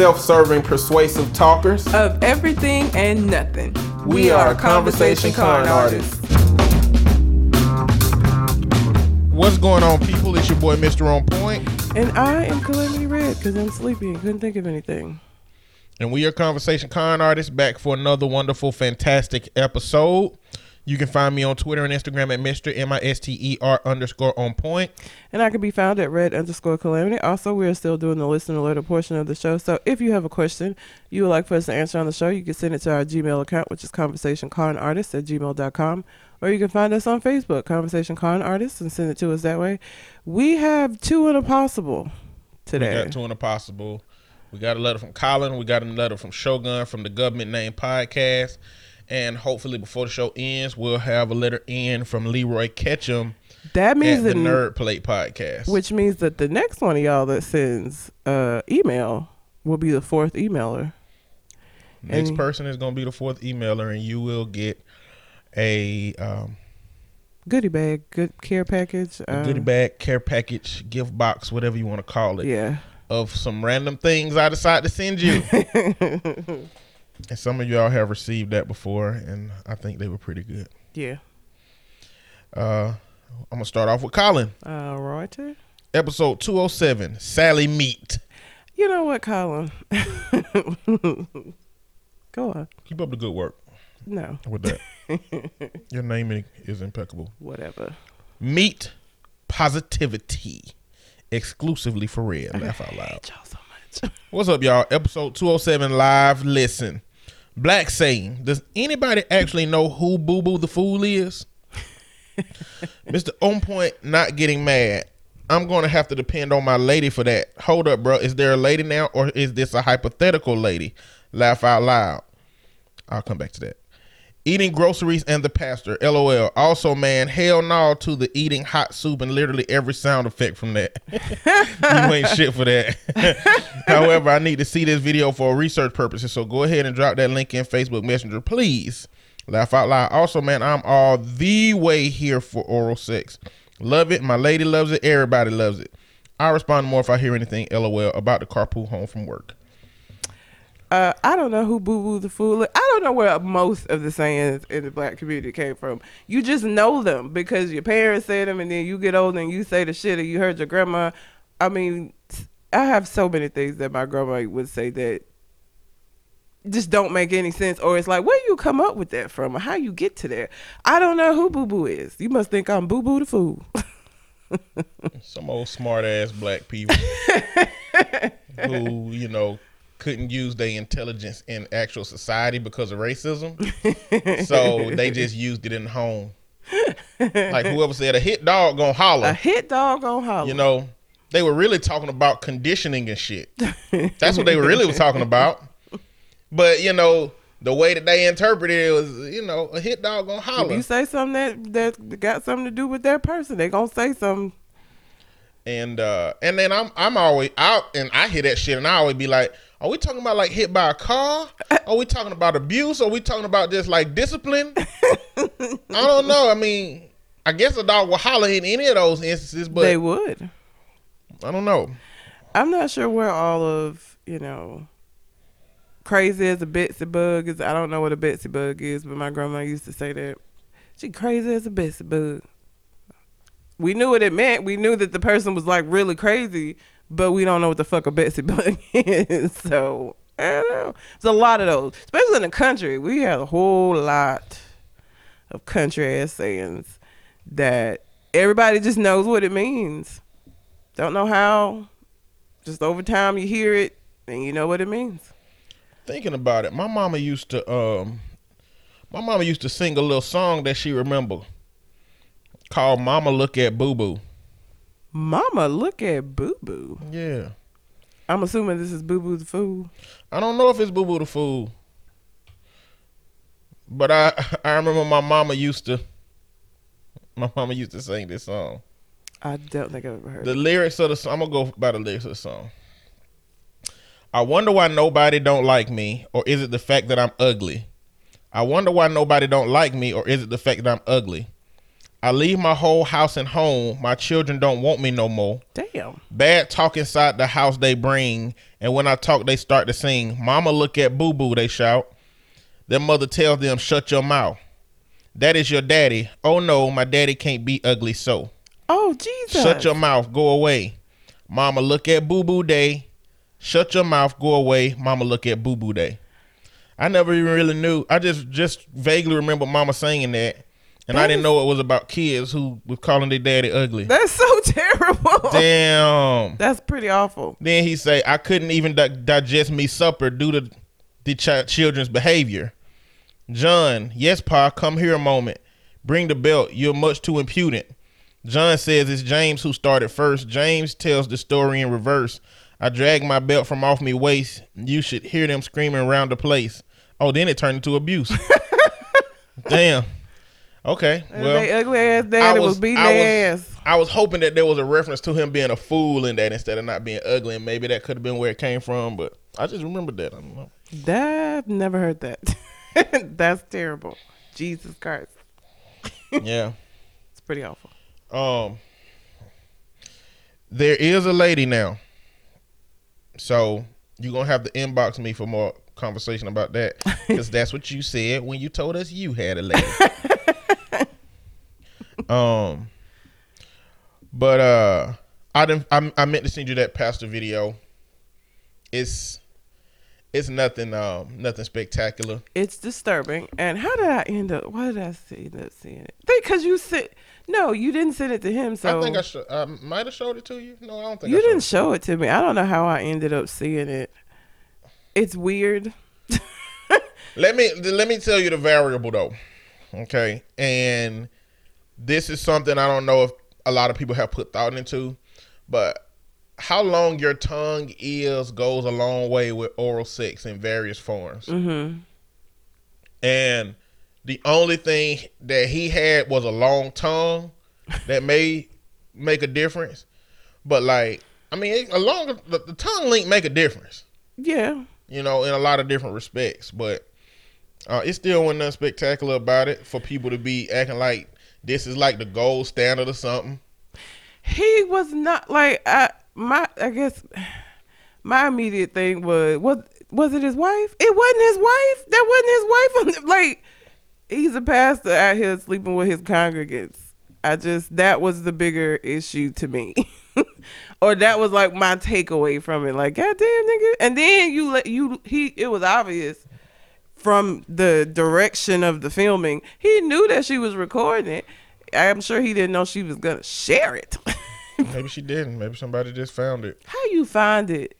self-serving, persuasive talkers. of everything and nothing. We are Conversation Con Artists. What's going on, people? It's your boy, Mr. On Point, And I am Calamity Red because I'm sleepy and couldn't think of anything. and we are Conversation Con Artists back for another wonderful, fantastic episode. You can find me on Twitter and Instagram at Mr. M I S T E R underscore on point. And I can be found at red underscore calamity. Also, we are still doing the listener letter portion of the show. So if you have a question you would like for us to answer on the show, you can send it to our Gmail account, which is conversationconartist at gmail.com. Or you can find us on Facebook, Conversation Con Artists, and send it to us that way. We have two in a possible today. We got Two in a Possible. We got a letter from Colin. We got a letter from Shogun from the Government Name Podcast. And hopefully, before the show ends, we'll have a letter in from Leroy Ketchum that at means the Nerd Plate Podcast. Which means that the next one of y'all that sends uh email will be the fourth emailer. Next and- person is going to be the fourth emailer, and you will get a um, Goodie bag, good care package. a uh, goodie bag, care package, gift box, whatever you want to call it, Yeah. of some random things I decide to send you. and some of y'all have received that before, and I think they were pretty good. Yeah. Uh, I'm gonna start off with Colin. Uh, right. Episode 207, Sally Meat. You know what, Colin? Go on. Keep up the good work No. with that. Your naming is impeccable. Whatever. Meat positivity, exclusively for Red. Laugh out loud. so much. What's up, y'all? Episode 207 live. Listen. Black saying, does anybody actually know who Boo Boo the Fool is? Mr. On Point not getting mad. I'm going to have to depend on my lady for that. Hold up, bro. Is there a lady now or is this a hypothetical lady? Laugh out loud. I'll come back to that. Eating groceries and the pastor. LOL. Also, man, hell no to the eating hot soup and literally every sound effect from that. you ain't shit for that. However, I need to see this video for research purposes. So go ahead and drop that link in Facebook Messenger, please. Laugh out loud. Also, man, I'm all the way here for oral sex. Love it. My lady loves it. Everybody loves it. I respond more if I hear anything LOL about the carpool home from work. Uh, I don't know who Boo Boo the Fool is. I don't know where most of the sayings in the black community came from. You just know them because your parents said them, and then you get older and you say the shit, or you heard your grandma. I mean, I have so many things that my grandma would say that just don't make any sense, or it's like, where you come up with that from, or how you get to there. I don't know who Boo Boo is. You must think I'm Boo Boo the Fool. Some old smart ass black people who, you know, couldn't use their intelligence in actual society because of racism. so they just used it in the home. Like whoever said a hit dog gonna holler. A hit dog gonna holler. You know, they were really talking about conditioning and shit. That's what they were really were talking about. But you know, the way that they interpreted it was, you know, a hit dog gonna If holler. you say something that that got something to do with that person, they gonna say something. And uh and then I'm I'm always out and I hear that shit and I always be like, are we talking about like hit by a car? Are we talking about abuse? Are we talking about just like discipline? I don't know. I mean, I guess a dog will holler in any of those instances, but they would. I don't know. I'm not sure where all of you know crazy as a Betsy bug is. I don't know what a Betsy bug is, but my grandma used to say that she crazy as a Betsy bug. We knew what it meant. We knew that the person was like really crazy, but we don't know what the fuck a Betsy bug is. So I don't know. There's a lot of those, especially in the country. We have a whole lot of country ass sayings that everybody just knows what it means. Don't know how. Just over time you hear it and you know what it means. Thinking about it, my mama used to um my mama used to sing a little song that she remember called Mama Look at Boo Boo. Mama, look at Boo Boo. Yeah. I'm assuming this is Boo Boo the Fool. I don't know if it's Boo Boo the Fool. But I I remember my mama used to my mama used to sing this song. I don't think I've ever heard The it. lyrics of the song, I'm gonna go by the lyrics of the song. I wonder why nobody don't like me, or is it the fact that I'm ugly? I wonder why nobody don't like me, or is it the fact that I'm ugly? I leave my whole house and home. My children don't want me no more. Damn. Bad talk inside the house they bring, and when I talk, they start to sing. Mama, look at boo boo, they shout. Their mother tells them, shut your mouth. That is your daddy. Oh no, my daddy can't be ugly so. Oh Jesus. Shut your mouth, go away. Mama, look at boo boo day. Shut your mouth, go away. Mama, look at boo boo day. I never even really knew. I just just vaguely remember Mama saying that, and I didn't is- know it was about kids who was calling their daddy ugly. That's so terrible. Damn. That's pretty awful. Then he say, "I couldn't even di- digest me supper due to the ch- children's behavior." John, yes, pa, come here a moment. Bring the belt. You're much too impudent. John says it's James who started first. James tells the story in reverse. I dragged my belt from off me waist. You should hear them screaming around the place. Oh, then it turned into abuse. Damn. Okay. Well, they ugly ass daddy was, beating their was- ass. I was hoping that there was a reference to him being a fool in that instead of not being ugly, and maybe that could have been where it came from. But I just remembered that. I don't know. That I've never heard that. That's terrible. Jesus Christ. Yeah. It's pretty awful. Um. There is a lady now, so you're gonna have to inbox me for more conversation about that because that's what you said when you told us you had a lady. Um. But uh, I didn't. I, I meant to send you that pastor video. It's it's nothing um nothing spectacular. It's disturbing. And how did I end up? Why did I see that seeing it? Because you said no, you didn't send it to him. So I think I should. I might have showed it to you. No, I don't think you didn't it. show it to me. I don't know how I ended up seeing it. It's weird. Let me let me tell you the variable though. Okay. And this is something I don't know if a lot of people have put thought into, but how long your tongue is goes a long way with oral sex in various forms. Mm-hmm. And the only thing that he had was a long tongue that may make a difference. But like, I mean, a longer the, the tongue link make a difference Yeah. you know, in a lot of different respects. But uh, it still wasn't nothing spectacular about it for people to be acting like this is like the gold standard or something. He was not like I my I guess my immediate thing was was was it his wife? It wasn't his wife. That wasn't his wife. like he's a pastor out here sleeping with his congregants. I just that was the bigger issue to me. or that was like my takeaway from it. Like, goddamn nigga. And then you let you he it was obvious from the direction of the filming. He knew that she was recording it. I'm sure he didn't know she was gonna share it. Maybe she didn't. Maybe somebody just found it. How you find it?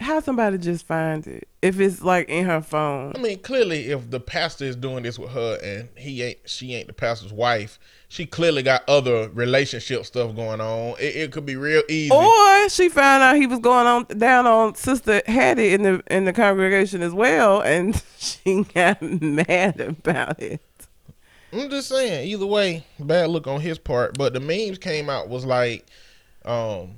How somebody just find it? If it's like in her phone. I mean, clearly, if the pastor is doing this with her and he ain't, she ain't the pastor's wife. She clearly got other relationship stuff going on. It, it could be real easy. Or she found out he was going on down on Sister Hattie in the in the congregation as well, and she got mad about it. I'm just saying, either way, bad look on his part. But the memes came out was like, um,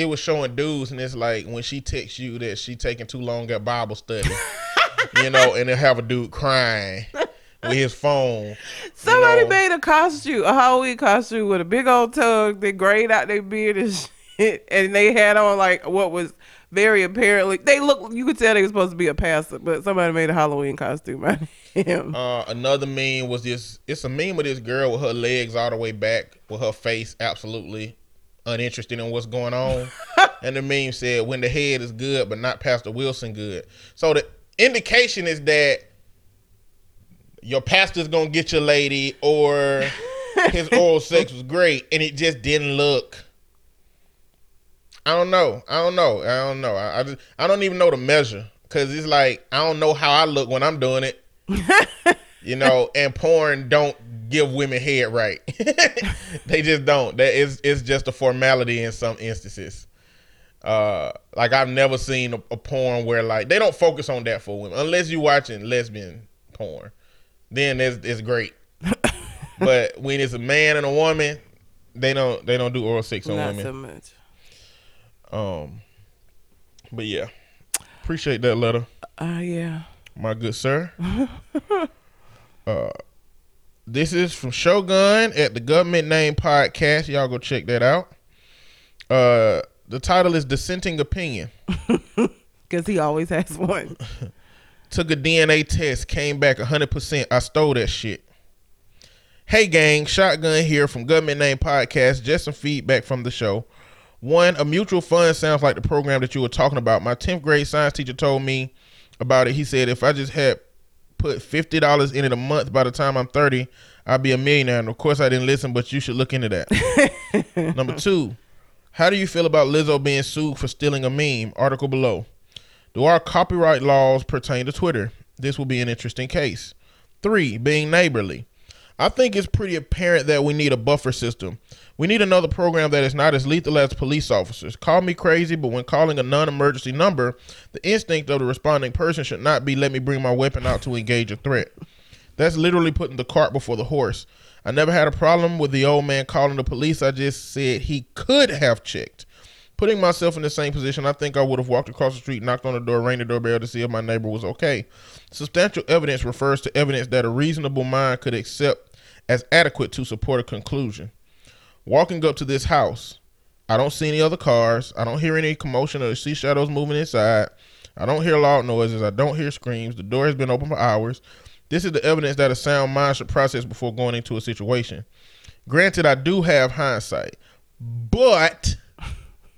it was showing dudes, and it's like when she texts you that she taking too long at Bible study, you know, and they have a dude crying with his phone. Somebody know. made a costume, a Halloween costume with a big old tug. They grayed out their beard and shit, and they had on like what was very apparently. They look. You could tell they were supposed to be a pastor, but somebody made a Halloween costume out of him. Uh, another meme was this. It's a meme of this girl with her legs all the way back, with her face absolutely uninterested in what's going on. and the meme said, "When the head is good, but not Pastor Wilson good." So the indication is that your pastor's gonna get your lady, or his oral sex was great, and it just didn't look. I don't know. I don't know. I don't know. I, I just I don't even know the measure because it's like I don't know how I look when I'm doing it. you know, and porn don't give women head right. they just don't. That is it's just a formality in some instances. Uh, like I've never seen a, a porn where like they don't focus on that for women unless you're watching lesbian porn. Then it's it's great. but when it's a man and a woman, they don't they don't do oral sex on Not women. so much. Um, but yeah, appreciate that letter, Uh, yeah. my good sir. uh, this is from Shogun at the Government Name Podcast. Y'all go check that out. Uh, the title is Dissenting Opinion. Because he always has one. Took a DNA test, came back 100%. I stole that shit. Hey, gang, Shogun here from Government Name Podcast. Just some feedback from the show. One, a mutual fund sounds like the program that you were talking about. My 10th grade science teacher told me about it. He said if I just had put $50 in it a month by the time I'm 30, I'll be a millionaire. And of course, I didn't listen, but you should look into that. Number two, how do you feel about Lizzo being sued for stealing a meme? Article below. Do our copyright laws pertain to Twitter? This will be an interesting case. Three, being neighborly. I think it's pretty apparent that we need a buffer system. We need another program that is not as lethal as police officers. Call me crazy, but when calling a non emergency number, the instinct of the responding person should not be let me bring my weapon out to engage a threat. That's literally putting the cart before the horse. I never had a problem with the old man calling the police. I just said he could have checked. Putting myself in the same position, I think I would have walked across the street, knocked on the door, rang the doorbell to see if my neighbor was okay. Substantial evidence refers to evidence that a reasonable mind could accept as adequate to support a conclusion. Walking up to this house, I don't see any other cars. I don't hear any commotion or see shadows moving inside. I don't hear loud noises. I don't hear screams. The door has been open for hours. This is the evidence that a sound mind should process before going into a situation. Granted, I do have hindsight, but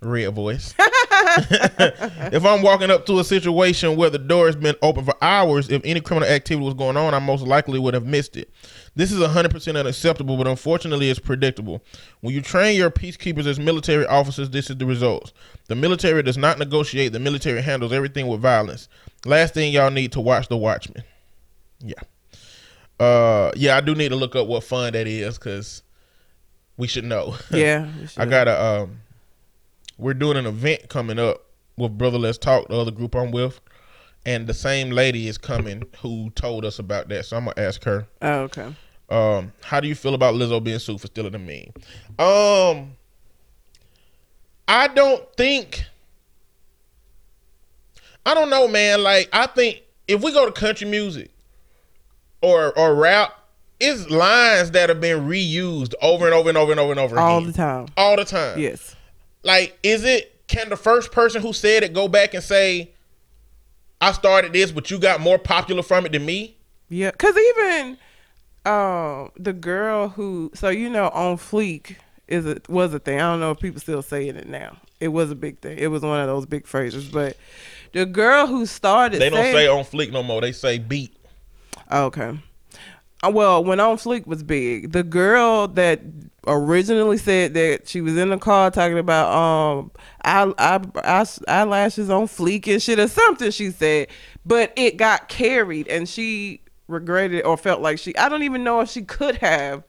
red voice. if I'm walking up to a situation where the door has been open for hours, if any criminal activity was going on, I most likely would have missed it. This is 100% unacceptable, but unfortunately, it's predictable. When you train your peacekeepers as military officers, this is the results. The military does not negotiate, the military handles everything with violence. Last thing y'all need to watch The Watchmen. Yeah. Uh, yeah, I do need to look up what fund that is because we should know. Yeah. I got a um we're doing an event coming up with Brother Let's Talk, the other group I'm with. And the same lady is coming who told us about that. So I'm gonna ask her. Oh, okay. Um, how do you feel about Lizzo being sued for stealing a meme? Um I don't think I don't know, man. Like I think if we go to country music or or rap, it's lines that have been reused over and over and over and over and over All again. the time. All the time. Yes. Like, is it can the first person who said it go back and say, I started this, but you got more popular from it than me? Yeah, cause even um the girl who so you know on Fleek is a was a thing. I don't know if people still saying it now. It was a big thing. It was one of those big phrases. But the girl who started They don't saying, say on fleek no more. They say beat. Okay. Well, when On Fleek was big, the girl that originally said that she was in the car talking about um eye, eye, eye, eyelashes on fleek and shit or something she said, but it got carried and she regretted or felt like she I don't even know if she could have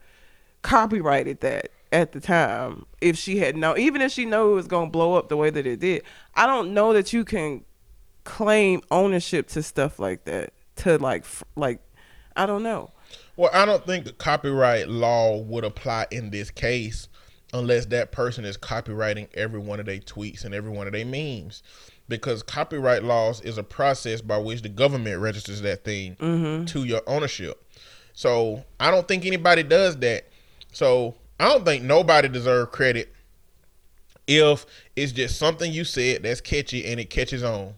copyrighted that at the time if she had known even if she knew it was going to blow up the way that it did. I don't know that you can claim ownership to stuff like that to like like I don't know. Well, I don't think the copyright law would apply in this case unless that person is copywriting every one of their tweets and every one of their memes. Because copyright laws is a process by which the government registers that thing mm-hmm. to your ownership. So I don't think anybody does that. So I don't think nobody deserves credit if it's just something you said that's catchy and it catches on.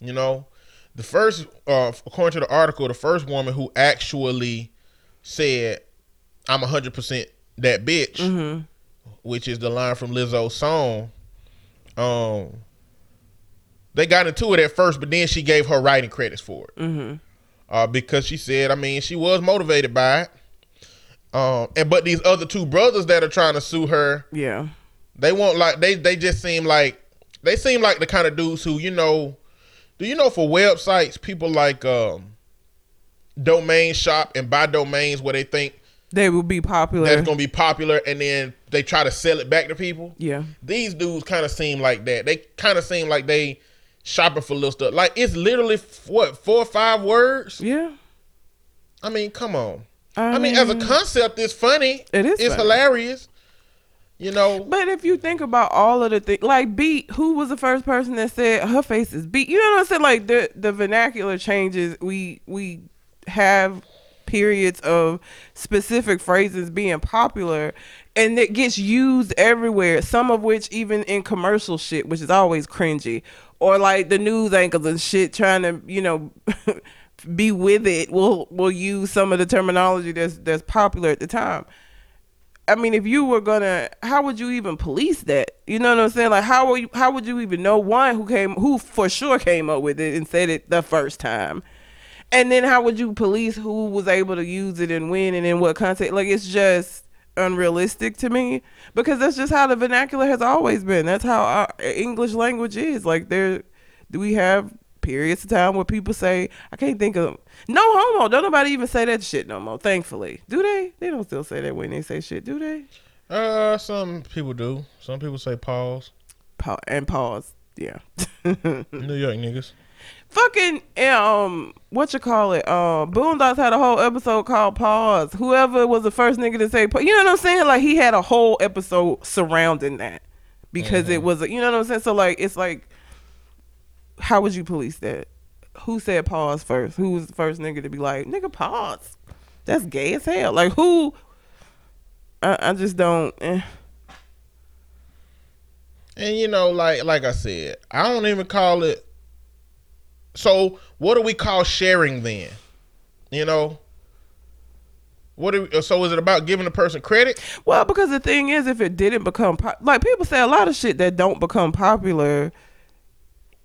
You know, the first, uh, according to the article, the first woman who actually said, "I'm 100 percent that bitch," which is the line from Lizzo's song. Um, they got into it at first, but then she gave her writing credits for it, mm-hmm. uh, because she said, I mean, she was motivated by it. Um, and but these other two brothers that are trying to sue her, Yeah. they won't like they they just seem like they seem like the kind of dudes who you know do you know for websites people like um domain shop and buy domains where they think They will be popular. that's gonna be popular and then they try to sell it back to people yeah. these dudes kind of seem like that they kind of seem like they shopping for little stuff like it's literally what four or five words Yeah. i mean come on I i mean as a concept it's funny It is it's funny. hilarious you know But if you think about all of the things, like beat, who was the first person that said her face is beat? You know what I'm saying? Like the the vernacular changes. We we have periods of specific phrases being popular and it gets used everywhere some of which even in commercial shit which is always cringy or like the news anchors and shit trying to you know be with it will will use some of the terminology that's that's popular at the time I mean, if you were gonna, how would you even police that? You know what I'm saying? Like, how you, how would you even know one who came, who for sure came up with it and said it the first time, and then how would you police who was able to use it and when and in what context? Like, it's just unrealistic to me because that's just how the vernacular has always been. That's how our English language is. Like, there, do we have periods of time where people say, I can't think of no homo. Don't nobody even say that shit no more. Thankfully, do they? They don't still say that when they say shit, do they? Uh, some people do. Some people say pause. Pa- and pause. Yeah. New York niggas. Fucking um, what you call it? Uh, Boondocks had a whole episode called Pause. Whoever was the first nigga to say, pa- you know what I'm saying? Like he had a whole episode surrounding that because it was, a, you know what I'm saying? So like, it's like, how would you police that? Who said pause first? Who was the first nigga to be like, nigga, pause? That's gay as hell. Like who? I, I just don't. Eh. And you know, like like I said, I don't even call it. So what do we call sharing then? You know. What do we, so is it about giving the person credit? Well, because the thing is, if it didn't become pop- like people say a lot of shit that don't become popular,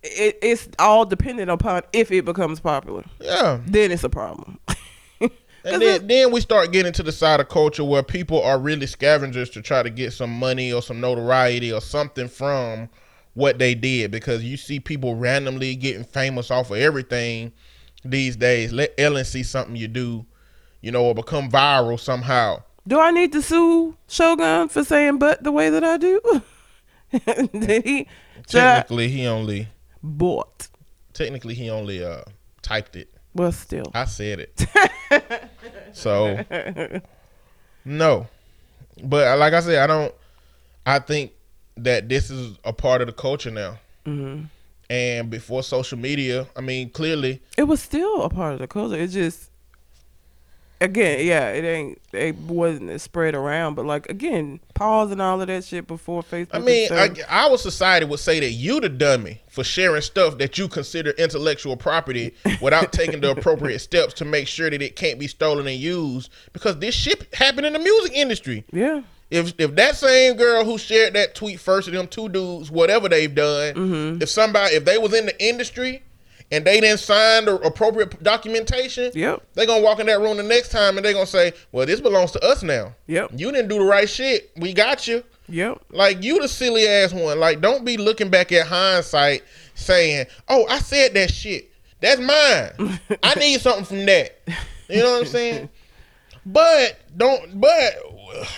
it, it's all dependent upon if it becomes popular. Yeah. Then it's a problem. And then, then we start getting to the side of culture where people are really scavengers to try to get some money or some notoriety or something from what they did because you see people randomly getting famous off of everything these days. Let Ellen see something you do, you know, or become viral somehow. Do I need to sue Shogun for saying but the way that I do? Did he? should I- Technically, he only bought. technically he only uh typed it. Well, still. I said it. so no. But uh, like I said, I don't I think that this is a part of the culture now. hmm And before social media, I mean, clearly, It was still a part of the culture. It just, again, yeah, it ain't, it wasn't spread around. But like again, pause and all of that shit before Facebook. I mean. I, our society would say that you the dummy for sharing stuff that you consider intellectual property without taking the appropriate steps to make sure that it can't be stolen and used because this shit happened in the music industry. yeah. if if that same girl who shared that tweet first of them two dudes, whatever they've done, Mm-hmm. if somebody if they was in the industry and they didn't sign the appropriate documentation, Yep. they gonna walk in that room the next time and they gonna say, Well, this belongs to us now. Yep. You didn't do the right shit. We got you. Yep. Like you the silly ass one. Like don't be looking back at hindsight saying, Oh, I said that shit. That's mine. I need something from that. You know what I'm saying? But don't but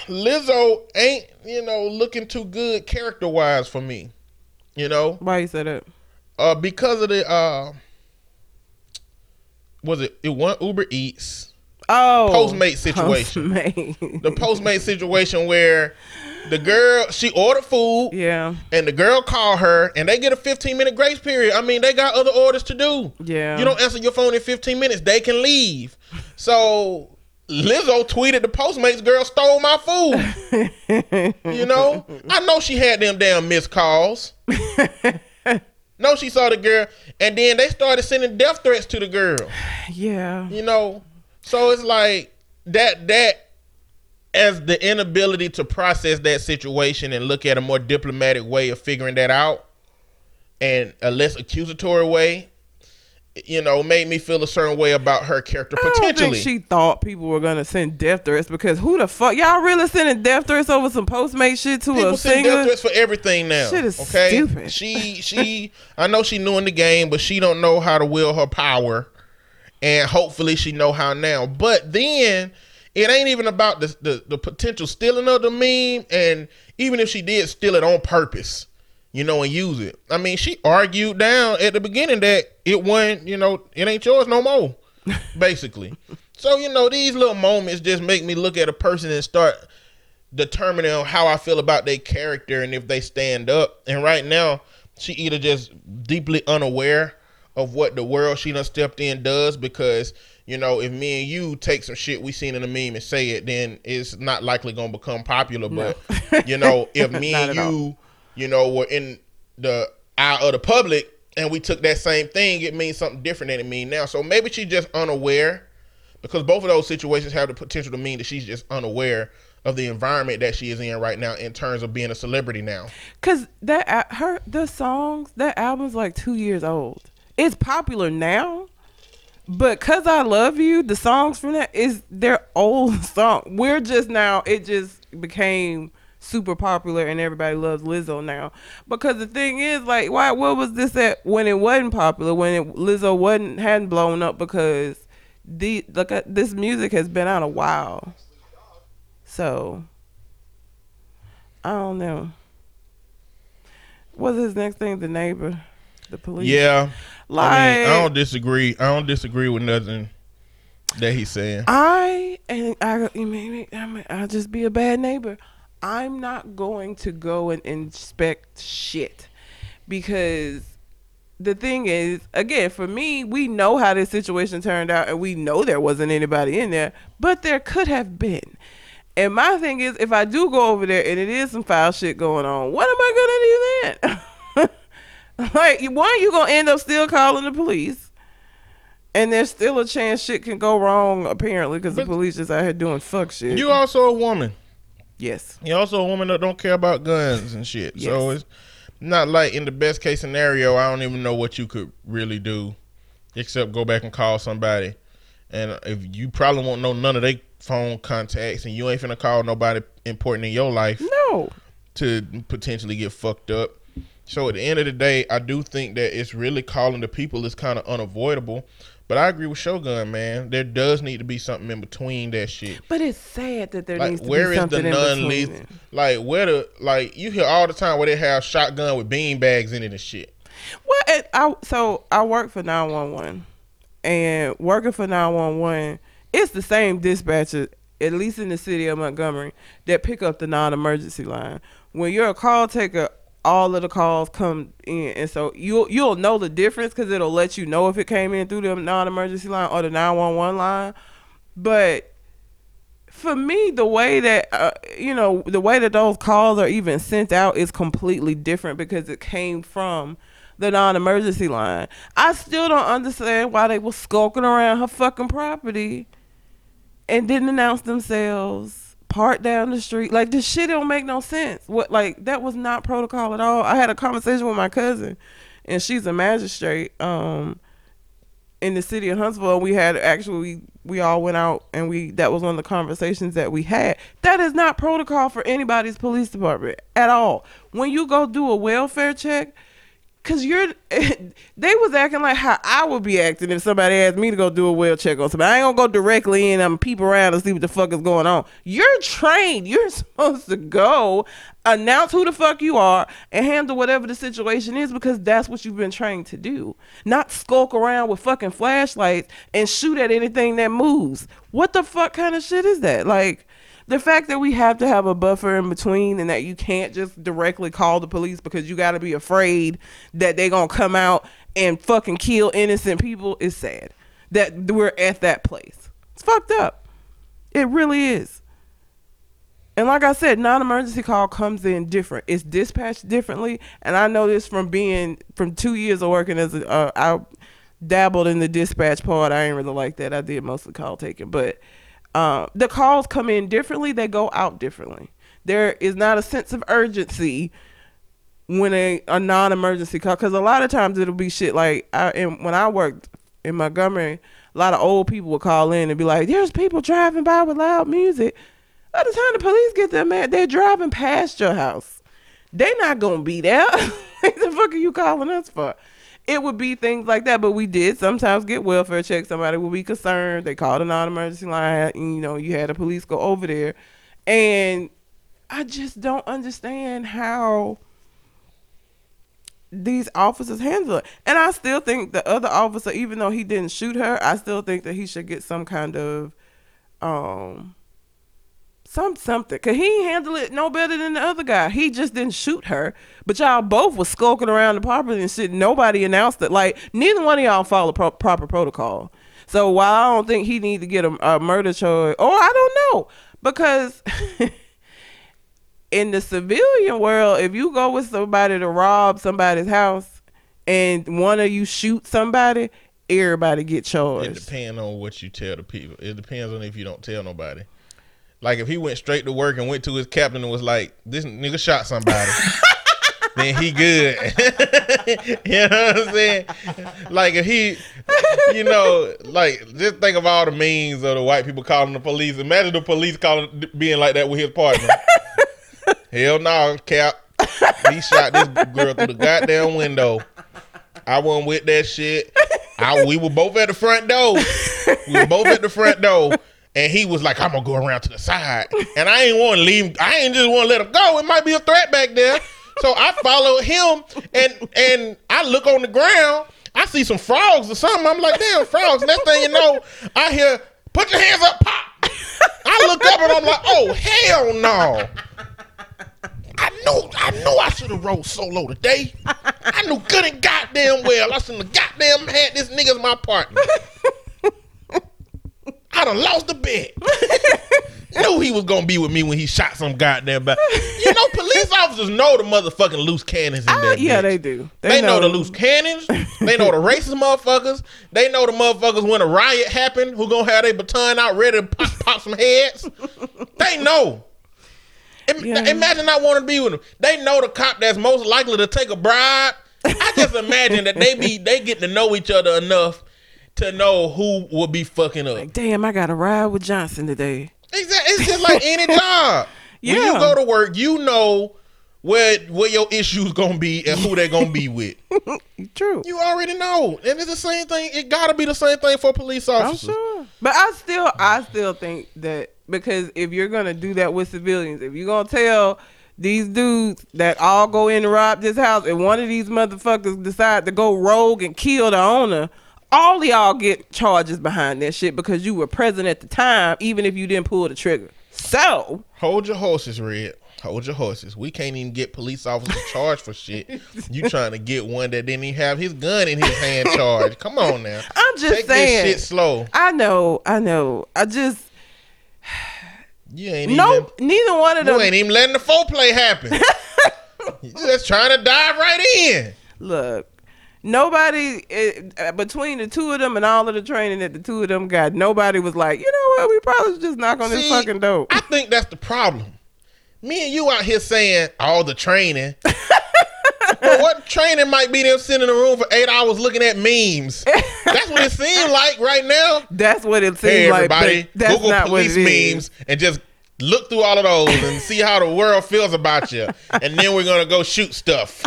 Lizzo ain't, you know, looking too good character wise for me. You know? Why you said that? Uh because of the uh was it it won Uber Eats. Oh, Postmate situation. Postmate. The Postmate situation where the girl she ordered food yeah. and the girl called her and they get a 15 minute grace period. I mean, they got other orders to do. Yeah. You don't answer your phone in 15 minutes, they can leave. So Lizzo tweeted the Postmates girl stole my food. you know? I know she had them damn missed calls. no, she saw the girl and then they started sending death threats to the girl. Yeah. You know? So it's like that that as the inability to process that situation and look at a more diplomatic way of figuring that out and a less accusatory way, you know, made me feel a certain way about her character potentially. she thought people were gonna send death threats because who the fuck y'all really sending death threats over some Postmate shit to People a send singer? death threats for everything now. Shit is okay, stupid. she she I know she knew in the game, but she don't know how to wield her power, and hopefully she know how now. But then it ain't even about the the, the potential stealing of the meme, and even if she did steal it on purpose, you know, and use it. I mean, she argued down at the beginning that it wasn't, you know, it ain't yours no more, basically. so you know, these little moments just make me look at a person and start determining on how I feel about their character and if they stand up. And right now, she either just deeply unaware of what the world she done stepped in does because you know if me and you take some shit we seen in a meme and say it then it's not likely gonna become popular but you know if me and you all. You know were in the eye of the public and we took that same thing it means something different than it mean now so maybe she's just unaware because both of those situations have the potential to mean that she's just unaware of the environment that she is in right now in terms of being a celebrity now Cause that her the songs that album's like two years old. It's popular now, but cause I love you, the songs from that is their old song. We're just now it just became super popular and everybody loves Lizzo now. Because the thing is like why what was this at when it wasn't popular when it, Lizzo wasn't hadn't blown up because the look at uh, this music has been out a while. So I don't know. What's his next thing? The neighbor, the police. yeah like I mean, I don't disagree. I don't disagree with nothing that he's saying. I and I maybe I mean, I'll just be a bad neighbor. I'm not going to go and inspect shit because the thing is, again, for me, we know how this situation turned out, and we know there wasn't anybody in there, but there could have been. And my thing is, if I do go over there and it is some foul shit going on, what am I gonna do then? like, one, you gonna end up still calling the police. And there's still a chance shit can go wrong, apparently, because the police just out here doing fuck shit. You also a woman. Yes. You're also a woman that don't care about guns and shit. So it's not like in the best case scenario, I don't even know what you could really do except go back and call somebody. And if you probably won't know none of their phone contacts and you ain't finna call nobody important in your life No. to potentially get fucked up. So at the end of the day, I do think that it's really calling the people is kind of unavoidable. But I agree with Shogun, man. There does need to be something in between that shit. But it's sad that there Like needs to where be is something the in non lethal? Like where the like you hear all the time where they have shotgun with bean bags in it and shit. Well, it, I so I work for nine one one, and working for nine one one, it's the same dispatcher, at least in the city of Montgomery, that pick up the non emergency line. When you're a call taker, all of the calls come in, and so you'll you'll know the difference because it'll let you know if it came in through the non emergency line or the nine one one line. But for me, the way that uh, you know the way that those calls are even sent out is completely different because it came from the non-emergency line. I still don't understand why they were skulking around her fucking property and didn't announce themselves. Parked down the street, like this shit don't make no sense. What like that was not protocol at all. I had a conversation with my cousin, and she's a magistrate. Um, in the city of Huntsville, we had actually we all went out and we that was one of the conversations that we had. That is not protocol for anybody's police department at all. When you go do a welfare check, cause you're they was acting like how I would be acting if somebody asked me to go do a well check on somebody. I ain't gonna go directly in and peep around and see what the fuck is going on. You're trained. You're supposed to go announce who the fuck you are and handle whatever the situation is because that's what you've been trained to do. Not skulk around with fucking flashlights and shoot at anything that moves. What the fuck kind of shit is that? Like the fact that we have to have a buffer in between and that you can't just directly call the police because you got to be afraid that they're going to come out and fucking kill innocent people is sad. That we're at that place. It's fucked up. It really is. And like I said, non-emergency call comes in different. It's dispatched differently, and I know this from being from two years of working as a. Uh, I dabbled in the dispatch part. I ain't really like that. I did mostly call taking, but uh, the calls come in differently. They go out differently. There is not a sense of urgency when a, a non-emergency call because a lot of times it'll be shit like I and when I worked in Montgomery, a lot of old people would call in and be like, "There's people driving by with loud music." By the time the police get there, man, they're driving past your house. They not gonna be there. the fuck are you calling us for? It would be things like that, but we did sometimes get welfare checks. Somebody would be concerned. They called a non-emergency line. And, you know, you had the police go over there, and I just don't understand how these officers handle it. And I still think the other officer, even though he didn't shoot her, I still think that he should get some kind of um some something. Cause he ain't handle it no better than the other guy. He just didn't shoot her. But y'all both was skulking around the property and shit. Nobody announced it. Like neither one of y'all follow pro- proper protocol. So while I don't think he need to get a, a murder charge, or I don't know, because in the civilian world, if you go with somebody to rob somebody's house and one of you shoot somebody, everybody get charged. It depends on what you tell the people. It depends on if you don't tell nobody. Like if he went straight to work and went to his captain and was like, "This nigga shot somebody," then he good. you know what I'm saying? Like if he, you know, like just think of all the memes of the white people calling the police. Imagine the police calling being like that with his partner. Hell no, Cap. He shot this girl through the goddamn window. I wasn't with that shit. I, we were both at the front door. We were both at the front door. And he was like, I'm gonna go around to the side. And I ain't wanna leave I ain't just wanna let him go. It might be a threat back there. So I followed him and and I look on the ground, I see some frogs or something. I'm like, damn, frogs. Next thing you know, I hear, put your hands up, pop. I look up and I'm like, oh hell no. I knew I knew I should have rolled solo today. I knew good and goddamn well I shouldn't have goddamn had this nigga as my partner. I done lost the bet. knew he was gonna be with me when he shot some goddamn back. You know, police officers know the motherfucking loose cannons in Ah, that yeah, bitch. they do. They, know. the loose cannons. They know the racist motherfuckers. They know the motherfuckers when a riot happened who gonna have their baton out ready to pop, pop some heads. They know. Yeah. Imagine not wanting to be with them. They know the cop that's most likely to take a bribe. I just imagine that they be they get to know each other enough to know who will be fucking up. Like, damn, I got to ride with Johnson today. Exactly. It's just like any job. Yeah. When you go to work, you know where where your issues gonna be and who they gonna be with. True. You already know, and it's the same thing. It gotta be the same thing for police officers. I'm sure. But I still I still think that because if you're gonna do that with civilians, if you're gonna tell these dudes that all go in and rob this house and one of these motherfuckers decide to go rogue and kill the owner, all of y'all get charges behind that shit because you were present at the time, even if you didn't pull the trigger. So Hold your horses, Red. Hold your horses. We can't even get police officers charged for shit. You trying to get one that didn't even have his gun in his hand charged. Come on now. I'm just Take saying this shit slow. I know, I know. I just You ain't no even neither one of them you ain't even letting the foreplay happen. you just trying to dive right in. Look, nobody it, uh, between the two of them and all of the training that the two of them got, nobody was like, you know what, we probably should just knock on this fucking door. I think that's the problem. Me and you out here saying all the training. but what training might be them sitting in a room for eight hours looking at memes? That's what it seems like right now. That's what it seems Hey like. everybody, Google police memes and just look through all of those and see how the world feels about you. And then we're gonna go shoot stuff.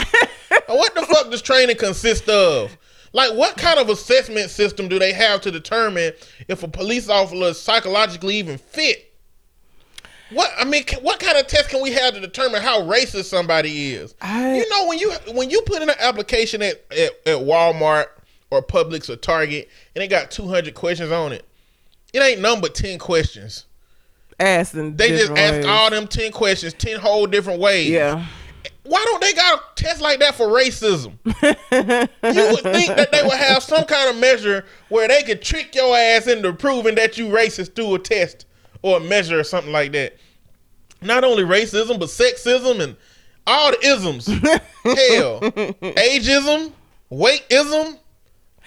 What the fuck does training consist of? Like, what kind of assessment system do they have to determine if a police officer is psychologically even fit? What I mean, ca- what kind of test can we have to determine how racist somebody is? I- you know, when you when you put in an application at, at, at Walmart or Publix or Target and it got two hundred questions on it, it ain't number ten questions. Ass and They just ask ways. all them ten questions, ten whole different ways. Yeah. Why don't they got a test like that for racism? you would think that they would have some kind of measure where they could trick your ass into proving that you racist through a test or a measure or something like that. Not only racism, but sexism and all the isms. Hell, ageism, weightism,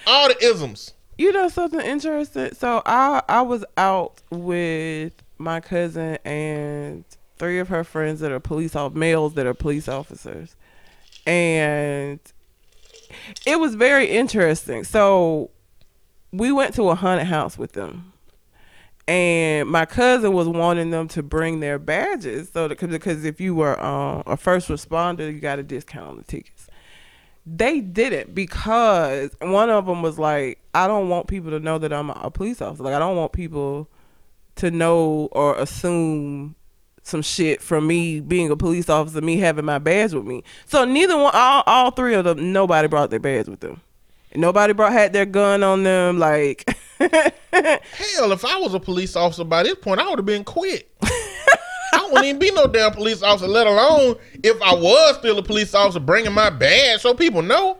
all the isms. You know something interesting? So I I was out with my cousin and three of her friends that are police off males that are police officers. And it was very interesting. So we went to a haunted house with them. And my cousin was wanting them to bring their badges so that because if you were um, a first responder, you got a discount on the tickets they didn't because one of them was like, I don't want people to know that I'm a, a police officer. Like, I don't want people to know or assume some shit from me being a police officer, me having my badge with me. So neither one, all, all three of them, nobody brought their badge with them. Nobody brought had their gun on them. Like, Hell, if I was a police officer by this point, I would have been quit. I wouldn't even be no damn police officer, let alone if I was still a police officer bringing my badge so people know.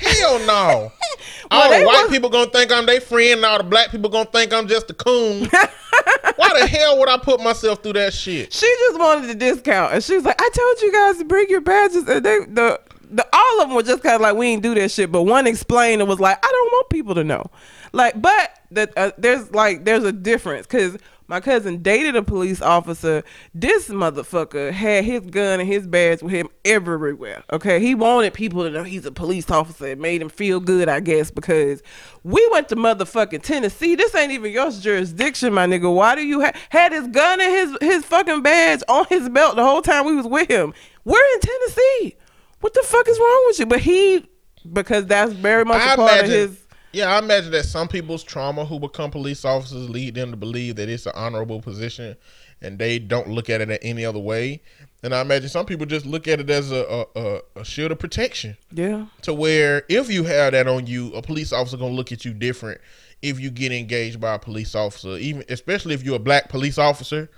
Hell no. all the white was- people gonna think I'm their friend, and all the black people gonna think I'm just a coon. Why the hell would I put myself through that shit? She just wanted the discount, and she was like, "I told you guys to bring your badges." And they, the, the, all of them were just kind of like, "We ain't do that shit." But one explained and was like, "I don't want people to know." Like, but the, uh, there's like there's a difference because my cousin dated a police officer. This motherfucker had his gun and his badge with him everywhere. Okay, he wanted people to know he's a police officer. It made him feel good, I guess, because we went to motherfucking Tennessee. This ain't even your jurisdiction, my nigga. Why do you ha- had his gun and his his fucking badge on his belt the whole time we was with him? We're in Tennessee. What the fuck is wrong with you? But he, because that's very much a I part of his. Yeah, I imagine that some people's trauma who become police officers lead them to believe that it's an honorable position, and they don't look at it any other way. And I imagine some people just look at it as a a, a, a shield of protection, Yeah. to where if you have that on you, a police officer gonna look at you different if you get engaged by a police officer, even especially if you're a black police officer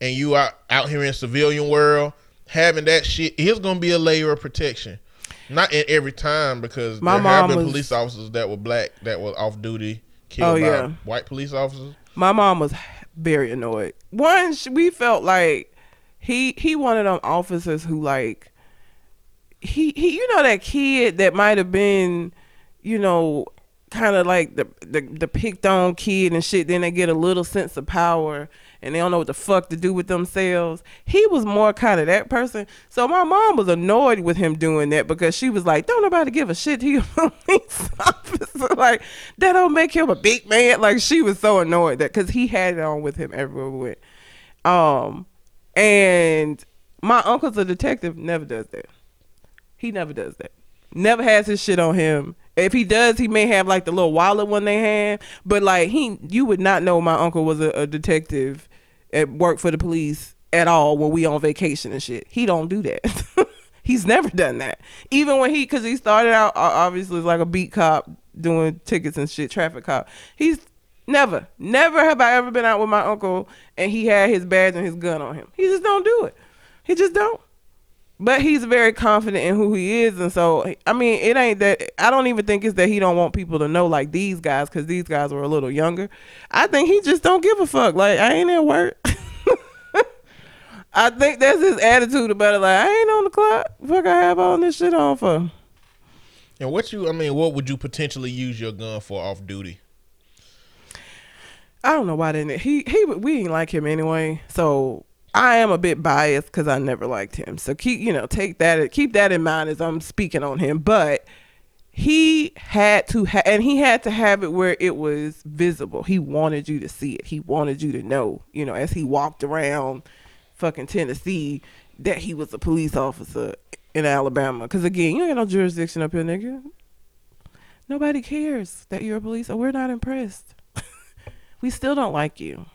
and you are out here in civilian world having that shit is gonna be a layer of protection. Not in every time because My there have mom been was- police officers that were black that were off duty killed Oh, by yeah. white police officers. my mom was very annoyed. One, we felt like he he one of them officers who like he he you know that kid that might have been you know kind of like the, the the picked on kid and shit. Then they get a little sense of power and they don't know what the fuck to do with themselves. He was more kind of that person. So my mom was annoyed with him doing that because she was like, "Don't nobody give a shit to you, officer. Like that don't make him a big man." Like she was so annoyed that because he had it on with him everywhere we went. Um, and my uncle's a detective. Never does that. He never does that. Never has his shit on him. If he does, he may have like the little wallet one they have, but like he, you would not know my uncle was a, a detective at work for the police at all when we on vacation and shit. He don't do that. He's never done that. Even when he, cause he started out obviously like a beat cop doing tickets and shit, traffic cop. He's never, never have I ever been out with my uncle and he had his badge and his gun on him. He just don't do it. He just don't but he's very confident in who he is and so i mean it ain't that i don't even think it's that he don't want people to know like these guys because these guys were a little younger i think he just don't give a fuck like i ain't at work i think that's his attitude about it like i ain't on the clock fuck i have all this shit on for And what you, I mean, what would you potentially use your gun for off duty? I don't know why didn't it? he he we didn't like him anyway. So I am a bit biased because I never liked him. So keep you know take that keep that in mind as I'm speaking on him. But he had to ha- and he had to have it where it was visible. He wanted you to see it. He wanted you to know. You know as he walked around fucking Tennessee that he was a police officer in Alabama. Because again, you ain't no jurisdiction up here, nigga. Nobody cares that you're a police. Or we're not impressed we still don't like you.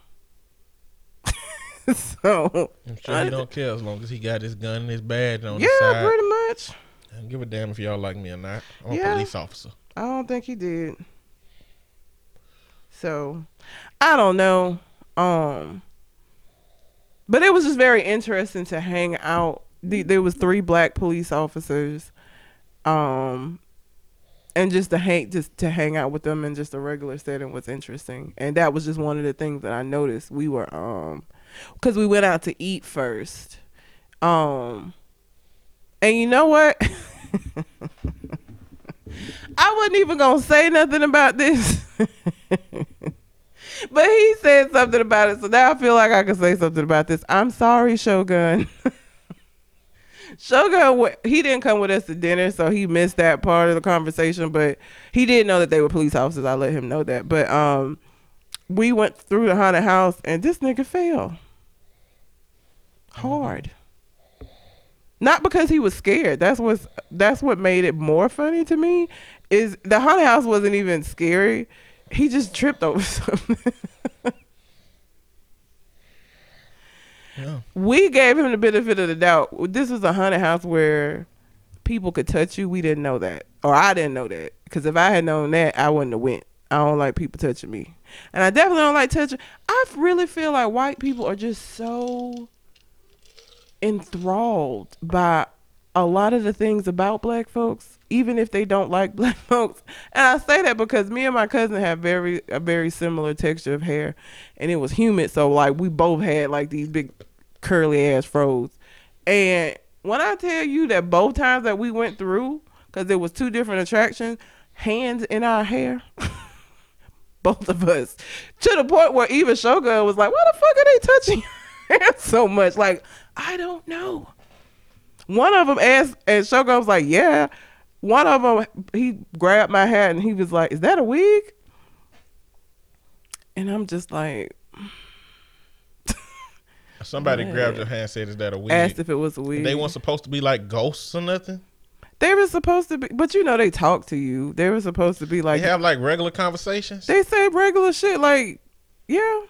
so I'm sure he don't care as long as he got his gun and his badge on yeah, the side. pretty much. I don't give a damn if y'all like me or not. I'm Yeah. a police officer. I don't think he did. So I don't know. Um but it was just very interesting to hang out. The- There was three black police officers. Um and just to hang just to hang out with them in just a regular setting was interesting. And that was just one of the things that I noticed. We were um cuz we went out to eat first. Um and you know what? I wasn't even gonna say nothing about this. but he said something about it, so now I feel like I can say something about this. I'm sorry, Shogun. Shogun, he didn't come with us to dinner, so he missed that part of the conversation. But he didn't know that they were police officers. I let him know that. But um, we went through the haunted house, and this nigga fell hard. Not because he was scared. That's what's that's what made it more funny to me. Is the haunted house wasn't even scary. He just tripped over something. Yeah. we gave him the benefit of the doubt. This was a haunted house where people could touch you. We didn't know that, or I didn't know that. Because if I had known that, I wouldn't have went. I don't like people touching me, and I definitely don't like touching. I really feel like white people are just so enthralled by a lot of the things about black folks, even if they don't like black folks. And I say that because me and my cousin have very a very similar texture of hair, and it was humid, so like we both had like these big curly ass froze. And when I tell you that both times that we went through, because it was two different attractions, hands in our hair. both of us to the point where even Shogun was like, "Why the fuck are they touching so much?" Like, I don't know. One of them asked, and Shogun was like, "Yeah." One of them, he grabbed my hat and he was like, "Is that a wig?" And I'm just like, Somebody Yeah. grabbed your hand and said, "Is that a wig?" asked if it was a wig. They weren't supposed to be like ghosts or nothing. They were supposed to be, but you know they talk to you. They were supposed to be They like have like regular conversations. they say regular shit. Like, yeah.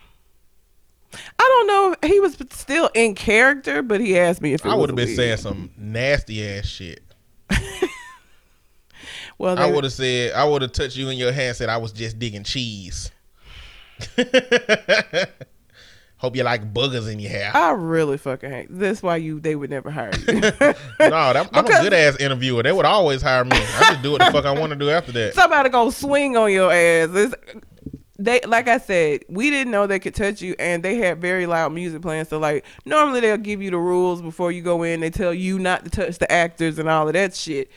I don't know if he was still in character, but he asked me if it I would have been wig. saying some nasty ass shit. Well, I would have said, I would have touched you in your hand said I was just digging cheese. Hope you like boogers in your hair. I really fucking hate. That's why you they would never hire you. no, that, I'm a good ass interviewer. They would always hire me. I just do what the fuck I want to do after that. Somebody gonna swing on your ass. It's, they like I said, we didn't know they could touch you, and they had very loud music playing. So like normally they'll give you the rules before you go in. They tell you not to touch the actors and all of that shit.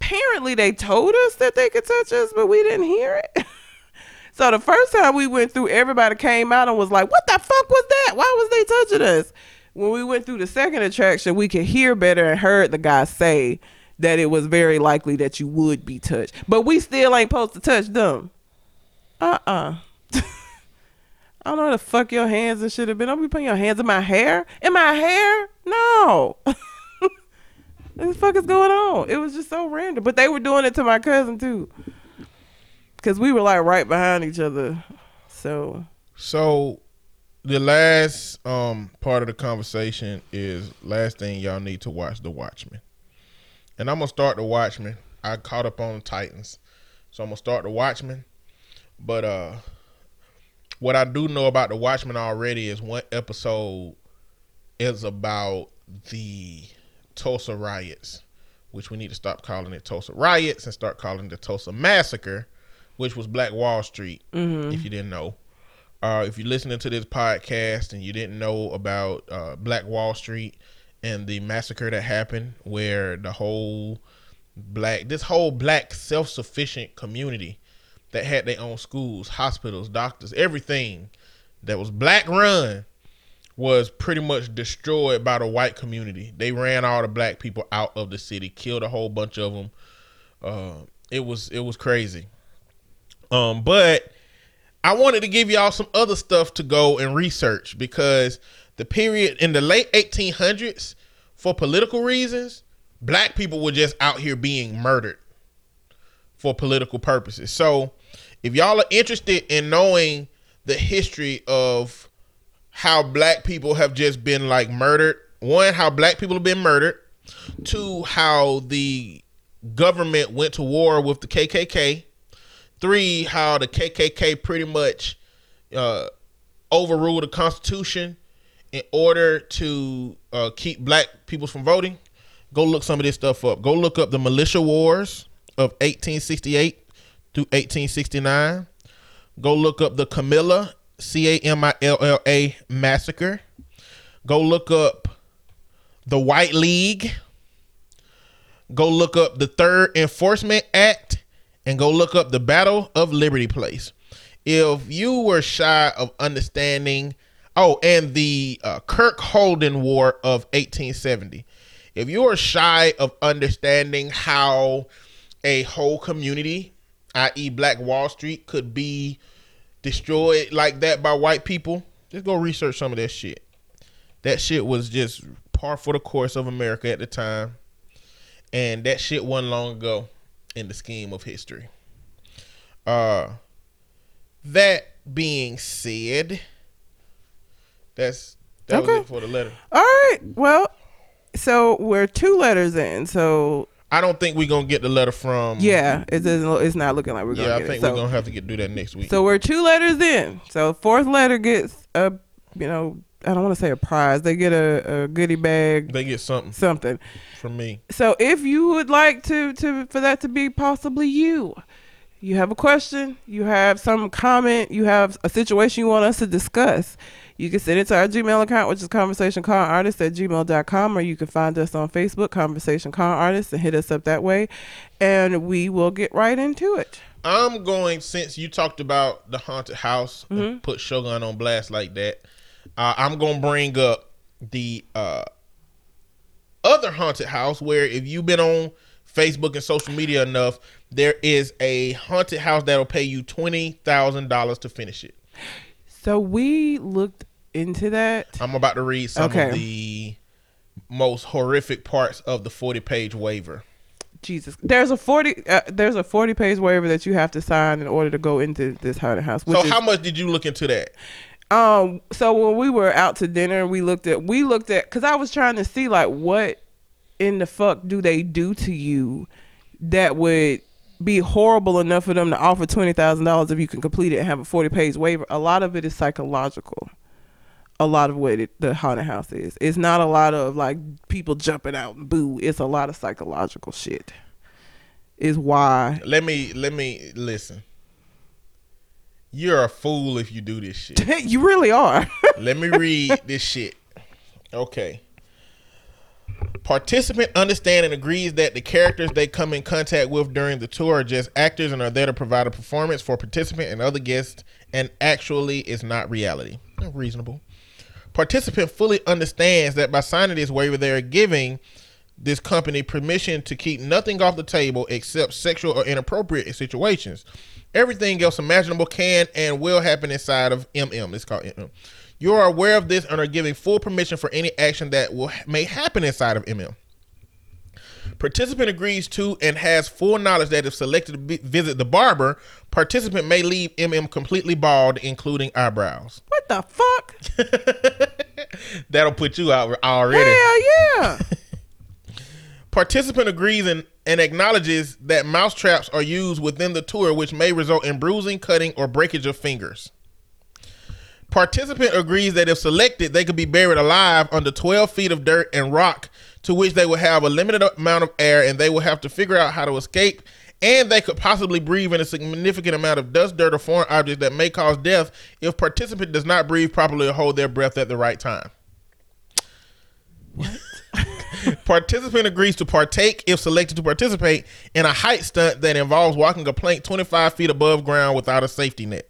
Apparently they told us that they could touch us, but we didn't hear it. so the first time we went through, everybody came out and was like, "What the fuck was that? Why was they touching us?" When we went through the second attraction, we could hear better and heard the guy say that it was very likely that you would be touched. But we still ain't supposed to touch them. Uh uh I don't know where the fuck your hands and shit have been. Don't be putting your hands in my hair. In my hair? No. what the fuck is going on? It was just so random. But they were doing it to my cousin too. Cause we were like right behind each other. So So the last um part of the conversation is last thing y'all need to watch The Watchmen. And I'm gonna start The Watchmen. I caught up on the Titans. So I'm gonna start The Watchmen. But uh what I do know about The Watchmen already is one episode is about the Tulsa riots, which we need to stop calling it Tulsa riots and start calling the Tulsa massacre, which was Black Wall Street, if you didn't know. Uh, if you're listening to this podcast and you didn't know about uh, Black Wall Street and the massacre that happened, where the whole black, this whole black self-sufficient community that had their own schools, hospitals, doctors, everything that was black run was pretty much destroyed by the white community. They ran all the black people out of the city, killed a whole bunch of them. Uh, it was it was crazy. Um, but I wanted to give y'all some other stuff to go and research because the period in the late 1800s, for political reasons, black people were just out here being murdered for political purposes. So, if y'all are interested in knowing the history of how black people have just been like murdered, one, how black people have been murdered, two, how the government went to war with the KKK, three, how the KKK pretty much uh, overruled the Constitution in order to uh, keep black people from voting. Go look some of this stuff up. Go look up the militia wars of 1868 through 1869. Go look up the Camilla, C A M I L L A massacre. Go look up the White League. Go look up the Third Enforcement Act and go look up the Battle of Liberty Place. If you were shy of understanding, oh, and the uh, Kirk Holden War of 1870. If you are shy of understanding how a whole community, i.e., Black Wall Street, could be destroyed like that by white people, just go research some of that shit. That shit was just par for the course of America at the time. And that shit wasn't long ago in the scheme of history. Uh that being said, that's that Okay. was it for the letter. all right. Well, so we're two letters in. So I don't think we're gonna get the letter from yeah, it doesn't. It's not looking like we're gonna Yeah, I think it. So, we're gonna have to get do that next week. so we're two letters in. So fourth letter gets a you know I don't want to say a prize. They get a, a goodie bag, They get something something. from me. So if you would like to to for that to be possibly you, you have a question, you have some comment, you have a situation you want us to discuss, you can send it to our Gmail account, which is conversationconartist at gmail.com, or you can find us on Facebook, Conversation Con Artist, and hit us up that way, and we will get right into it. I'm going since you talked about the haunted house Mm-hmm. and put Shogun on blast like that. Uh, I'm gonna bring up the uh, other haunted house where if you've been on Facebook and social media enough, there is a haunted house that'll pay you twenty thousand dollars to finish it. So we looked into that. I'm about to read some Okay. of the most horrific parts of the 40 page waiver. Jesus, there's a forty, uh, there's a forty page waiver that you have to sign in order to go into this haunted house. So is, how much did you look into that? Um. So when we were out to dinner, we looked at we looked at because I was trying to see like what in the fuck do they do to you that would be horrible enough for them to offer twenty thousand dollars if you can complete it and have a forty page waiver. A lot of it is psychological. A lot of what it, the haunted house is. It's not a lot of like people jumping out and boo. It's a lot of psychological shit. Is why Let me let me listen. You're a fool if you do this shit. you really are. Let me read this shit. Okay. Participant understands and agrees that the characters they come in contact with during the tour are just actors and are there to provide a performance for participant and other guests and actually is not reality. Reasonable. Participant fully understands that by signing this waiver they are giving this company permission to keep nothing off the table except sexual or inappropriate situations. Everything else imaginable can and will happen inside of MM. It's called MM. You are aware of this and are giving full permission for any action that will may happen inside of MM. Participant agrees to and has full knowledge that if selected to be, visit the barber, participant may leave MM completely bald, including eyebrows. what the fuck? That'll put you out already. Hell yeah. Participant agrees and, and acknowledges that mouse traps are used within the tour, which may result in bruising, cutting, or breakage of fingers. Participant agrees that if selected, they could be buried alive under 12 feet of dirt and rock, to which they will have a limited amount of air and they will have to figure out how to escape. And they could possibly breathe in a significant amount of dust, dirt, or foreign objects that may cause death if participant does not breathe properly or hold their breath at the right time. What? Participant agrees to partake if selected to participate in a height stunt that involves walking a plank 25 feet above ground without a safety net.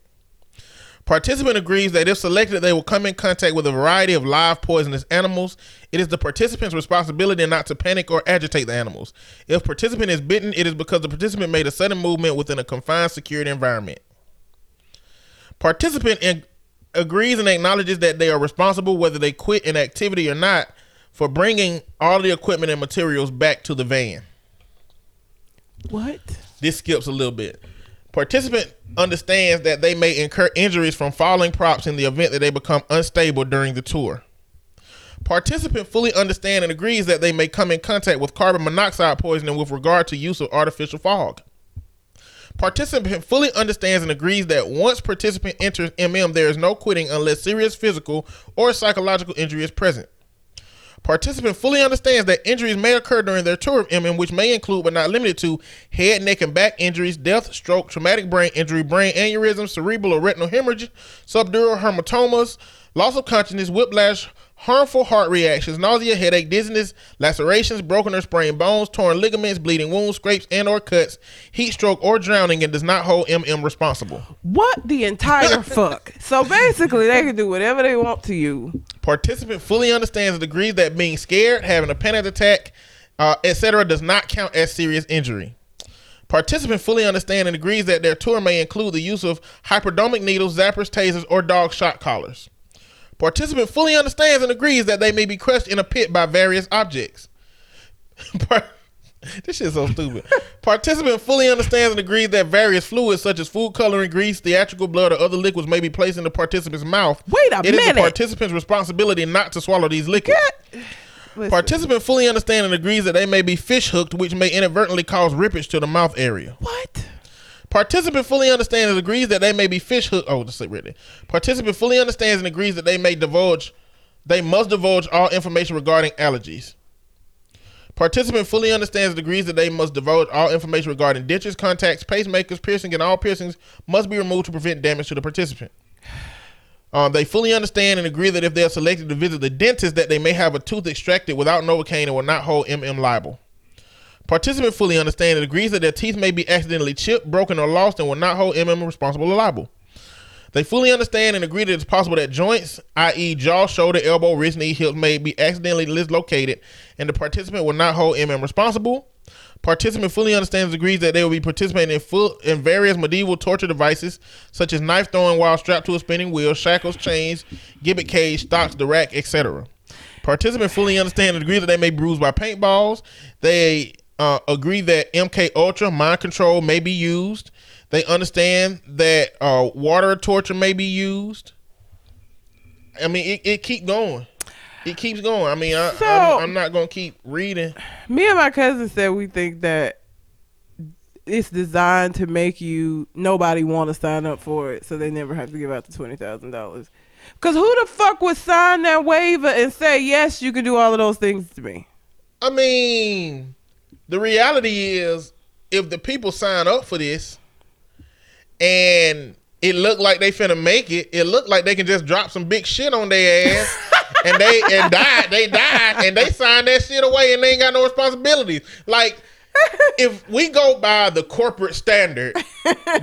Participant agrees that if selected, they will come in contact with a variety of live poisonous animals. It is the participant's responsibility not to panic or agitate the animals. If participant is bitten, it is because the participant made a sudden movement within a confined, secured environment. Participant in, agrees and acknowledges that they are responsible, whether they quit an activity or not, for bringing all the equipment and materials back to the van. what? This skips a little bit. Participant understands that they may incur injuries from falling props in the event that they become unstable during the tour. Participant fully understands and agrees that they may come in contact with carbon monoxide poisoning with regard to use of artificial fog. Participant fully understands and agrees that once participant enters MM, there is no quitting unless serious physical or psychological injury is present. Participant fully understands that injuries may occur during their tour of MM, which may include but not limited to head, neck, and back injuries, death, stroke, traumatic brain injury, brain aneurysm, cerebral or retinal hemorrhage, subdural hematomas, loss of consciousness, whiplash, harmful heart reactions, nausea, headache, dizziness, lacerations, broken or sprained bones, torn ligaments, bleeding wounds, scrapes, and or cuts, heat stroke, or drowning, and does not hold MM responsible. What the entire fuck? So basically, they can do whatever they want to you. Participant fully understands and agrees that being scared, having a panic attack, uh, etc., does not count as serious injury. Participant fully understands and agrees that their tour may include the use of hypodermic needles, zappers, tasers, or dog shot collars. Participant fully understands and agrees that they may be crushed in a pit by various objects. This shit's so stupid. Participant fully understands and agrees that various fluids such as food coloring, grease, theatrical blood, or other liquids may be placed in the participant's mouth. Wait a minute. It is the participant's responsibility not to swallow these liquids. Participant fully understands and agrees that they may be fish hooked, which may inadvertently cause rippage to the mouth area. what? Participant fully understands and agrees that they may be fish. Oh, just say really. Participant fully understands and agrees that they may divulge They must divulge all information regarding allergies. Participant fully understands and agrees that they must divulge all information regarding dentures, contacts, pacemakers, piercing, and all piercings must be removed to prevent damage to the participant. Um, they fully understand and agree that if they are selected to visit the dentist, that they may have a tooth extracted without Novocaine and will not hold MM liable. Participant fully understands and agrees that their teeth may be accidentally chipped, broken, or lost and will not hold MM responsible or liable. They fully understand and agree that it's possible that joints, i.e., jaw, shoulder, elbow, wrist, knee, hip, may be accidentally dislocated, and the participant will not hold MM responsible. Participant fully understands and agrees that they will be participating in full in various medieval torture devices such as knife throwing while strapped to a spinning wheel, shackles, chains, gibbet cage, stocks, the rack, etc. Participant fully understand and agree that they may be bruised by paintballs. They uh, agree that MK Ultra mind control may be used. They understand that uh, water torture may be used. I mean, it, it keep going. It keeps going. I mean, I, So- I'm, I'm not gonna keep reading. Me and my cousin said we think that it's designed to make you nobody want to sign up for it, so they never have to give out the twenty thousand dollars. Cause who the fuck would sign that waiver and say yes, you can do all of those things to me? I mean, the reality is, if the people sign up for this, and it looked like they finna make it, it looked like they can just drop some big shit on their ass, and they and died, they died, and they signed that shit away, and they ain't got no responsibilities. Like, if we go by the corporate standard,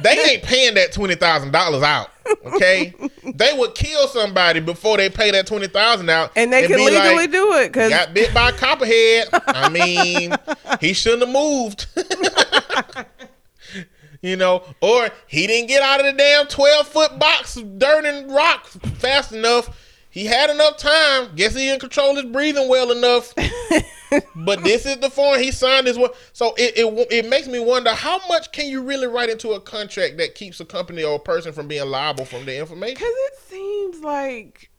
they ain't paying that twenty thousand dollars out. Okay, they would kill somebody before they pay that twenty thousand out, And they can legally like, do it because got bit by a copperhead. I mean, he shouldn't have moved. you know, or he didn't get out of the damn 12 foot box of dirt and rock fast enough. He had enough time. Guess he didn't control his breathing well enough. but this is the form he signed this one. So it, it it makes me wonder how much can you really write into a contract that keeps a company or a person from being liable from the information? Because it seems like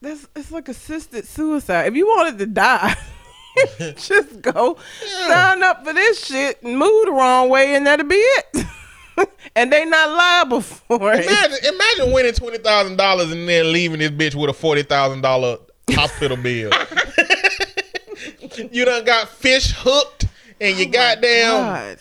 this it's like assisted suicide. If you wanted to die, just go Yeah. sign up for this shit and move the wrong way, and that'll be it. and they not liable for it. Imagine, imagine winning twenty thousand dollars and then leaving this bitch with a forty thousand dollar hospital bill. you done got fish hooked, and you oh goddamn God.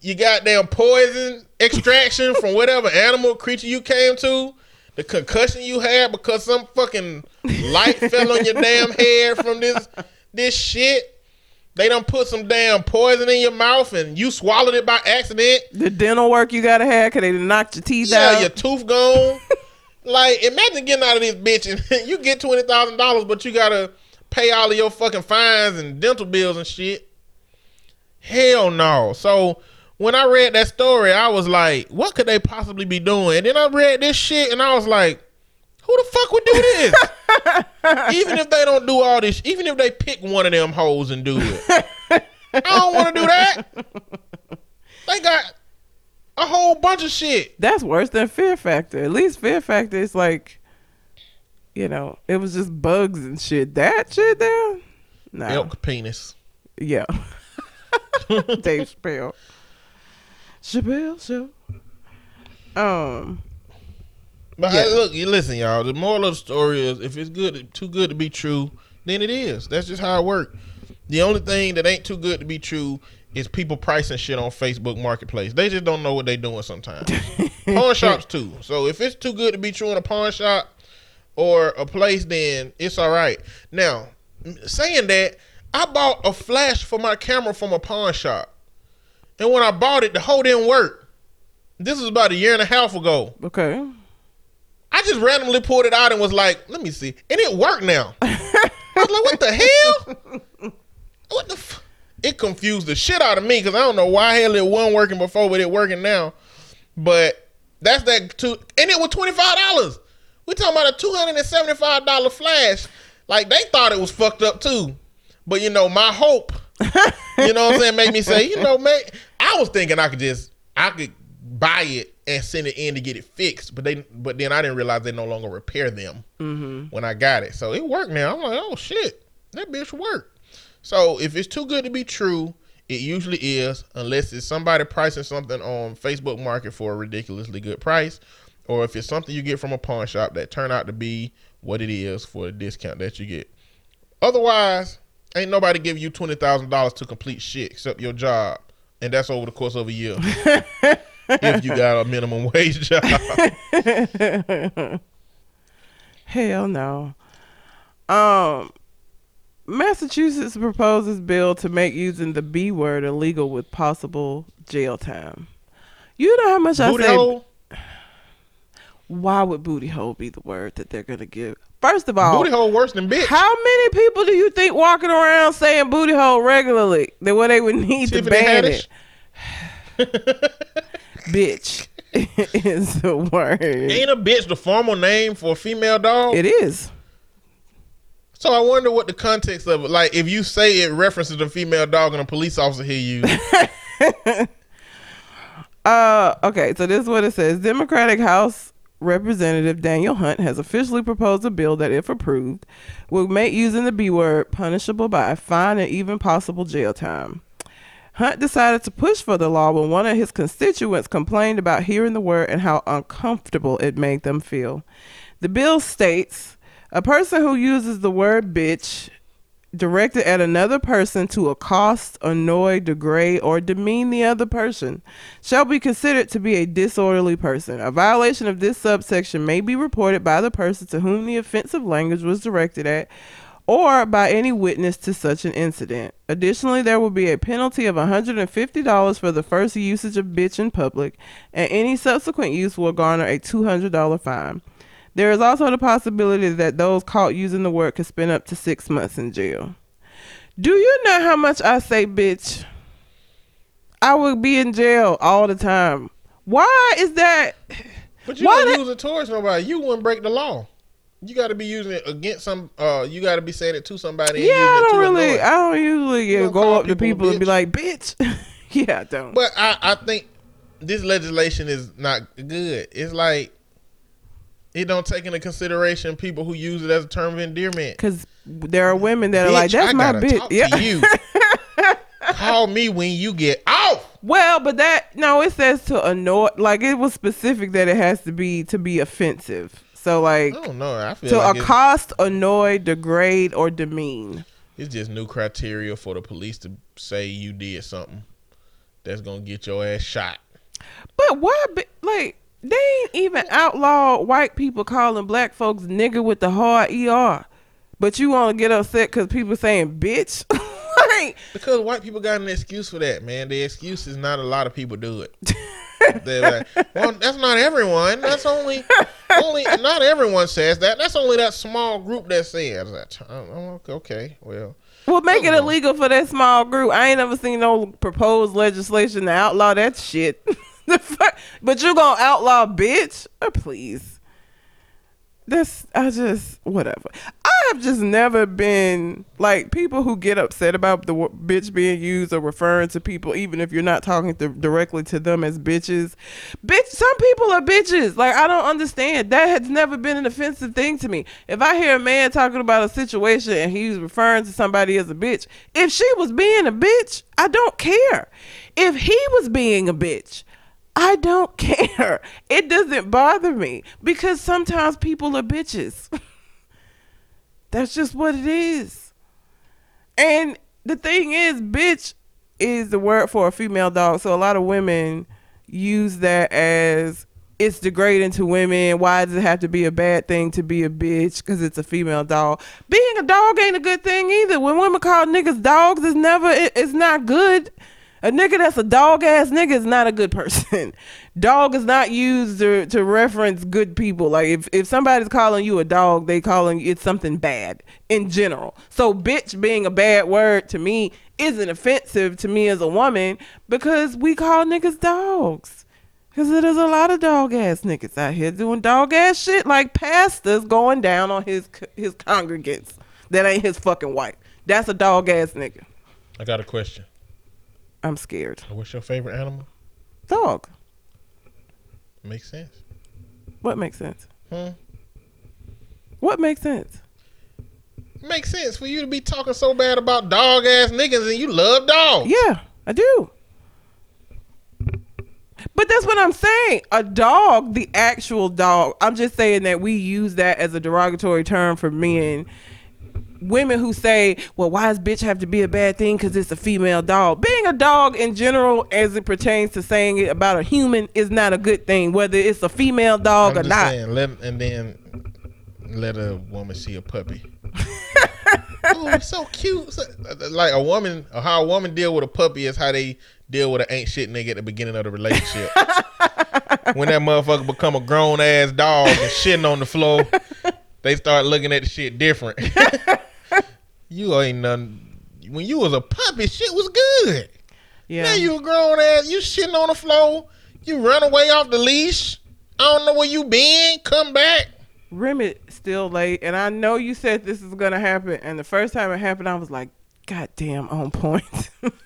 you goddamn poison extraction from whatever animal creature you came to. The concussion you had because some fucking light fell on your damn head from this this shit. They done put some damn poison in your mouth and you swallowed it by accident. The dental work you gotta have because they knocked your teeth Yeah, out. your tooth gone. like, imagine getting out of this bitch and you get twenty thousand dollars, but you gotta pay all of your fucking fines and dental bills and shit. Hell no. So when I read that story, I was like, what could they possibly be doing? And then I read this shit and I was like, who the fuck would do this? even if they don't do all this, even if they pick one of them hoes and do it. I don't want to do that. They got a whole bunch of shit. That's worse than Fear Factor. At least Fear Factor is like, you know, it was just bugs and shit. That shit there, no, Elk penis. yeah. Dave Chappelle. Chappelle show. Um, But Yeah. I, look, you listen, y'all. The moral of the story is, if it's good, too good to be true, then it is. That's just how it works. The only thing that ain't too good to be true is people pricing shit on Facebook Marketplace. They just don't know what they're doing sometimes. pawn shops too. So if it's too good to be true in a pawn shop or a place, then it's all right. Now, saying that, I bought a flash for my camera from a pawn shop, and when I bought it, the whole didn't work. This was about a year and a half ago. okay. I just randomly pulled it out and was like, let me see. And it worked now. I was like, what the hell? What the f-? It confused the shit out of me because I don't know why hell it wasn't working before, but it working now. But that's that two and it was twenty five dollars. We talking about a two hundred and seventy five dollar flash. Like they thought it was fucked up too. But you know, my hope, you know what I'm saying, made me say, you know, man, I was thinking I could just I could buy it and send it in to get it fixed. But they but then I didn't realize they no longer repair them mm-hmm. when I got it. So it worked now. I'm like, oh shit, that bitch worked. So if it's too good to be true, it usually is, unless it's somebody pricing something on Facebook Market for a ridiculously good price, or if it's something you get from a pawn shop that turned out to be what it is for a discount that you get. Otherwise, ain't nobody giving you twenty thousand dollars to complete shit except your job, and that's over the course of a year. if you got a minimum wage job, Hell no. Um, Massachusetts proposes bill to make using the B word illegal with possible jail time. You know how much booty I say. hole, Why would booty hole be the word that they're gonna give? First of all, booty hole worse than bitch. how many people do you think walking around saying booty hole regularly? That what they would need to ban Haddish? it. Bitch is the word. Ain't a bitch the formal name for a female dog? It is. So I wonder what the context of it. Like, if you say it references a female dog and a police officer hear you, Uh, okay, so this is what it says. Democratic House Representative Daniel Hunt has officially proposed a bill that, if approved, will make using the B word punishable by a fine and even possible jail time. Hunt decided to push for the law when one of his constituents complained about hearing the word and how uncomfortable it made them feel. The bill states a person who uses the word bitch directed at another person to accost, annoy, degrade, or demean the other person shall be considered to be a disorderly person. A violation of this subsection may be reported by the person to whom the offensive language was directed at or by any witness to such an incident. Additionally, there will be a penalty of $150 for the first usage of bitch in public, and any subsequent use will garner a $200 fine. There is also the possibility that those caught using the word could spend up to six months in jail. Do you know how much I say bitch? I would be in jail all the time. Why is that? but you Why don't that- use it towards nobody. You wouldn't break the law. You got to be using it against some. Uh, you got to be saying it to somebody. Yeah, I don't really. I don't usually yeah, go up to people a people and be like, bitch. yeah, I don't. But I, I think this legislation is not good. It's like it don't take into consideration people who use it as a term of endearment. Because there are women that are like, that's I my bitch. to Yeah. you. Call me when you get off. Well, but that no, it says to annoy. Like it was specific that it has to be to be offensive. So like I don't know. I feel to like accost, annoy, degrade, or demean. it's just new criteria for the police to say you did something that's gonna get your ass shot. But why? Like they ain't even outlaw white people calling black folks nigger with the hard er. But you want to get upset because people saying bitch. like Because white people got an excuse for that, man. The excuse is not a lot of people do it. Like, well, that's not everyone. That's only, only not everyone says that. That's only that small group that says that. Oh, okay, well, Well, make it illegal for that small group. I ain't never seen no proposed legislation to outlaw that shit. But you gonna outlaw bitch? Oh, please. That's I just whatever. I have just never been like people who get upset about the bitch being used or referring to people, even if you're not talking to, directly to them as bitches. Bitch, some people are bitches. Like I don't understand. That has never been an offensive thing to me. If I hear a man talking about a situation and he's referring to somebody as a bitch, if she was being a bitch, I don't care. If he was being a bitch, I don't care. It doesn't bother me because sometimes people are bitches. That's just what it is. And the thing is, bitch is the word for a female dog. So a lot of women use that as it's degrading to women. Why does it have to be a bad thing to be a bitch? Because it's a female dog. Being a dog ain't a good thing either. When women call niggas dogs, it's never, it, it's not good. A nigga that's a dog ass nigga is not a good person. dog is not used to, to reference good people. Like if, if somebody's calling you a dog, they calling it's something bad in general. So bitch being a bad word to me isn't offensive to me as a woman because we call niggas dogs. Cause there's a lot of dog ass niggas out here doing dog ass shit like pastors going down on his his congregants that ain't his fucking wife. That's a dog ass nigga. I got a question. I'm scared. What's your favorite animal? Dog. Makes sense. What makes sense? Hmm. What makes sense? Makes sense for you to be talking so bad about dog ass niggas and you love dogs. Yeah, I do. But But that's what I'm saying. A dog, the actual dog. I'm just saying that we use that as a derogatory term for men. Women who say, "Well, why does bitch have to be a bad thing? Because it's a female dog." Being a dog in general, as it pertains to saying it about a human, is not a good thing. Whether it's a female dog I'm or not. saying, let and then let a woman see a puppy. oh, it's so cute. So- like a woman, how a woman deal with a puppy is how they deal with an ain't shit nigga at the beginning of the relationship. when that motherfucker become a grown ass dog and shitting on the floor, they start looking at the shit different. you ain't nothing. When you was a puppy, shit was good. Yeah. Now you a grown ass, you shitting on the floor, you run away off the leash. I don't know where you been. Come back. Remit still late, and I know you said this is gonna happen. And the first time it happened, I was like, "God damn, on point."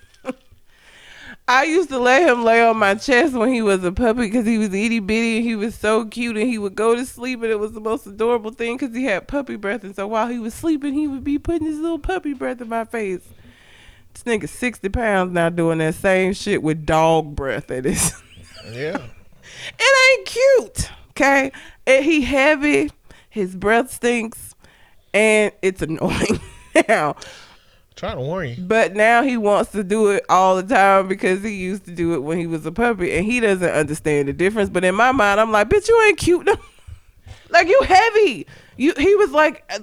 I used to let him lay on my chest when he was a puppy because he was itty bitty and he was so cute, and he would go to sleep, and it was the most adorable thing because he had puppy breath. And so while he was sleeping, he would be putting his little puppy breath in my face. This nigga sixty pounds now doing that same shit with dog breath. It is. Yeah. it ain't cute. Okay, and he heavy. His breath stinks, and it's annoying now. Trying to warn you. But now he wants to do it all the time because he used to do it when he was a puppy, and he doesn't understand the difference. But in my mind, I'm like, bitch, you ain't cute. No. like you heavy. You he was like uh,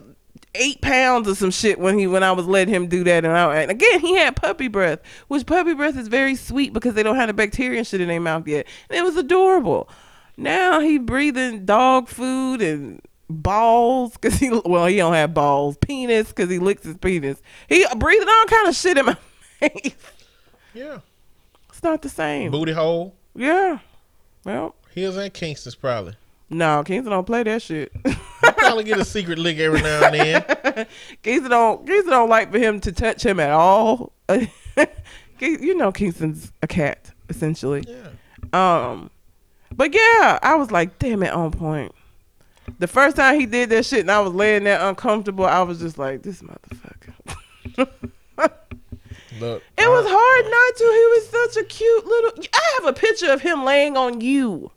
eight pounds or some shit when he when I was letting him do that. And, I, and again, he had puppy breath, which puppy breath is very sweet because they don't have the bacteria and shit in their mouth yet. And it was adorable. Now he breathing dog food and balls because he well he don't have balls penis because he licks his penis he breathing all kind of shit in my face Yeah. it's not the same Booty hole. yeah well Hills and Kingston's probably. no Kingston don't play that shit I Probably get a secret lick every now and then. Kingston don't Kingston don't like for him to touch him at all you know Kingston's a cat essentially Yeah. Um, but yeah, I was like, damn it, on point. The first time he did that shit and I was laying there uncomfortable, I was just like, this motherfucker. Look. It was hard not to. He was such a cute little. I have a picture of him laying on you.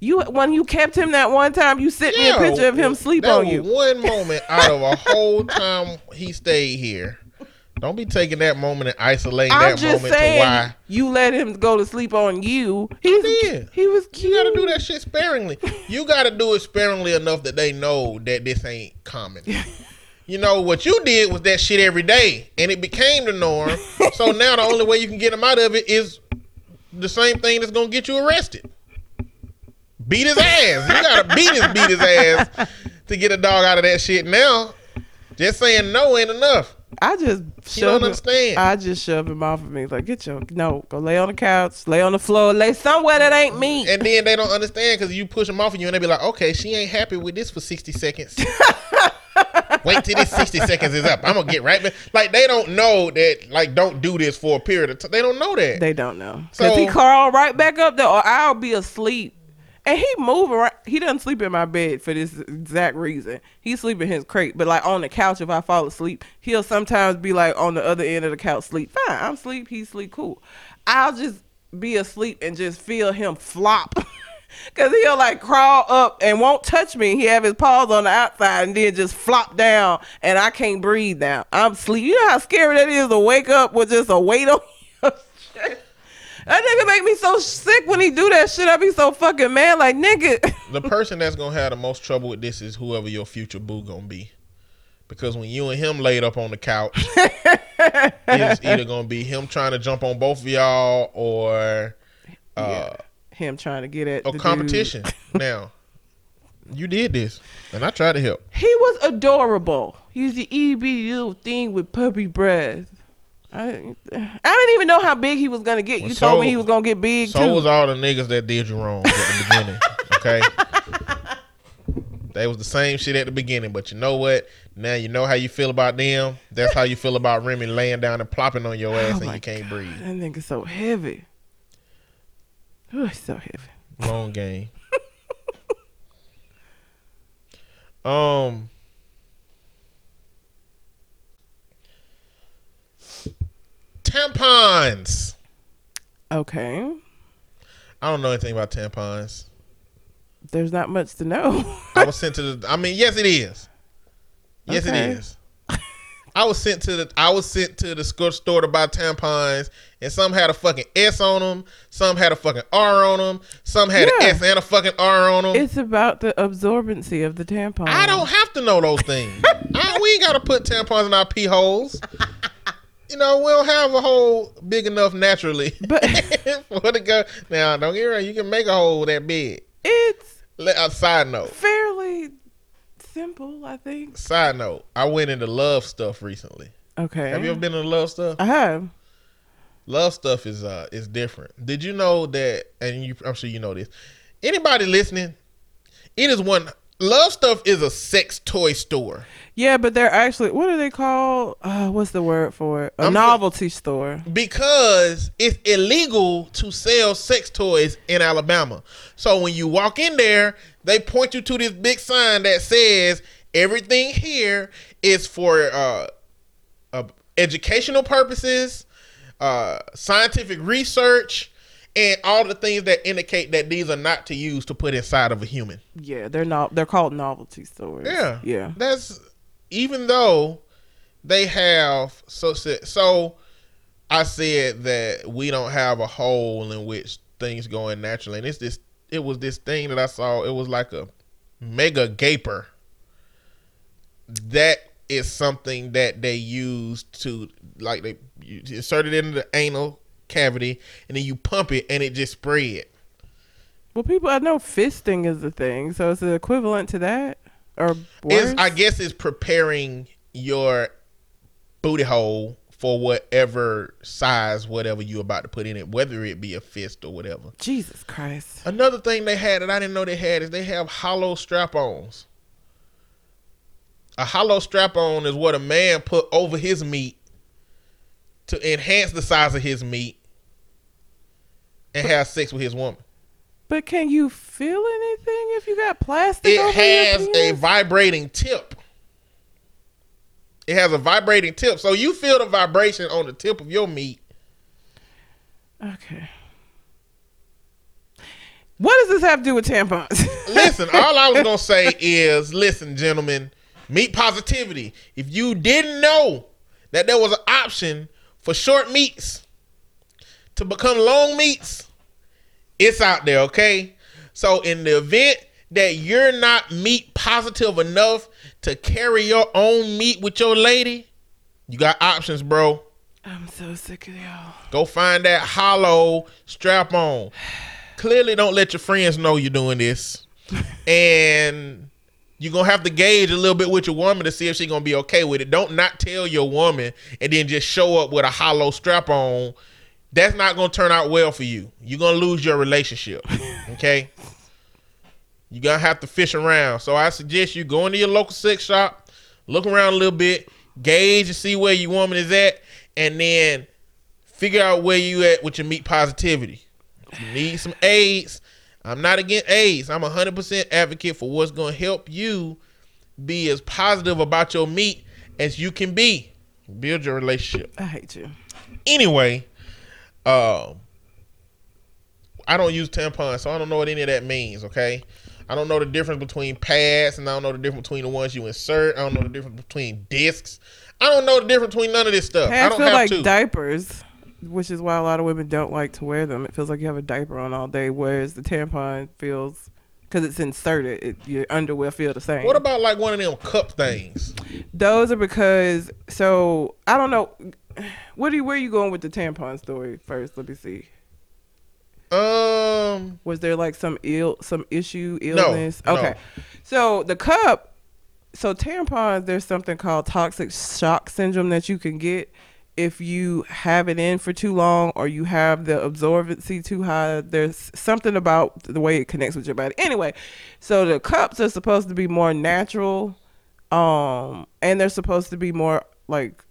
You when you kept him that one time, you sent me a picture of him sleep on you. One moment out of a whole time he stayed here. Don't be taking that moment and isolating I'm that just moment to why. you let him go to sleep on you. He did. he was cute. You gotta do that shit sparingly. You gotta do it sparingly enough that they know that this ain't common. You know what you did was that shit every day, and it became the norm. so now the only way you can get him out of it is the same thing that's gonna get you arrested. Beat his ass. You gotta beat his beat his ass to get a dog out of that shit. Now, just saying no ain't enough. I just You don't him. understand. I just shove him off of me. Like, get your no, go lay on the couch, lay on the floor, lay somewhere that ain't me. And then they don't understand because you push them off of you and they be like, okay, she ain't happy with this for 60 seconds. Wait till this 60 seconds is up. I'm to get right back. Like, they don't know that, like, don't do this for a period of time. They don't know that. They don't know because he So- crawl right back up there, or I'll be asleep. And he moving right. He doesn't sleep in my bed for this exact reason. He sleep in his crate, but like on the couch, if I fall asleep, he'll sometimes be like on the other end of the couch, sleep. Fine, I'm sleep. He sleep cool. I'll just be asleep and just feel him flop. Cause he'll like crawl up and won't touch me. He have his paws on the outside and then just flop down, and I can't breathe now. I'm sleep. You know how scary that is to wake up with just a weight on your chest. That nigga make me so sick when he do that shit. I be so fucking mad. Like nigga, the person that's going to have the most trouble with this is whoever your future boo going to be. Because when you and him laid up on the couch, it's either going to be him trying to jump on both of y'all or uh, Yeah. him trying to get at dude. competition. now, you did this, and I tried to help. He was adorable. He's the little thing with puppy breath. I, I didn't even know how big he was gonna get. Well, you told me he was gonna get big So too. was all the niggas that did you wrong at the beginning. Okay. They was the same shit at the beginning, but you know what? Now you know how you feel about them. That's how you feel about Remy laying down and plopping on your ass Oh and you can't God, breathe. That nigga's so heavy. Oh, he's so heavy. Long game. um. Tampons. Okay. I don't know anything about tampons. There's not much to know. I was sent to the. I mean, yes, it is. Yes, Okay. it is. I was sent to the. I was sent to the store to buy tampons, and some had a fucking S on them. Some had a fucking R on them. Some had Yeah. an S and a fucking R on them. it's about the absorbency of the tampon. I don't have to know those things. I, we ain't got to put tampons in our pee holes. You know, we don't have a hole big enough naturally But for the go. Now, don't get me wrong. You can make a hole that big. it's Let, a side note. fairly simple, I think. Side note. I went into love stuff recently. Okay. Have you ever been in love stuff? I have. Love stuff is uh is different. Did you know that? And you, I'm sure you know this. Anybody listening? It is one. Love stuff is a sex toy store. Yeah, but they're actually what do they call? Uh, what's the word for it? A I'm- novelty store. because it's illegal to sell sex toys in Alabama. So when you walk in there, they point you to this big sign that says everything here is for uh, uh, educational purposes, uh, scientific research, and all the things that indicate that these are not to use to put inside of a human. Yeah, they're not. They're called novelty stores. Yeah, Yeah. That's even though they have so so. I said that we don't have a hole in which things go in naturally, and it's this. It was this thing that I saw. It was like a mega gaper. That is something that they use to like they you insert it into the anal cavity, and then you pump it, and it just spread. Well, people, I know fisting is the thing, so it's equivalent to that, or. I guess it's preparing your booty hole for whatever size, whatever you're about to put in it, whether it be a fist or whatever. Jesus Christ. Another thing they had that I didn't know they had is they have hollow strap-ons. A hollow strap-on is what a man put over his meat to enhance the size of his meat and have sex with his woman. But can you feel anything if you got plastic? It has a vibrating tip. It has a vibrating tip. So you feel the vibration on the tip of your meat. Okay. What does this have to do with tampons? Listen, all I was going to say is listen, gentlemen, meat positivity. If you didn't know that there was an option for short meats to become long meats, it's out there, okay? So in the event that you're not meat positive enough to carry your own meat with your lady, you got options, bro. I'm so sick of y'all. Go find that hollow strap on. Clearly, don't let your friends know you're doing this. And you're to have to gauge a little bit with your woman to see if she's to be okay with it. Don't not tell your woman and then just show up with a hollow strap on. That's not going to turn out well for you. You're going to lose your relationship. Okay? You're going to have to fish around. So I suggest you go into your local sex shop, look around a little bit, gauge and see where your woman is at, and then figure out where you at with your meat positivity. If you need some AIDS, I'm not against AIDS. I'm 100% advocate for what's going to help you be as positive about your meat as you can be. Build your relationship. I hate you. Anyway, um, I don't use tampons, so I don't know what any of that means. Okay, I don't know the difference between pads, and I don't know the difference between the ones you insert. I don't know the difference between discs. I don't know the difference between none of this stuff. I Pads don't feel have like to. diapers, which is why a lot of women don't like to wear them. It feels like you have a diaper on all day, whereas the tampon feels because it's inserted. It, your underwear feel the same. what about like one of them cup things? Those are because so I don't know. What do you, where are you going with the tampon story first? Let me see. Um, Was there like some ill some issue illness? no. Okay. So the cup so tampons there's something called toxic shock syndrome that you can get if you have it in for too long or you have the absorbency too high. There's something about the way it connects with your body. Anyway, so the cups are supposed to be more natural um and they're supposed to be more like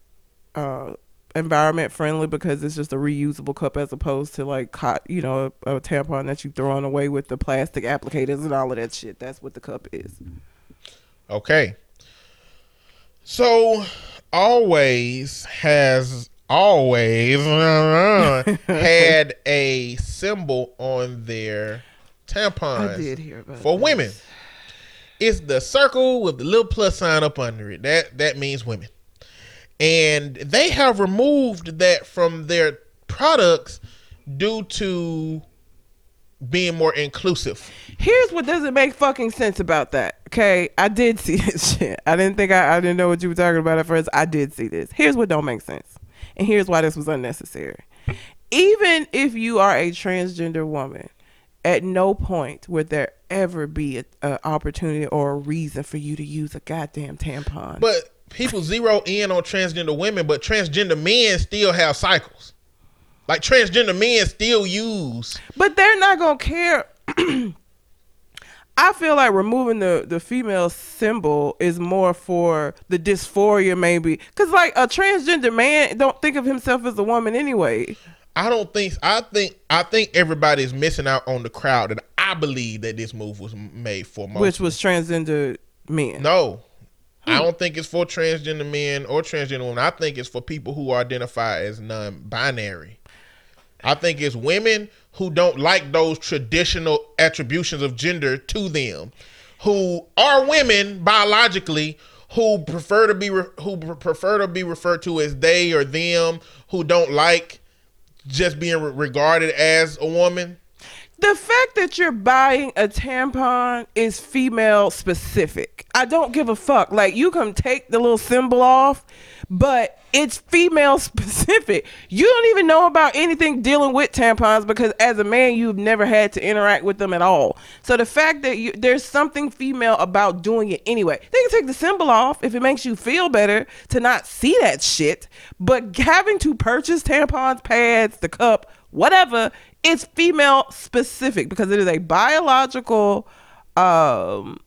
uh environment friendly because it's just a reusable cup as opposed to like cot you know a, a tampon that you throwing away with the plastic applicators and all of that shit that's what the cup is Okay. So always has always had a symbol on their tampons I did hear about for this. women. It's the circle with the little plus sign up under it. That that means women. And they have removed that from their products due to being more inclusive. Here's what doesn't make fucking sense about that. Okay, I did see this shit. I didn't think I, I didn't know what you were talking about at first. I did see this. Here's what don't make sense, and here's why this was unnecessary. Even if you are a transgender woman, at no point would there ever be a, a opportunity or a reason for you to use a goddamn tampon. But people zero in on transgender women, but transgender men still have cycles. Like transgender men still use. But they're not gonna care. I feel like removing the the female symbol is more for the dysphoria, maybe, because like a transgender man don't think of himself as a woman anyway. I don't think I think I think everybody's missing out on the crowd that I believe that this move was made for most. which was transgender men. no. I don't think it's for transgender men or transgender women. I think it's for people who identify as non-binary. I think it's women who don't like those traditional attributions of gender to them, who are women biologically, who prefer to be re- who pre- prefer to be referred to as they or them, who don't like just being re- regarded as a woman. The fact that you're buying a tampon is female specific. I don't give a fuck. Like you can take the little symbol off, but it's female specific. You don't even know about anything dealing with tampons because as a man you've never had to interact with them at all. So the fact that you there's something female about doing it anyway. They can take the symbol off if it makes you feel better to not see that shit, but having to purchase tampons, pads, the cup, whatever, it's female specific because it is a biological um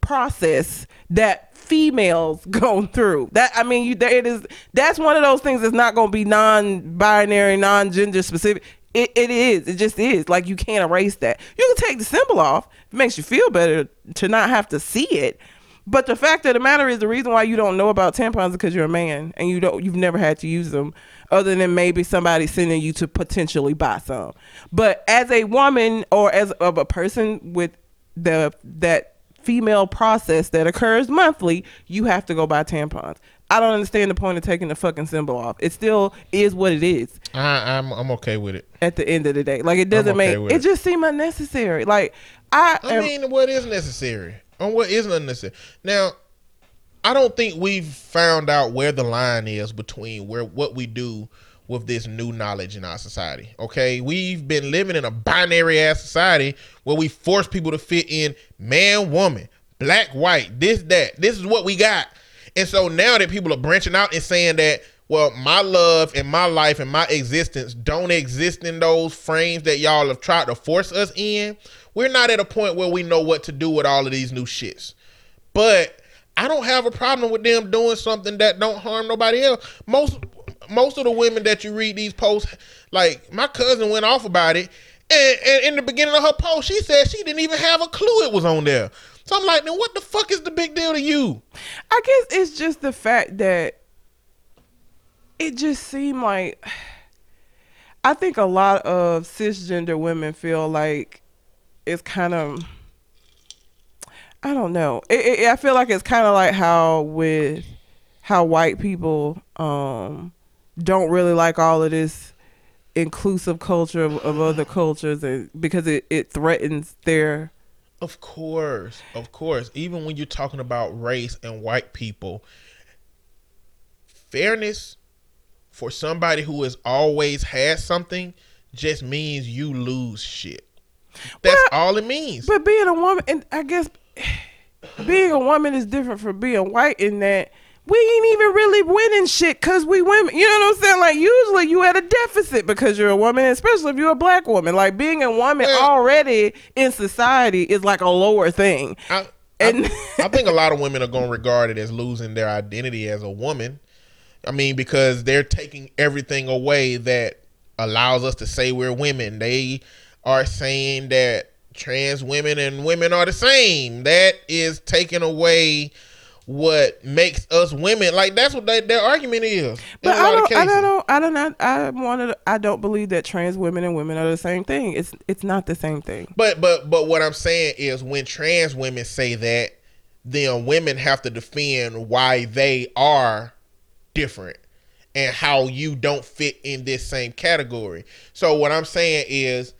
process that females go through. That I mean, you it is. That's one of those things that's not going to be non-binary, non-gender specific. It, it is. It just is. Like you can't erase that. You can take the symbol off. It makes you feel better to not have to see it. But the fact of the matter is, the reason why you don't know about tampons is because you're a man and you don't. You've never had to use them, other than maybe somebody sending you to potentially buy some. But as a woman or as of a person with the that female process that occurs monthly, you have to go buy tampons. I don't understand the point of taking the fucking symbol off. It still is what it is I, I'm I'm okay with it. at the end of the day. Like it doesn't okay make it it. just seem unnecessary. Like I, I am, mean, what is necessary and what isn't unnecessary. Now, I don't think we've found out where the line is between where what we do with this new knowledge in our society. Okay, we've been living in a binary ass society where we force people to fit in man, woman, black, white, this, that. This is what we got. And so now that people are branching out and saying that, well, my love and my life and my existence don't exist in those frames that y'all have tried to force us in, we're not at a point where we know what to do with all of these new shits. But I don't have a problem with them doing something that don't harm nobody else. Most most of the women that you read these posts, like my cousin went off about it, and, and in the beginning of her post, she said she didn't even have a clue it was on there. So I'm like, then what the fuck is the big deal to you? I guess it's just the fact that it just seemed like I think a lot of cisgender women feel like it's kind of I don't know. It, it, I feel like it's kind of like how with how white people um don't really like all of this inclusive culture of, of other cultures and because it, it threatens their Of course, of course. Even when you're talking about race and white people, fairness for somebody who has always had something just means you lose shit. That's Well, all it means. But being a woman, and I guess being a woman is different from being white in that we ain't even really winning shit because we women. You know what I'm saying? Like usually you at a deficit because you're a woman, especially if you're a black woman. Like being a woman Well- already in society is like a lower thing. I, And- I, I think a lot of women are going to regard it as losing their identity as a woman. I mean, because they're taking everything away that allows us to say we're women. They are saying that trans women and women are the same. That is taking away what makes us women. Like that's what they, their argument is. But I don't, I don't, I don't, know. I wanted, I don't believe that trans women and women are the same thing. It's, it's not the same thing. But but but what I'm saying is when trans women say that, then women have to defend why they are different and how you don't fit in this same category. So what I'm saying is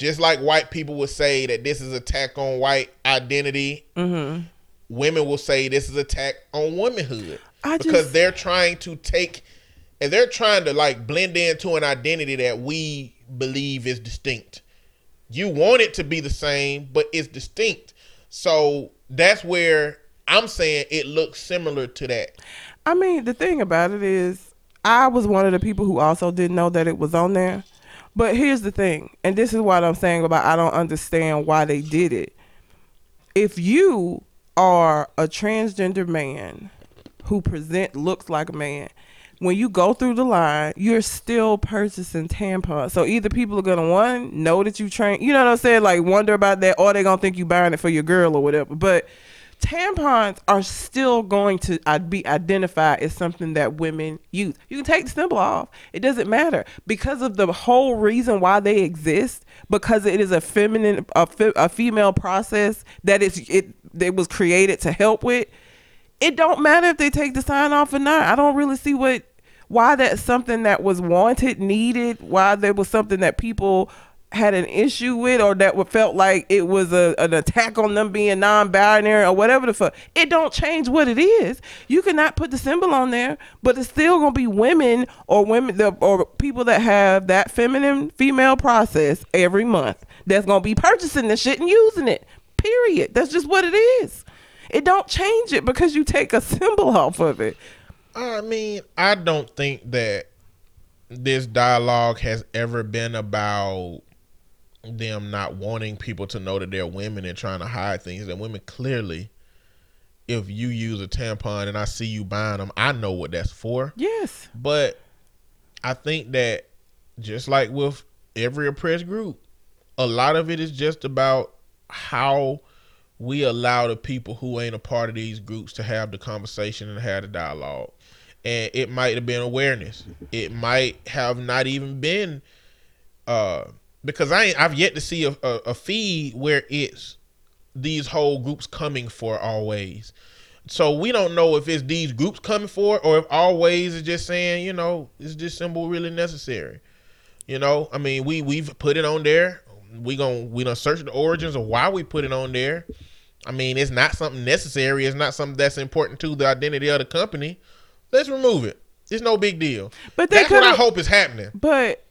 just like white people would say that this is attack on white identity, Mm-hmm. women will say this is attack on womanhood I because just- they're trying to take and they're trying to like blend into an identity that we believe is distinct. You want it to be the same, but it's distinct. So that's where I'm saying it looks similar to that. I mean, the thing about it is, I was one of the people who also didn't know that it was on there. But here's the thing, and this is what I'm saying about I don't understand why they did it. If you are a transgender man who present looks like a man, when you go through the line, you're still purchasing tampons. So either people are gonna one know that you train, you know what I'm saying, like wonder about that, or they're gonna think you buying it for your girl or whatever. But tampons are still going to uh, be identified as something that women use. You can take the symbol off; it doesn't matter because of the whole reason why they exist. Because it is a feminine, a, a female process that is it. It was created to help with. It don't matter if they take the sign off or not. I don't really see what why that's something that was wanted, needed, why there was something that people had an issue with or that felt like it was a, an attack on them being non-binary or whatever the fuck. It don't change what it is. You cannot put the symbol on there, but it's still gonna be women or women the, or people that have that feminine female process every month that's gonna be purchasing the shit and using it. Period. That's just what it is. It don't change it because you take a symbol off of it. I mean, I don't think that this dialogue has ever been about them not wanting people to know that they're women and trying to hide things. That women clearly, if you use a tampon and I see you buying them, I know what that's for. Yes. But I think that just like with every oppressed group, a lot of it is just about how we allow the people who ain't a part of these groups to have the conversation and have the dialogue. And it might have been awareness. It might have not even been uh because I ain't, I've yet to see a, a, a feed where it's these whole groups coming for always. So we don't know if it's these groups coming for it or if always is just saying, you know, is this symbol really necessary? You know, I mean, we we've put it on there. We gon' we gonna search the origins of why we put it on there. I mean, it's not something necessary. It's not something that's important to the identity of the company. Let's remove it. It's no big deal. But that's what I hope is happening. But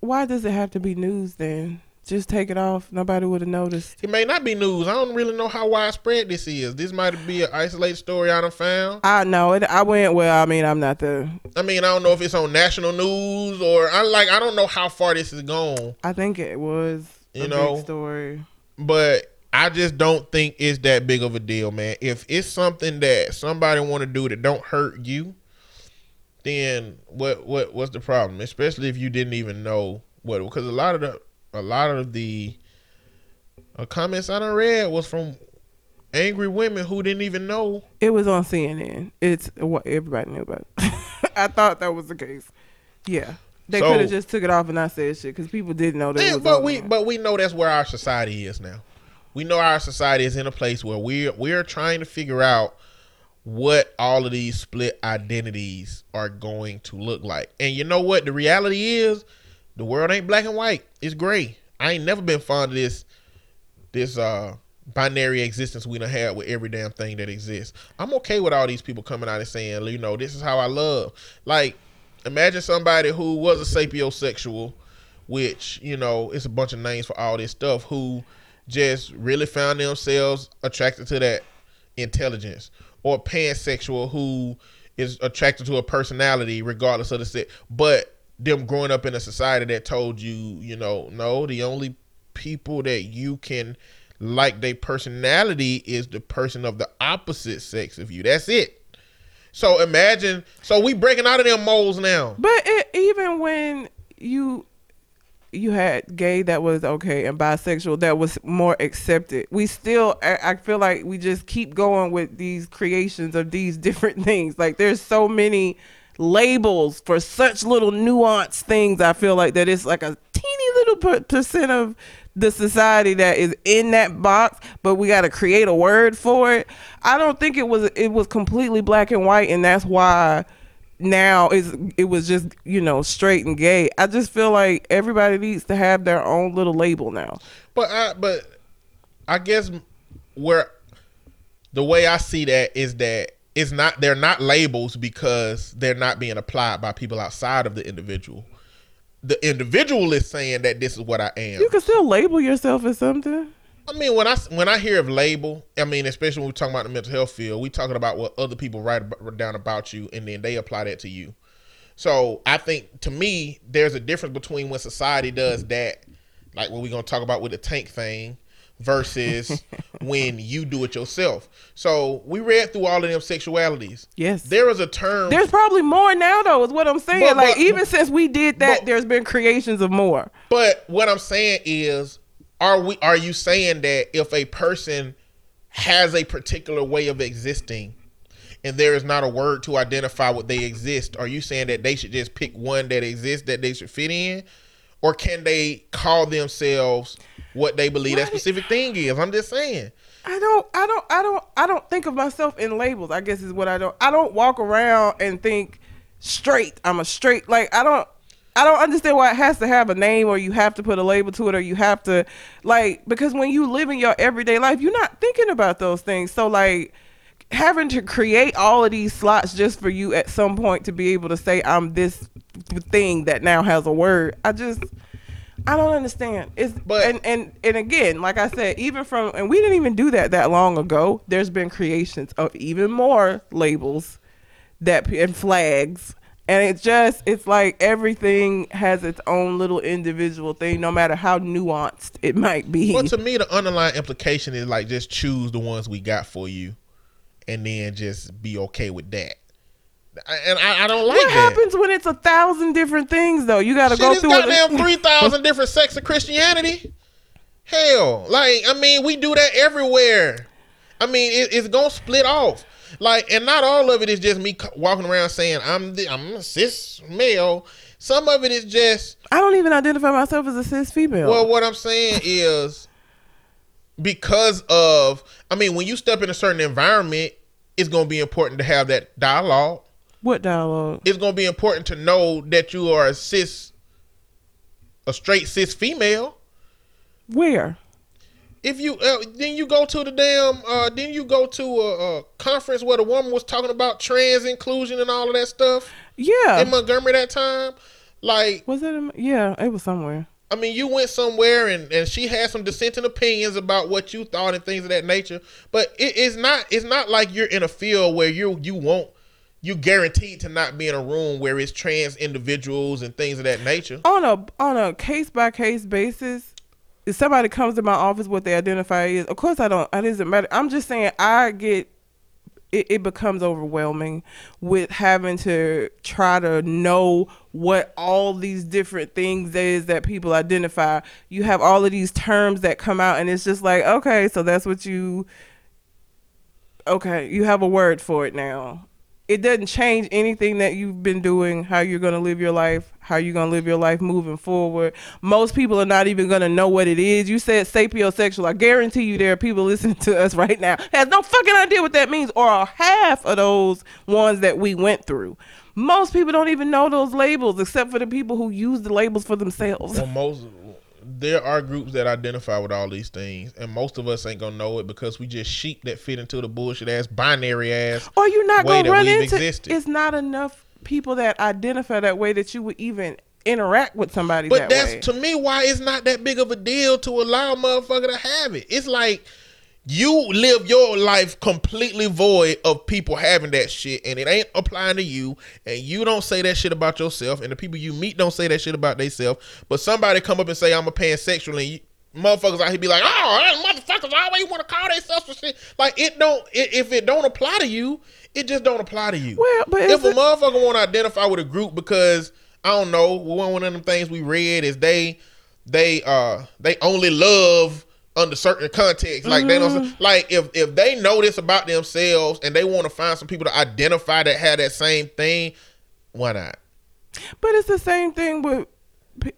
why does it have to be news then? Just take it off. Nobody would have noticed. It may not be news. I don't really know how widespread this is. This might be an isolated story I done found. I know it. I went. Well, I mean, I'm not the. I mean, I don't know if it's on national news or I like I don't know how far this is gone, I think it was a You know, big story. but I just don't think it's that big of a deal, man. If it's something that somebody want to do that don't hurt you, then what what what's the problem? Especially if you didn't even know what because a lot of the a lot of the uh, comments I done read was from angry women who didn't even know It was on CNN. It's what everybody knew about. I thought that was the case. Yeah, they So- could have just took it off and not said shit because people didn't know that. it Yeah, was but we but we know that's where our society is now. We know our society is in a place where we're we're trying to figure out what all of these split identities are going to look like. And you know what? The reality is the world ain't black and white. It's gray. I ain't never been fond of this this uh binary existence we done had with every damn thing that exists. I'm okay with all these people coming out and saying, you know, this is how I love. Like, imagine somebody who was a sapiosexual, which, you know, it's a bunch of names for all this stuff, who just really found themselves attracted to that intelligence. Or pansexual who is attracted to a personality regardless of the sex. But them growing up in a society that told you, you know, no, the only people that you can like their personality is the person of the opposite sex of you. That's it. So imagine, so we breaking out of them molds now. But it, even when you, you had gay that was okay and bisexual that was more accepted. We still, I, feel like we just keep going with these creations of these different things. Like there's so many labels for such little nuanced things. I feel like that it's like a teeny little per- percent of the society that is in that box, but we got to create a word for it. I don't think it was it was completely black and white, and that's why now is it was just you know straight and gay. I just feel like everybody needs to have their own little label now. But I but I guess where the way I see that is that it's not they're not labels because they're not being applied by people outside of the individual. The individual is saying that this is what I am. You can still label yourself as something. I mean, when I when I hear of label, I mean, especially when we're talking about the mental health field, we talking about what other people write about, down about you, and then they apply that to you. So I think to me, there's a difference between when society does that, like what we're gonna talk about with the tank thing, versus when you do it yourself. So we read through all of them sexualities. Yes. There is a term. There's probably more now though, is what I'm saying. But- like but- even since we did that, but- there's been creations of more. But what I'm saying is, are we are you saying that if a person has a particular way of existing and there is not a word to identify what they exist, are you saying that they should just pick one that exists that they should fit in? Or can they call themselves what they believe that specific thing is? I'm just saying. I don't I don't I don't I don't think of myself in labels. I guess is what I don't I don't walk around and think straight. I'm a straight like I don't I don't understand why it has to have a name or you have to put a label to it or you have to like because when you live in your everyday life, you're not thinking about those things. So like having to create all of these slots just for you at some point to be able to say I'm this thing that now has a word. I just I don't understand. It's But- and and and again, like I said, even from and we didn't even do that that long ago. There's been creations of even more labels that and flags, and it just it's like everything has its own little individual thing, no matter how nuanced it might be. But to me, the underlying implication is like just choose the ones we got for you, and then just be okay with that. And I, I don't like what that. happens when it's a thousand different things though? You got to Shit, go it's through goddamn it. three thousand different sects of Christianity. Hell, like I mean, we do that everywhere. I mean, it, it's gonna split off. Like, and not all of it is just me walking around saying I'm the, I'm a cis male. Some of it is just I don't even identify myself as a cis female. well, what I'm saying is because of I mean, when you step in a certain environment, it's gonna be important to have that dialogue. what dialogue? It's gonna be important to know that you are a cis, a straight cis female. Where? If you uh, then you go to the damn uh then you go to a, a conference where the woman was talking about trans inclusion and all of that stuff Yeah. in Montgomery that time. Like was it? In, yeah, it was somewhere. I mean, you went somewhere and, and she had some dissenting opinions about what you thought and things of that nature. But it, it's not it's not like you're in a field where you you won't you guaranteed to not be in a room where it's trans individuals and things of that nature. on a on a case by case basis if somebody comes to my office what they identify is of course i don't it doesn't matter. I'm just saying i get it, it becomes overwhelming with having to try to know what all these different things is that people identify. You have all of these terms that come out and it's just like okay so that's what you okay you have a word for it now it doesn't change anything that you've been doing how you're going to live your life how you're going to live your life moving forward. Most people are not even going to know what it is. You said sapiosexual. I guarantee you there are people listening to us right now has no fucking idea what that means or are half of those ones that we went through. Most people don't even know those labels except for the people who use the labels for themselves. Well, most there are groups that identify with all these things, and most of us ain't gonna know it because we just sheep that fit into the bullshit ass binary ass. or you're not way going to that run into existed. it's not enough people that identify that way that you would even interact with somebody But that that's way to me why it's not that big of a deal to allow a motherfucker to have it. It's like you live your life completely void of people having that shit, and it ain't applying to you, and you don't say that shit about yourself, and the people you meet don't say that shit about themselves. But somebody come up and say I'm a pansexual, and you, motherfuckers out here be like, oh, motherfuckers always want to call themselves for shit. Like it don't. i if it don't apply to you, it just don't apply to you. Well, but if a it- motherfucker want to identify with a group because I don't know, one of them things we read is they they uh they only love under certain contexts. Like they don't mm-hmm. like if if they know this about themselves and they want to find some people to identify that have that same thing, why not? But it's the same thing with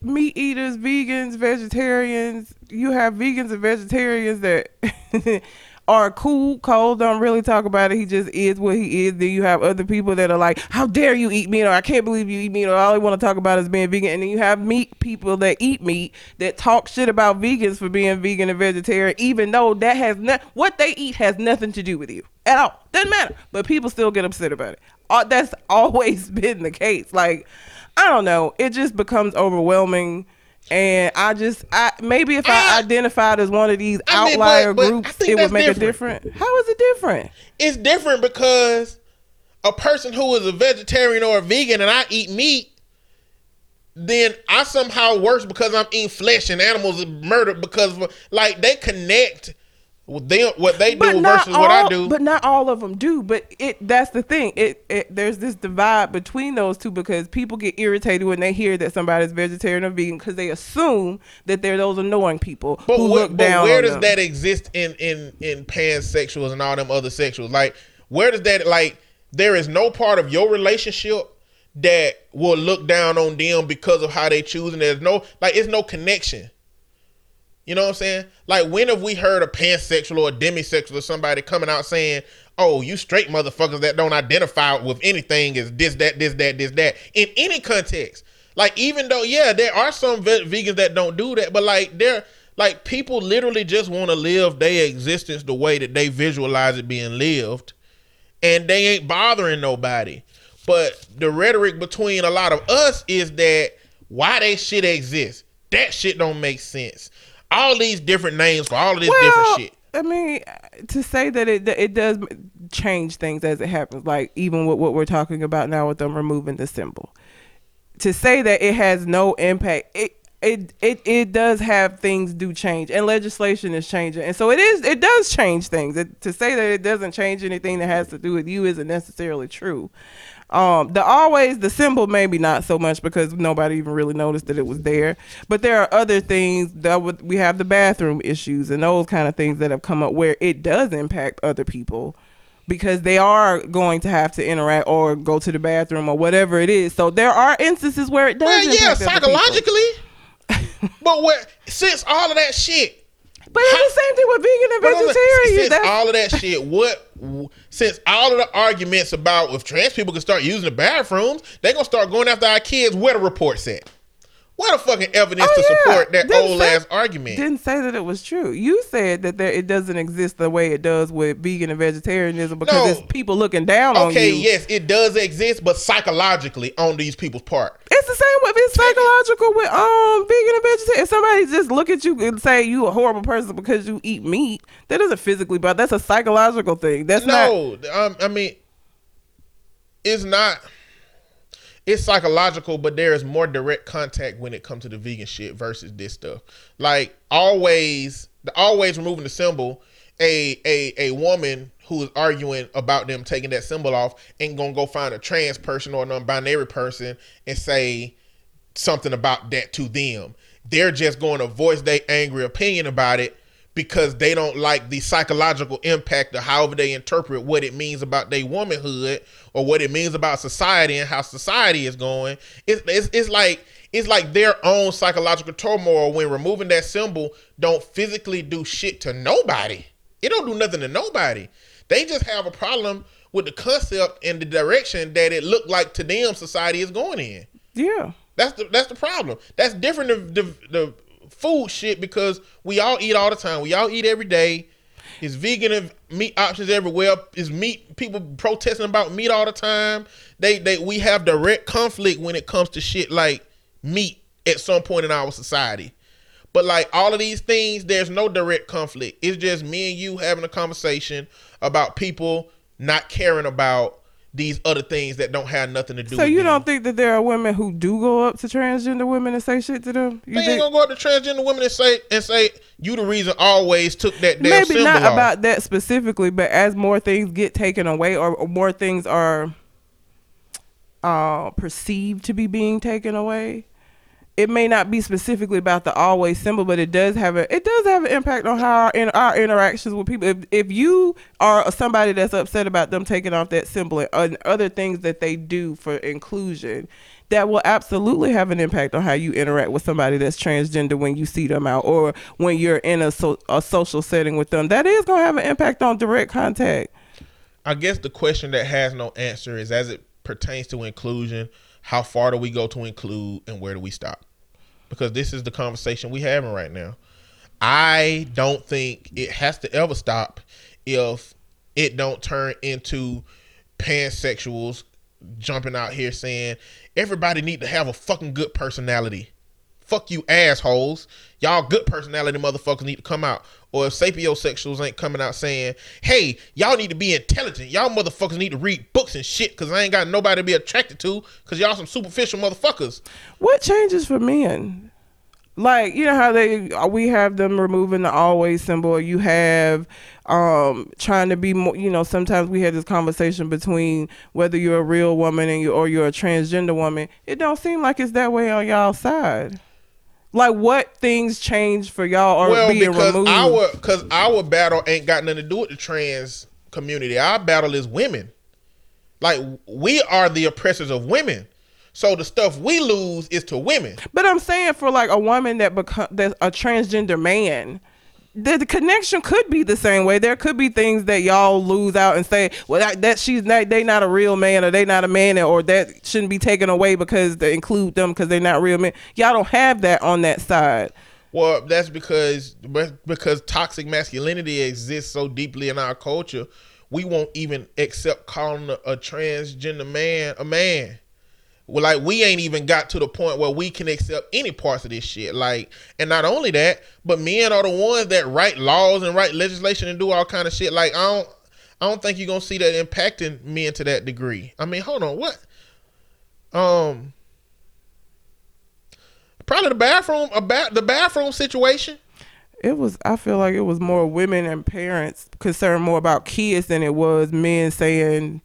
meat eaters, vegans, vegetarians. You have vegans and vegetarians that are cool. Cole don't really talk about it. He just is what he is. Then you have other people that are like, "How dare you eat meat?" or "I can't believe you eat meat," or all they want to talk about is being vegan. And then you have meat people that eat meat that talk shit about vegans for being vegan and vegetarian, even though that has not what they eat has nothing to do with you at all. Doesn't matter. But people still get upset about it. Uh, that's always been the case. Like, I don't know. It just becomes overwhelming. And I just, I maybe if I, I- identified as one of these I mean, outlier but- but I groups, think it that's would make different. a difference. How is it different? It's different because a person who is a vegetarian or a vegan and I eat meat, then I somehow worse because I'm eating flesh and animals are murdered because of, like they connect with them what they do versus what I do. But not all of them do. But it that's the thing. It, it there's this divide between those two because people get irritated when they hear that somebody's vegetarian or vegan because they assume that they're those annoying people But, who where, look but down. where does them. that exist in in in pansexuals and all them other sexuals? Like, where does that like? There is no part of your relationship that will look down on them because of how they choose, and there's no like, it's no connection. You know what I'm saying? Like, when have we heard a pansexual or a demisexual or somebody coming out saying, "Oh, you straight motherfuckers that don't identify with anything is this, that, this, that, this, that," in any context? Like, even though, yeah, there are some ve- vegans that don't do that, but like, they're like people literally just want to live their existence the way that they visualize it being lived, and they ain't bothering nobody. But the rhetoric between a lot of us is that why they shit exists. That shit don't make sense. All these different names for all of this different shit. I mean, to say that it it does change things as it happens, like even with what we're talking about now with them removing the symbol. To say that it has no impact, it it it it does have things do change, and legislation is changing, and so it is it does change things. It, to say that it doesn't change anything that has to do with you isn't necessarily true. Um, the always the symbol maybe not so much because nobody even really noticed that it was there. But there are other things that would we have the bathroom issues and those kind of things that have come up where it does impact other people because they are going to have to interact or go to the bathroom or whatever it is. So there are instances where it does. Well, yeah, impact other people. psychologically. but what since all of that shit, But it's the same thing with vegan and vegetarian. Since all of that shit, what? Since all of the arguments about if trans people can start using the bathrooms, they're gonna start going after our kids. Where the report at? What the fucking evidence Oh, to yeah. support that Didn't old say- ass argument? didn't say that it was true. You said that there, it doesn't exist the way it does with vegan and vegetarianism because No. it's people looking down on you. Okay, yes, it does exist, but psychologically on these people's part. It's the same with it's psychological with um vegan and vegetarian. If somebody just look at you and say you a horrible person because you eat meat, that isn't physically, but that's a psychological thing. That's not. No, um, I mean, it's not. It's psychological, but there is more direct contact when it comes to the vegan shit versus this stuff. Like always, the always removing the symbol. A a a woman who is arguing about them taking that symbol off ain't gonna go find a trans person or a non-binary person and say something about that to them. They're just going to voice their angry opinion about it because they don't like the psychological impact of however they interpret what it means about their womanhood or what it means about society and how society is going. It's, it's, it's like it's like their own psychological turmoil when removing that symbol don't physically do shit to nobody. It don't do nothing to nobody. They just have a problem with the concept and the direction that it looked like to them society is going in. Yeah. That's the that's the problem. That's different than the, the food shit because we all eat all the time. We all eat every day. It's vegan and meat options everywhere. It's meat people protesting about meat all the time. They they we have direct conflict when it comes to shit like meat at some point in our society. But like all of these things, there's no direct conflict. It's just me and you having a conversation about people not caring about these other things that don't have nothing to do So with you them. don't think that there are women who do go up to transgender women and say shit to them? You They ain't gonna go up to transgender women and say and say you the reason always took that damn maybe not off. about that specifically, but as more things get taken away or, or more things are uh, perceived to be being taken away, it may not be specifically about the always symbol, but it does have a it does have an impact on how our, in our interactions with people. If if you are somebody that's upset about them taking off that symbol and, and other things that they do for inclusion, that will absolutely have an impact on how you interact with somebody that's transgender when you see them out or when you're in a so, a social setting with them. That is going to have an impact on direct contact. I guess the question that has no answer is as it pertains to inclusion, how far do we go to include and where do we stop? Because this is the conversation we having right now. I don't think it has to ever stop if it don't turn into pansexuals jumping out here saying everybody need to have a fucking good personality. Fuck you assholes. Y'all good personality motherfuckers need to come out. Or if sapiosexuals ain't coming out saying, hey, y'all need to be intelligent. Y'all motherfuckers need to read books and shit because I ain't got nobody to be attracted to because y'all some superficial motherfuckers. What changes for men? Like you know how they we have them removing the always symbol. You have um trying to be more. You know sometimes we had this conversation between whether you're a real woman and you or you're a transgender woman. It don't seem like it's that way on y'all side. Like what things change for y'all are well, being because removed? our because our battle ain't got nothing to do with the trans community. Our battle is women. Like we are the oppressors of women. So the stuff we lose is to women. But I'm saying for like a woman that become that's a transgender man, the, the connection could be the same way. There could be things that y'all lose out and say, well, that, that she's not, they not a real man, or they not a man, or that shouldn't be taken away because they include them because they're not real men. Y'all don't have that on that side. Well, that's because because toxic masculinity exists so deeply in our culture. We won't even accept calling a, a transgender man a man. Like we ain't even got to the point where we can accept any parts of this shit. Like, and not only that, but men are the ones that write laws and write legislation and do all kind of shit. Like, I don't, I don't think you're gonna see that impacting men to that degree. I mean, hold on, what? Um, probably the bathroom, about the bathroom situation. It was. I feel like it was more women and parents concerned more about kids than it was men saying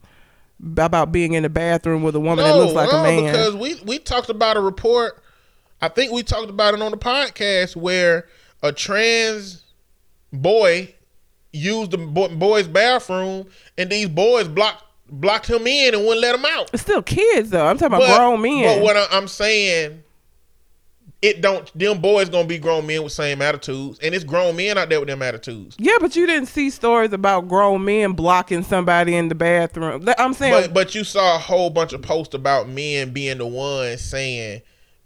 about being in the bathroom with a woman that looks like no, a man. Because we we talked about a report. I think we talked about it on the podcast where a trans boy used the boy's bathroom, and these boys blocked blocked him in and wouldn't let him out. It's still kids though. I'm talking But- about grown men. But what I'm saying, it don't. Them boys gonna be grown men with same attitudes, and it's grown men out there with them attitudes. yeah, but you didn't see stories about grown men blocking somebody in the bathroom. I'm saying But but you saw a whole bunch of posts about men being the ones saying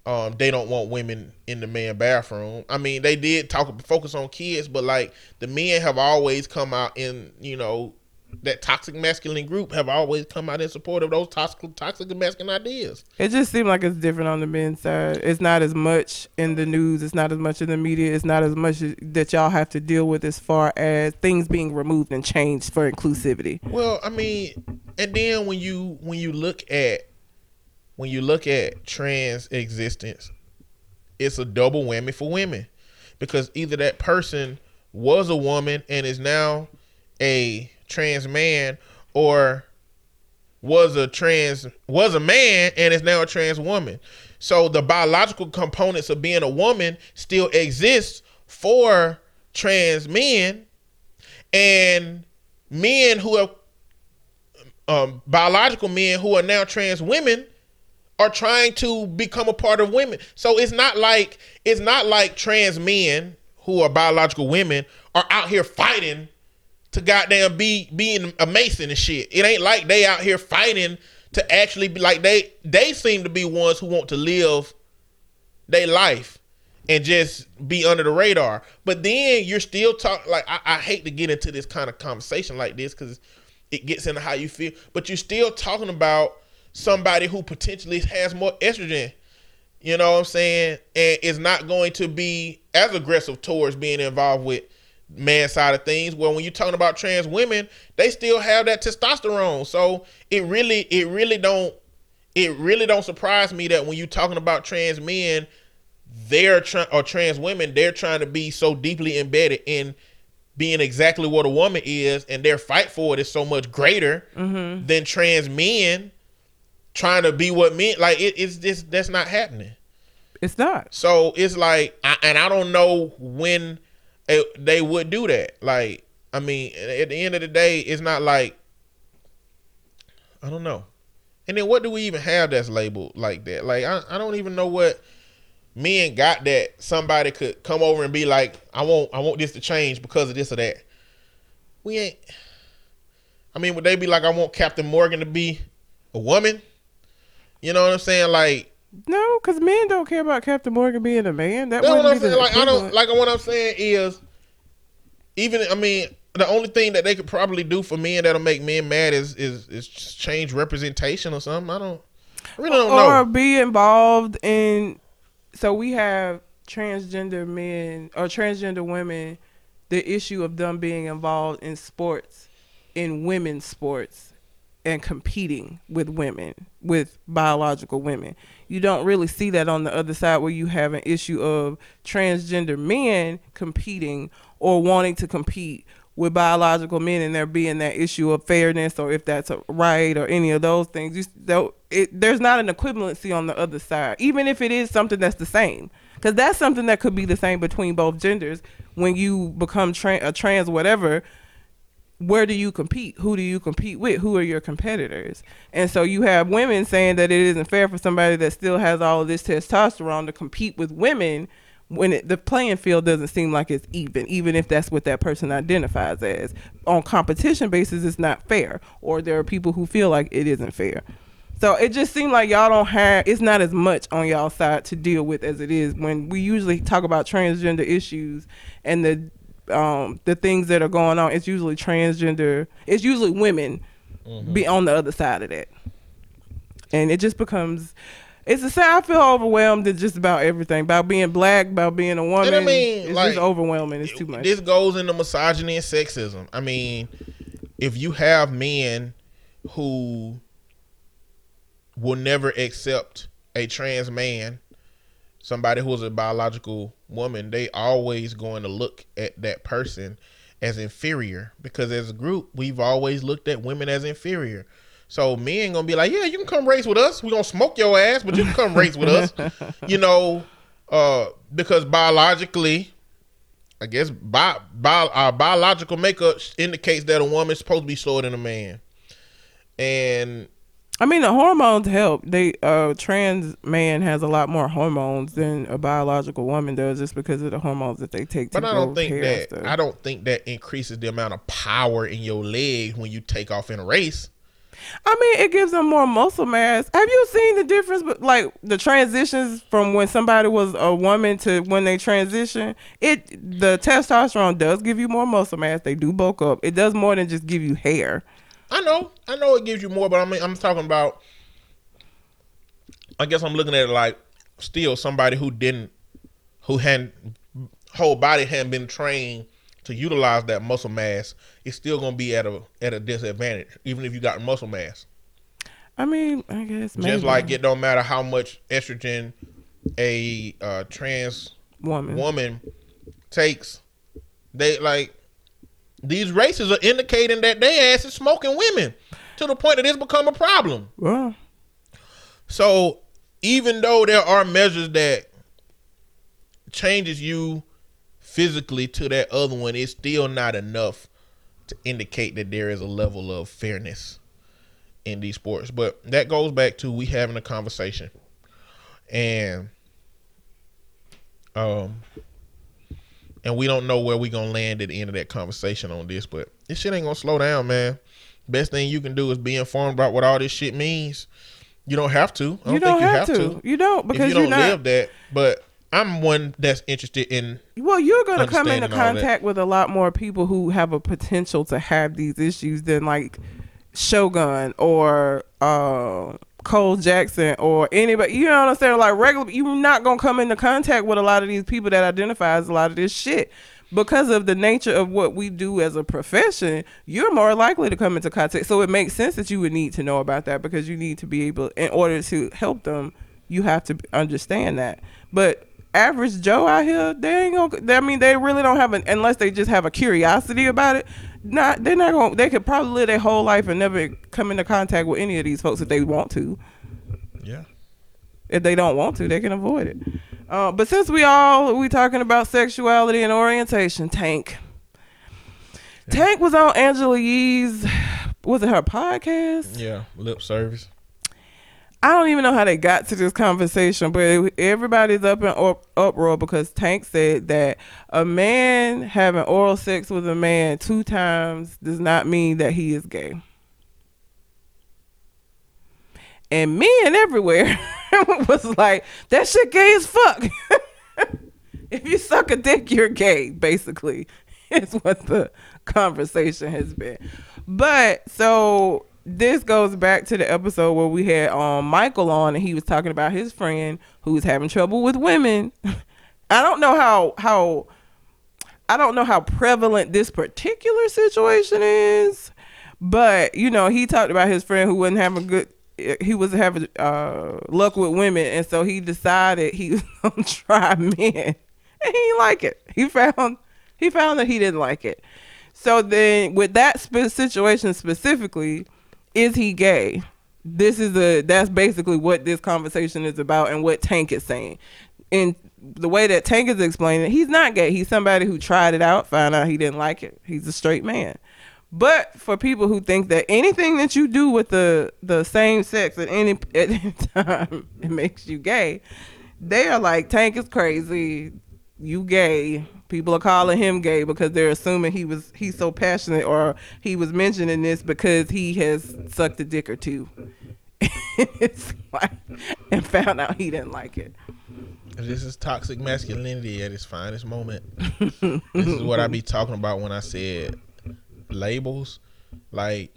um, they don't want women in the man bathroom. I mean, they did talk focus on kids, but like the men have always come out in you know that toxic masculine group have always come out in support of those toxic toxic masculine ideas. It just seemed like it's different on the men's side. It's not as much in the news. It's not as much in the media. It's not as much that y'all have to deal with as far as things being removed and changed for inclusivity. Well, I mean, and then when you when you look at when you look at trans existence, it's a double whammy for women because either that person was a woman and is now a trans man or was a trans was a man and is now a trans woman. So the biological components of being a woman still exists for trans men and men who are um, biological men who are now trans women are trying to become a part of women. So it's not like it's not like trans men who are biological women are out here fighting to goddamn be being a mason and shit. It ain't like they out here fighting to actually be like they they seem to be ones who want to live their life and just be under the radar. But then you're still talking like I, I hate to get into this kind of conversation like this because it gets into how you feel. But you're still talking about somebody who potentially has more estrogen. You know what I'm saying? And is not going to be as aggressive towards being involved with man side of things. Well, when you're talking about trans women, they still have that testosterone. So it really, it really don't, it really don't surprise me that when you're talking about trans men, they're trying or trans women, they're trying to be so deeply embedded in being exactly what a woman is, and their fight for it is so much greater mm-hmm. than trans men trying to be what men like. It, it's just that's not happening. It's not. So it's like, I, and I don't know when it, they would do that. Like, I mean, at the end of the day, it's not like I don't know. And then what do we even have that's labeled like that? Like, I, I don't even know what men got that somebody could come over and be like, I want I want this to change because of this or that. We ain't. I mean, would they be like, I want Captain Morgan to be a woman? You know what I'm saying? Like, No, because men don't care about Captain Morgan being a man. That That's what I'm saying. Like I don't like what I'm saying is even I mean the only thing that they could probably do for men that'll make men mad is is is change representation or something. I don't I really don't or know. be involved in so we have transgender men or transgender women the issue of them being involved in sports in women's sports and competing with women with biological women you don't really see that on the other side where you have an issue of transgender men competing or wanting to compete with biological men and there being that issue of fairness or if that's right or any of those things. You, it, there's not an equivalency on the other side even if it is something that's the same. Because that's something that could be the same between both genders when you become tra- a trans whatever where do you compete? Who do you compete with? Who are your competitors? And so you have women saying that it isn't fair for somebody that still has all of this testosterone to compete with women when it, the playing field doesn't seem like it's even, even if that's what that person identifies as. On competition basis, it's not fair, or there are people who feel like it isn't fair. So it just seemed like y'all don't have it's not as much on y'all side to deal with as it is when we usually talk about transgender issues and the um the things that are going on. It's usually transgender. It's usually women be on the other side of that, and it just becomes. It's the same. I feel overwhelmed at just about everything about being black, about being a woman. mean, it's like, just overwhelming. It's too much. This goes into misogyny and sexism. I mean, if you have men who will never accept a trans man, somebody who is a biological woman, they always going to look at that person as inferior because as a group, we've always looked at women as inferior. So men gonna be like, yeah, you can come race with us. We gonna smoke your ass, but you can come race with us. You know, uh, because biologically, I guess bi- bi- our biological makeup indicates that a woman's supposed to be slower than a man. And I mean, the hormones help. They uh trans man has a lot more hormones than a biological woman does, just because of the hormones that they take. To but I don't think that. I don't think that increases the amount of power in your leg when you take off in a race. I mean, it gives them more muscle mass. Have you seen the difference, but like the transitions from when somebody was a woman to when they transition? It the testosterone does give you more muscle mass. They do bulk up. It does more than just give you hair. I know, I know it gives you more, but I mean, I'm talking about. I guess I'm looking at it like still somebody who didn't, who hadn't, whole body hadn't been trained to utilize that muscle mass. It's still gonna be at a at a disadvantage, even if you got muscle mass. I mean, I guess maybe Just like it don't matter how much estrogen a uh, trans woman. woman takes, they like these races are indicating that they ass is smoking women to the point that it's become a problem. Well, So even though there are measures that changes you physically to that other one, it's still not enough to indicate that there is a level of fairness in these sports. But that goes back to we having a conversation. And um and we don't know where we gonna land at the end of that conversation on this, but this shit ain't gonna slow down, man. Best thing you can do is be informed about what all this shit means. You don't have to. I don't, you don't think you have, have to. to. You don't If because you don't not. live that, but I'm one that's interested in Well, you're going to come into understanding all that. contact with a lot more people who have a potential to have these issues than like Shogun or uh, Cole Jackson or anybody. You know what I'm saying? Like regular, you're not to come into contact with a lot of these people that identify as a lot of this shit. Because of the nature of what we do as a profession, you're more likely to come into contact. So it makes sense that you would need to know about that because you need to be able, in order to help them, you have to understand that. But average Joe out here, they ain't gonna. They, I mean, they really don't have an unless they just have a curiosity about it. Not, they're not gonna. They could probably live their whole life and never come into contact with any of these folks if they want to. Yeah. If they don't want to, they can avoid it. Uh, but since we all we talking about sexuality and orientation, Tank. Tank was on Angela Yee's, was it her podcast? Yeah, lip service. I don't even know how they got to this conversation, but everybody's up in up- uproar because Tank said that a man having oral sex with a man two times does not mean that he is gay. And men everywhere was like, that shit gay as fuck. if you suck a dick, you're gay, basically, is what the conversation has been. But so this goes back to the episode where we had um Michael on and he was talking about his friend who was having trouble with women. I don't know how how I don't know how prevalent this particular situation is, but you know, he talked about his friend who wasn't having good he was having uh, luck with women and so he decided he was gonna try men and he didn't like it. He found he found that he didn't like it. So then with that spe- situation specifically, is he gay? This is a that's basically what this conversation is about and what Tank is saying. And the way that Tank is explaining it, he's not gay. He's somebody who tried it out, found out he didn't like it. He's a straight man. But for people who think that anything that you do with the the same sex at any at any time it makes you gay, they are like Tank is crazy. You gay. People are calling him gay because they're assuming he was he's so passionate or he was mentioning this because he has sucked a dick or two. it's like, and found out he didn't like it. This is toxic masculinity at its finest moment. this is what I be talking about when I said labels. Like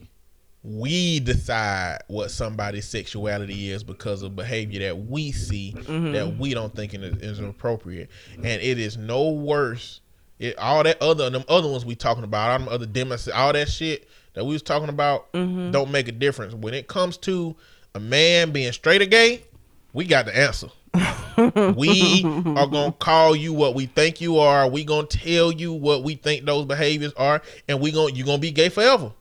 we decide what somebody's sexuality is because of behavior that we see mm-hmm. that we don't think is, is appropriate, and it is no worse. It, all that other them other ones we talking about, all them other demos, all that shit that we was talking about, mm-hmm. don't make a difference when it comes to a man being straight or gay. We got the answer. we are gonna call you what we think you are. We gonna tell you what we think those behaviors are, and we gonna you gonna be gay forever.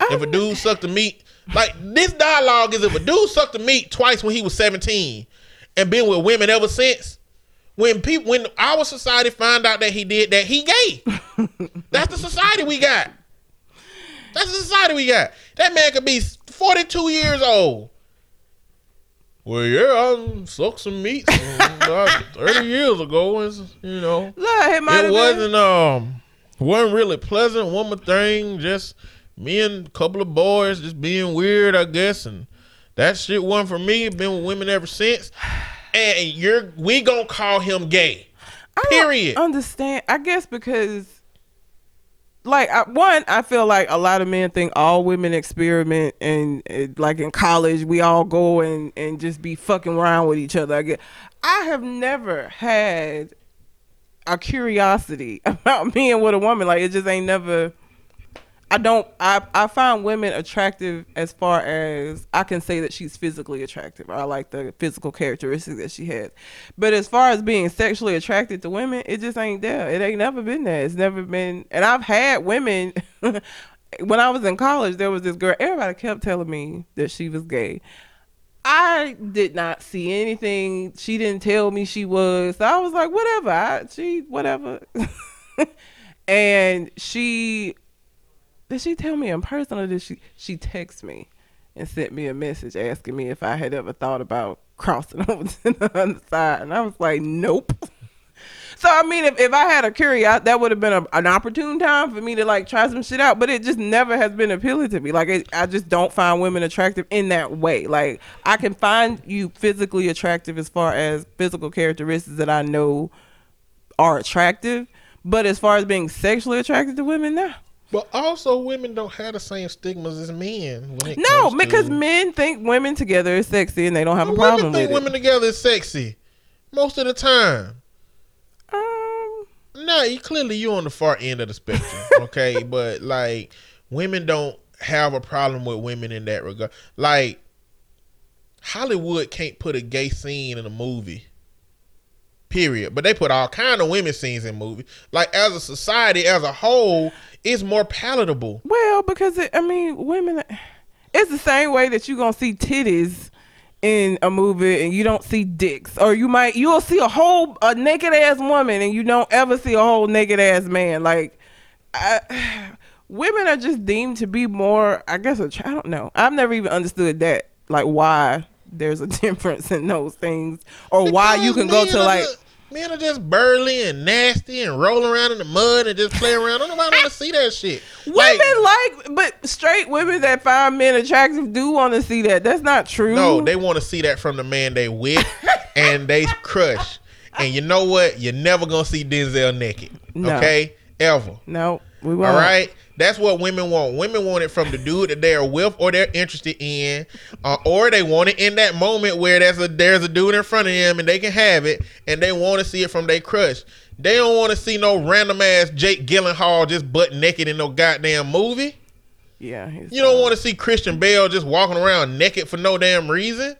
If a dude sucked the meat, like this dialogue is if a dude sucked the meat twice when he was seventeen, and been with women ever since. When people, when our society find out that he did that, he gay. That's the society we got. That's the society we got. That man could be forty-two years old. Well, yeah, I sucked some meat thirty years ago. And, you know, Look, it it wasn't um wasn't really pleasant one more thing just me and a couple of boys just being weird i guess and that shit wasn't for me been with women ever since and you're we gonna call him gay I don't period Understand? I guess because, like, I, one, I feel like a lot of men think all women experiment, and, and like in college, we all go and and just be fucking around with each other. I get. I have never had a curiosity about being with a woman. Like it just ain't never. I don't. I I find women attractive as far as I can say that she's physically attractive. I like the physical characteristics that she has. But as far as being sexually attracted to women, it just ain't there. It ain't never been there. It's never been. And I've had women. when I was in college, there was this girl. Everybody kept telling me that she was gay. I did not see anything. She didn't tell me she was. So I was like, whatever. I, she, whatever. and she did she tell me in person or did she she text me and sent me a message asking me if I had ever thought about crossing over to the other side? And I was like nope. So I mean if, if I had a curiosity that would have been a, an opportune time for me to like try some shit out but it just never has been appealing to me. Like it, I just don't find women attractive in that way. Like I can find you physically attractive as far as physical characteristics that I know are attractive but as far as being sexually attracted to women no but also women don't have the same stigmas as men when it No, because to, men think women together is sexy and they don't have a problem women think with women together is sexy most of the time. Um, No, you clearly you on the far end of the spectrum, okay? but like women don't have a problem with women in that regard. Like Hollywood can't put a gay scene in a movie. Period. But they put all kind of women scenes in movies. Like as a society as a whole, it's more palatable. well, because it, I mean, women, it's the same way that you're gonna see titties in a movie and you don't see dicks, or you might you'll see a whole a naked ass woman and you don't ever see a whole naked ass man. Like, I, women are just deemed to be more. I guess I don't know. I've never even understood that. Like why there's a difference in those things, or why you can go to like. just- men are just burly and nasty and roll around in the mud and just play around. I don't nobody want to see that shit. Women Like, like, but straight women that find men attractive do want to see that. That's not true. no, they want to see that from the man they with and they crush. And you know what? You're never gonna see Denzel naked. No. Okay, ever. no, we won't. All right. That's what women want. Women want it from the dude that they're with or they're interested in, uh, or they want it in that moment where there's a there's a dude in front of them and they can have it, and they want to see it from their crush. They don't want to see no random ass Jake Gyllenhaal just butt naked in no goddamn movie. Yeah, You don't want to see Christian Bale just walking around naked for no damn reason.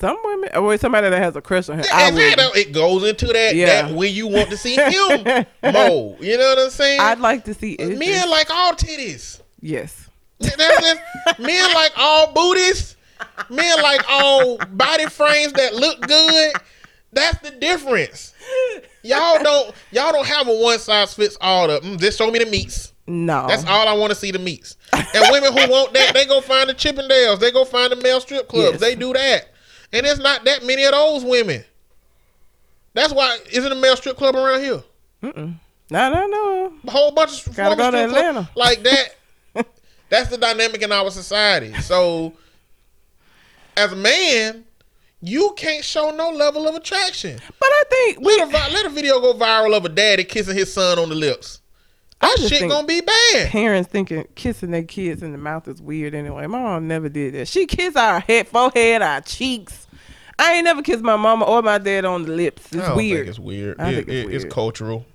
Some women or somebody that has a crush on him. I Exactly. It goes into that, Yeah. that when you want to see him mode. You know what I'm saying? I'd like to see it. Men like all titties. yes. Men like all booties. Men like all body frames that look good. That's the difference. Y'all don't y'all don't have a one size fits all. Of, mm, just show me the meats. No. That's all I want to see the meats. And women who want that, they go find the Chippendales. They go find the male strip clubs. Yes. They do that. And it's not that many of those women. That's why isn't a male strip club around here? No, no, no. a whole bunch of Gotta go to strip club- Atlanta. like that. that's the dynamic in our society. So, as a man, you can't show no level of attraction. But I think we. Let a, let a video go viral of a daddy kissing his son on the lips. That just shit think- gonna be bad. Parents thinking kissing their kids in the mouth is weird anyway. My mom never did that. She kissed our head, forehead, our cheeks. I ain't never kissed my mama or my dad on the lips. It's I weird. it's weird. I It- think it's it- it's cultural.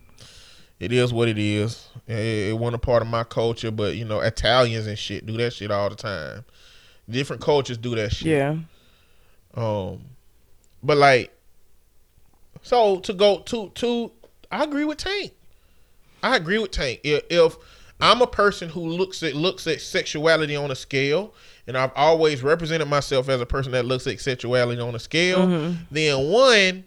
It is what it is. It, it wasn't a part of my culture, but you know, Italians and shit do that shit all the time. Different cultures do that shit. Yeah. Um, but like, so to go to to, I agree with Tank. I agree with Tank. If, if I'm a person who looks at looks at sexuality on a scale, and I've always represented myself as a person that looks at sexuality on a scale, mm-hmm. then one,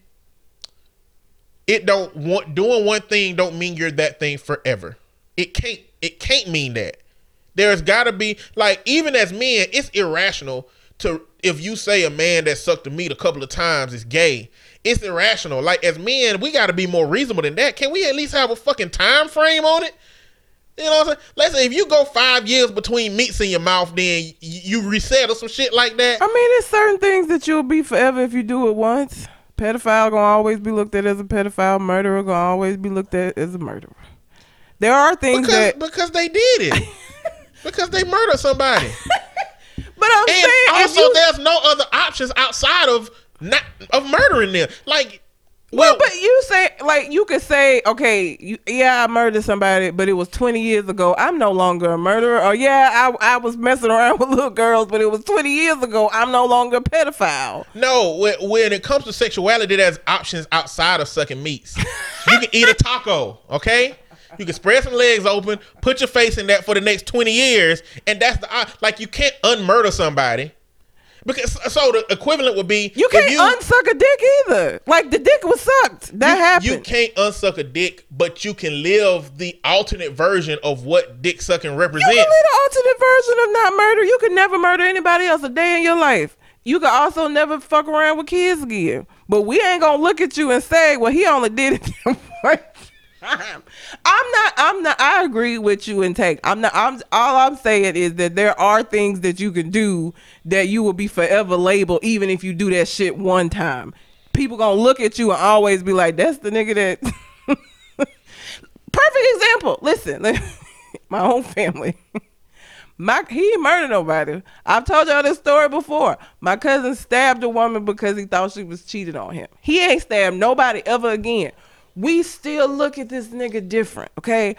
it don't want doing one thing don't mean you're that thing forever. It can't. It can't mean that. There's got to be like even as men, it's irrational to if you say a man that sucked a meat a couple of times is gay. It's irrational. Like as men, we got to be more reasonable than that. Can we at least have a fucking time frame on it? You know what I'm saying? Let's say if you go five years between meats in your mouth, then you reset or some shit like that. I mean, there's certain things that you'll be forever if you do it once. Pedophile gonna always be looked at as a pedophile. Murderer gonna always be looked at as a murderer. There are things Because that, because they did it. because they murdered somebody. but I'm And saying also, you, there's no other options outside of not of murdering them. Like, well, well, but you say like you could say, okay, you, yeah, I murdered somebody, but it was 20 years ago. I'm no longer a murderer. Or yeah, I I was messing around with little girls, but it was 20 years ago. I'm no longer a pedophile. no. When, when it comes to sexuality, there's options outside of sucking meats. you can eat a taco, okay? You can spread some legs open, put your face in that for the next twenty years, and that's the like you can't unmurder somebody. Because so the equivalent would be You can't you, unsuck a dick either. Like the dick was sucked. That you, happened. You can't unsuck a dick, but you can live the alternate version of what dick sucking You represents. can live the alternate version of not murder. You can never murder anybody else a day in your life. You can also never fuck around with kids again. But we ain't gonna look at you and say, "Well, he only did it one time." I'm not. I'm not. I agree with you and Tank. I'm not. I'm. All I'm saying is that there are things that you can do that you will be forever labeled, even if you do that shit one time. People gonna look at you and always be like, "That's the nigga that." Perfect example. Listen, my own family. My he murdered nobody. I've told y'all this story before. My cousin stabbed a woman because he thought she was cheating on him. He ain't stabbed nobody ever again. We still look at this nigga different, okay?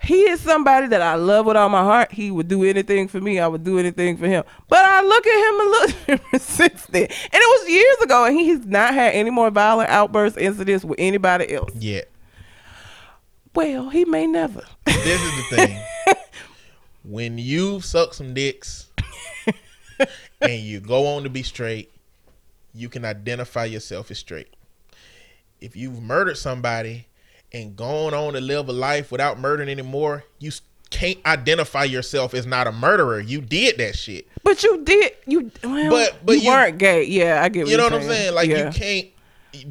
He is somebody that I love with all my heart. He would do anything for me. I would do anything for him. But I look at him a little different since then. And it was years ago, and he's not had any more violent outbursts, incidents with anybody else. Yeah. Well, he may never. This is the thing. when you suck some dicks and you go on to be straight, you can identify yourself as straight. If you've murdered somebody and gone on to live a life without murdering anymore, you can't identify yourself as not a murderer. You did that shit. But you did you well, But- but you, you- weren't gay. Yeah, I get what You know what I'm saying? Like Yeah. you can't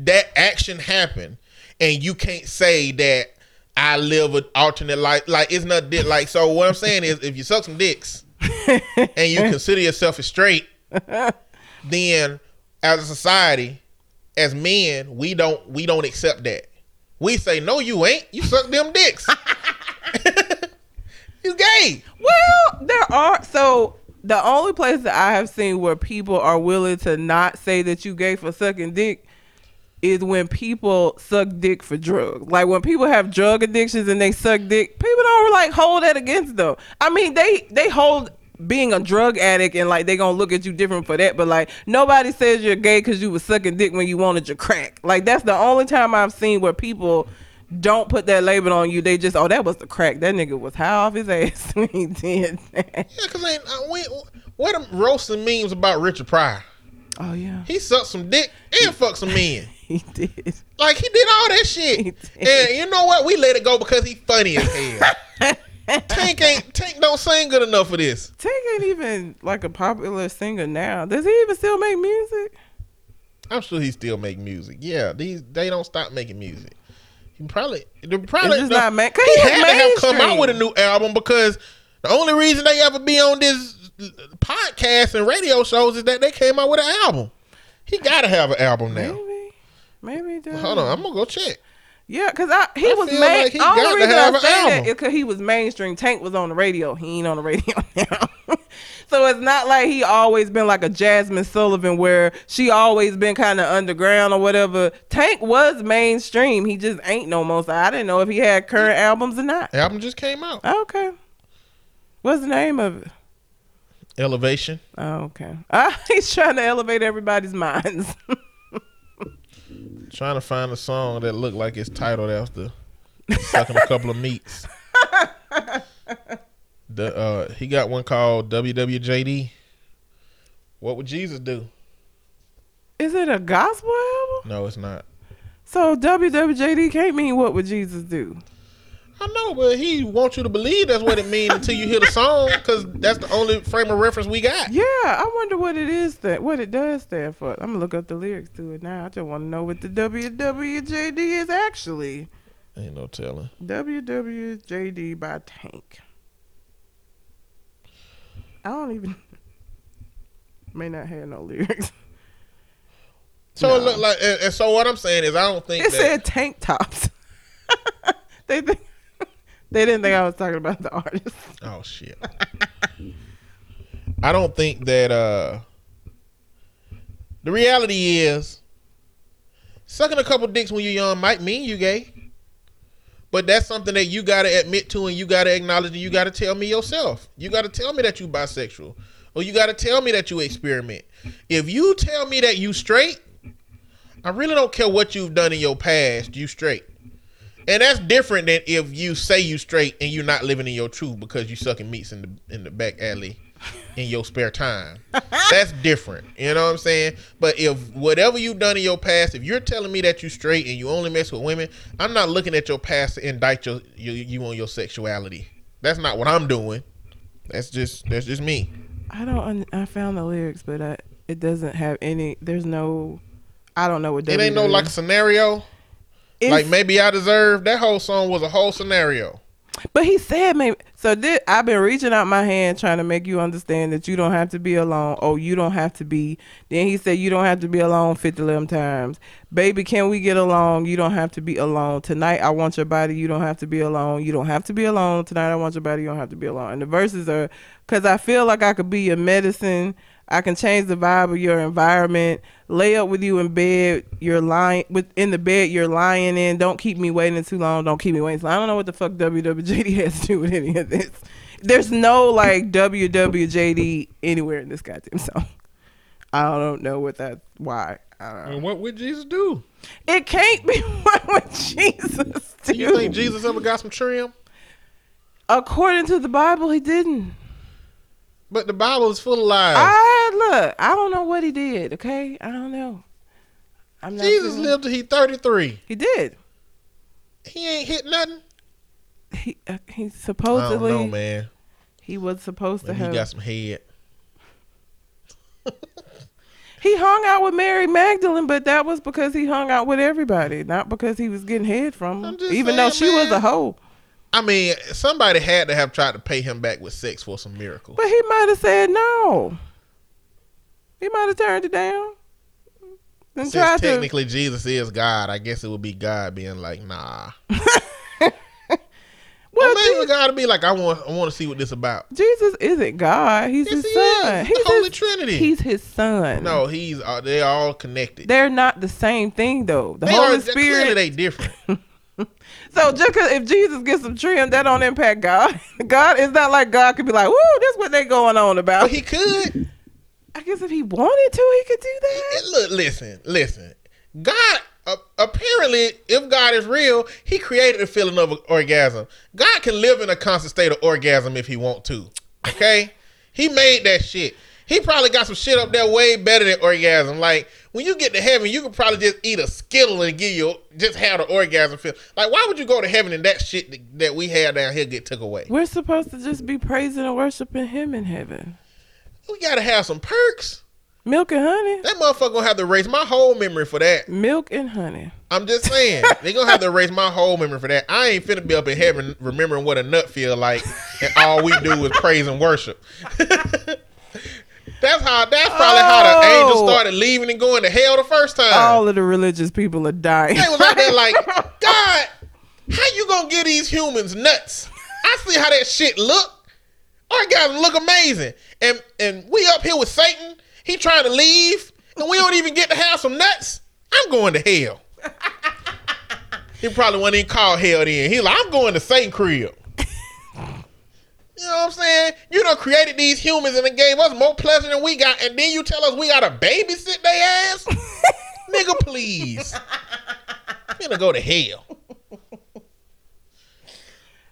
that action happened and you can't say that I live an alternate life. Like it's not di- like so what I'm saying is if you suck some dicks and you consider yourself as straight, then as a society, as men, we don't we don't accept that. We say, No, you ain't. You suck them dicks. you gay. Well, there are so the only place that I have seen where people are willing to not say that you gay for sucking dick is when people suck dick for drugs. Like when people have drug addictions and they suck dick, people don't like hold that against them. I mean, they they hold being a drug addict and like they gonna look at you different for that, but like nobody says you're gay because you was sucking dick when you wanted your crack. Like that's the only time I've seen where people don't put that label on you. They just oh that was the crack. That nigga was high off his ass when he did that. Yeah, cause ain't we, what them roasting memes about Richard Pryor? Oh yeah, He sucked some dick and fucked some men. he did. Like he did all that shit. And you know what? We let it go because he funny as hell. Tank ain't Tank don't sing good enough for this. Tank ain't even like a popular singer now. Does he even still make music? I'm sure he still make music. Yeah, these they don't stop making music. He probably they probably just not ma- he had to have come out with a new album because the only reason they ever be on this podcast and radio shows is that they came out with an album. He got to have an album now. Maybe, maybe. Hold on, I'm gonna go check. Yeah, cause I he I was main. like he only reason I say that is because he was mainstream. Tank was on the radio. He ain't on the radio now. so it's not like he always been like a Jazmine Sullivan where she always been kind of underground or whatever. Tank was mainstream. He just ain't no more. So I didn't know if he had current albums or not. The album just came out. Okay. What's the name of it? Elevation. Oh, okay. Ah, he's trying to elevate everybody's minds. Trying to find a song that looked like it's titled after sucking a couple of meats. The uh, he got one called WWJD. What would Jesus do? Is it a gospel album? No, it's not. So WWJD can't mean what would Jesus do? I know, but he wants you to believe that's what it means until you hear the song, because that's the only frame of reference we got. Yeah, I wonder what it is that what it does stand for. I'm gonna look up the lyrics to it now. I just want to know what the WWJD is actually. Ain't no telling. WWJD by Tank. I don't even. May not have no lyrics. So No. it look like, and, and so what I'm saying is, I don't think It that. said tank tops. they think they didn't think I was talking about the artist. Oh shit. I don't think that uh the reality is sucking a couple dicks when you're young might mean you gay. But that's something that you gotta admit to and you gotta acknowledge and you gotta tell me yourself. You gotta tell me that you bisexual. Or you gotta tell me that you experiment. If you tell me that you straight, I really don't care what you've done in your past, you straight. And that's different than if you say you straight and you're not living in your truth because you sucking meats in the in the back alley in your spare time. that's different. You know what I'm saying? But if whatever you've done in your past, if you're telling me that you straight and you only mess with women, I'm not looking at your past to indict your, you you on your sexuality. That's not what I'm doing. That's just that's just me. I don't. I found the lyrics, but I, it doesn't have any. There's no. I don't know what. It ain't no like scenario. It's- like maybe I deserve that whole song was a whole scenario. But he said maybe. So this, I've been reaching out my hand trying to make you understand that you don't have to be alone. Oh, you don't have to be. Then he said you don't have to be alone 50 11 times. Baby, can we get along? You don't have to be alone. Tonight I want your body. You don't have to be alone. You don't have to be alone. Tonight I want your body. You don't have to be alone. And the verses are because I feel like I could be your medicine. I can change the vibe of your environment. Lay up with you in bed. You're lying with in the bed. You're lying in. Don't keep me waiting too long. Don't keep me waiting. So I don't know what the fuck WWJD has to do with any of this. There's no like WWJD anywhere in this goddamn song. I don't know what that why. I don't know. And what would Jesus do? It can't be what would Jesus do. Do you think Jesus ever got some trim? According to the Bible, he didn't. But the Bible is full of lies. I look, I don't know what he did. Okay, I don't know. I'm not Jesus lived till he 33. He did. He ain't hit nothing. He uh, he I don't supposedly know, man. he was supposed to Maybe he have. got some head. He hung out with Mary Magdalene, but that was because he hung out with everybody, not because he was getting head from I'm them. just Even though she saying, was a man. hoe. I mean, somebody had to have tried to pay him back with sex for some miracle. But he might have said no. He might have turned it down. And Since tried to. technically Jesus is God, I guess it would be God being like, nah. Well, Well, maybe Jesus, God would be like, I want, I want to see what this about. Jesus isn't God. He's Yes, his he son. He's The Holy his, Trinity. He's his son. No, he's uh, they're all connected. They're not the same thing, though. The they Holy are clearly Spirit. they different. So just cause if Jesus gets some trim, that don't impact God. God is not like God could be like, "Woo, this what they going on about." but he could. I guess if he wanted to, he could do that. Look, listen, listen. God uh, apparently, if God is real, He created the feeling of orgasm. God can live in a constant state of orgasm if He want to. Okay, He made that shit. He probably got some shit up there way better than orgasm. Like when you get to heaven, you could probably just eat a skittle and give you just have the orgasm feel. Like why would you go to heaven and that shit that, that we have down here get took away? We're supposed to just be praising and worshiping Him in heaven. We gotta have some perks. Milk and honey. That motherfucker gonna have to erase my whole memory for that. Milk and honey. I'm just saying they gonna have to erase my whole memory for that. I ain't finna be up in heaven remembering what a nut feel like, and all we do is praise and worship. that's how. That's probably how the Oh. angels started leaving and going to hell the first time. All of the religious people are dying. they was out there like, God, how you gonna get these humans nuts? I see how that shit look. Orgasm look amazing, and and we up here with Satan. He trying to leave, and we don't even get to have some nuts. I'm going to hell. He probably wasn't even called hell then. He like, I'm going to Saint crib. You know what I'm saying? You done created these humans and it gave us more pleasure than we got, and then you tell us we gotta babysit their ass? Nigga, please. I'm gonna go to hell.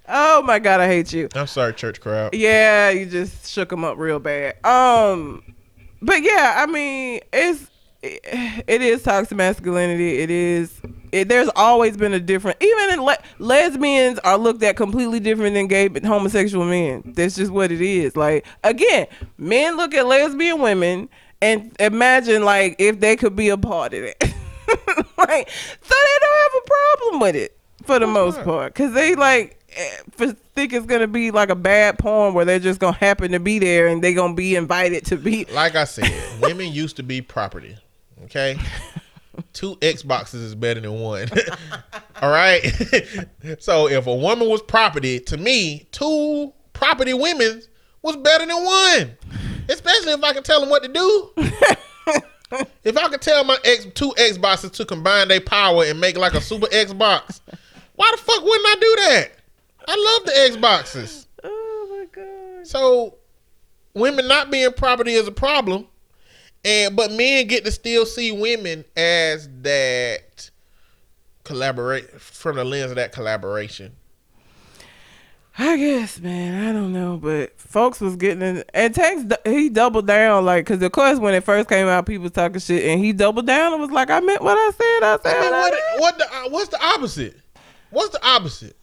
oh my God, I hate you. I'm sorry, church crowd. Yeah, you just shook them up real bad. Um, but yeah, I mean, it's it is toxic masculinity. It is. It, there's always been a different. Even in le- lesbians are looked at completely different than gay but homosexual men. That's just what it is. Like again, men look at lesbian women and imagine like if they could be a part of it. like, so they don't have a problem with it for the most part because they like eh, for, think it's gonna be like a bad porn where they're just gonna happen to be there and they're gonna be invited to be Like I said, women used to be property. Okay? Two Xboxes is better than one. All right? so if a woman was property, to me, two property women was better than one. Especially if I can tell them what to do. if I could tell my X two Xboxes to combine their power and make like a super Xbox, why the fuck wouldn't I do that? I love the Xboxes. oh my god So women not being property is a problem. And but men get to still see women as that collaborate from the lens of that collaboration. I guess, man. I don't know, but folks was getting in, and Tanks he doubled down, like, cause of course when it first came out, people was talking shit, and he doubled down and was like, "I meant what I said. I said I mean, what what I what the uh, what's the opposite? What's the opposite?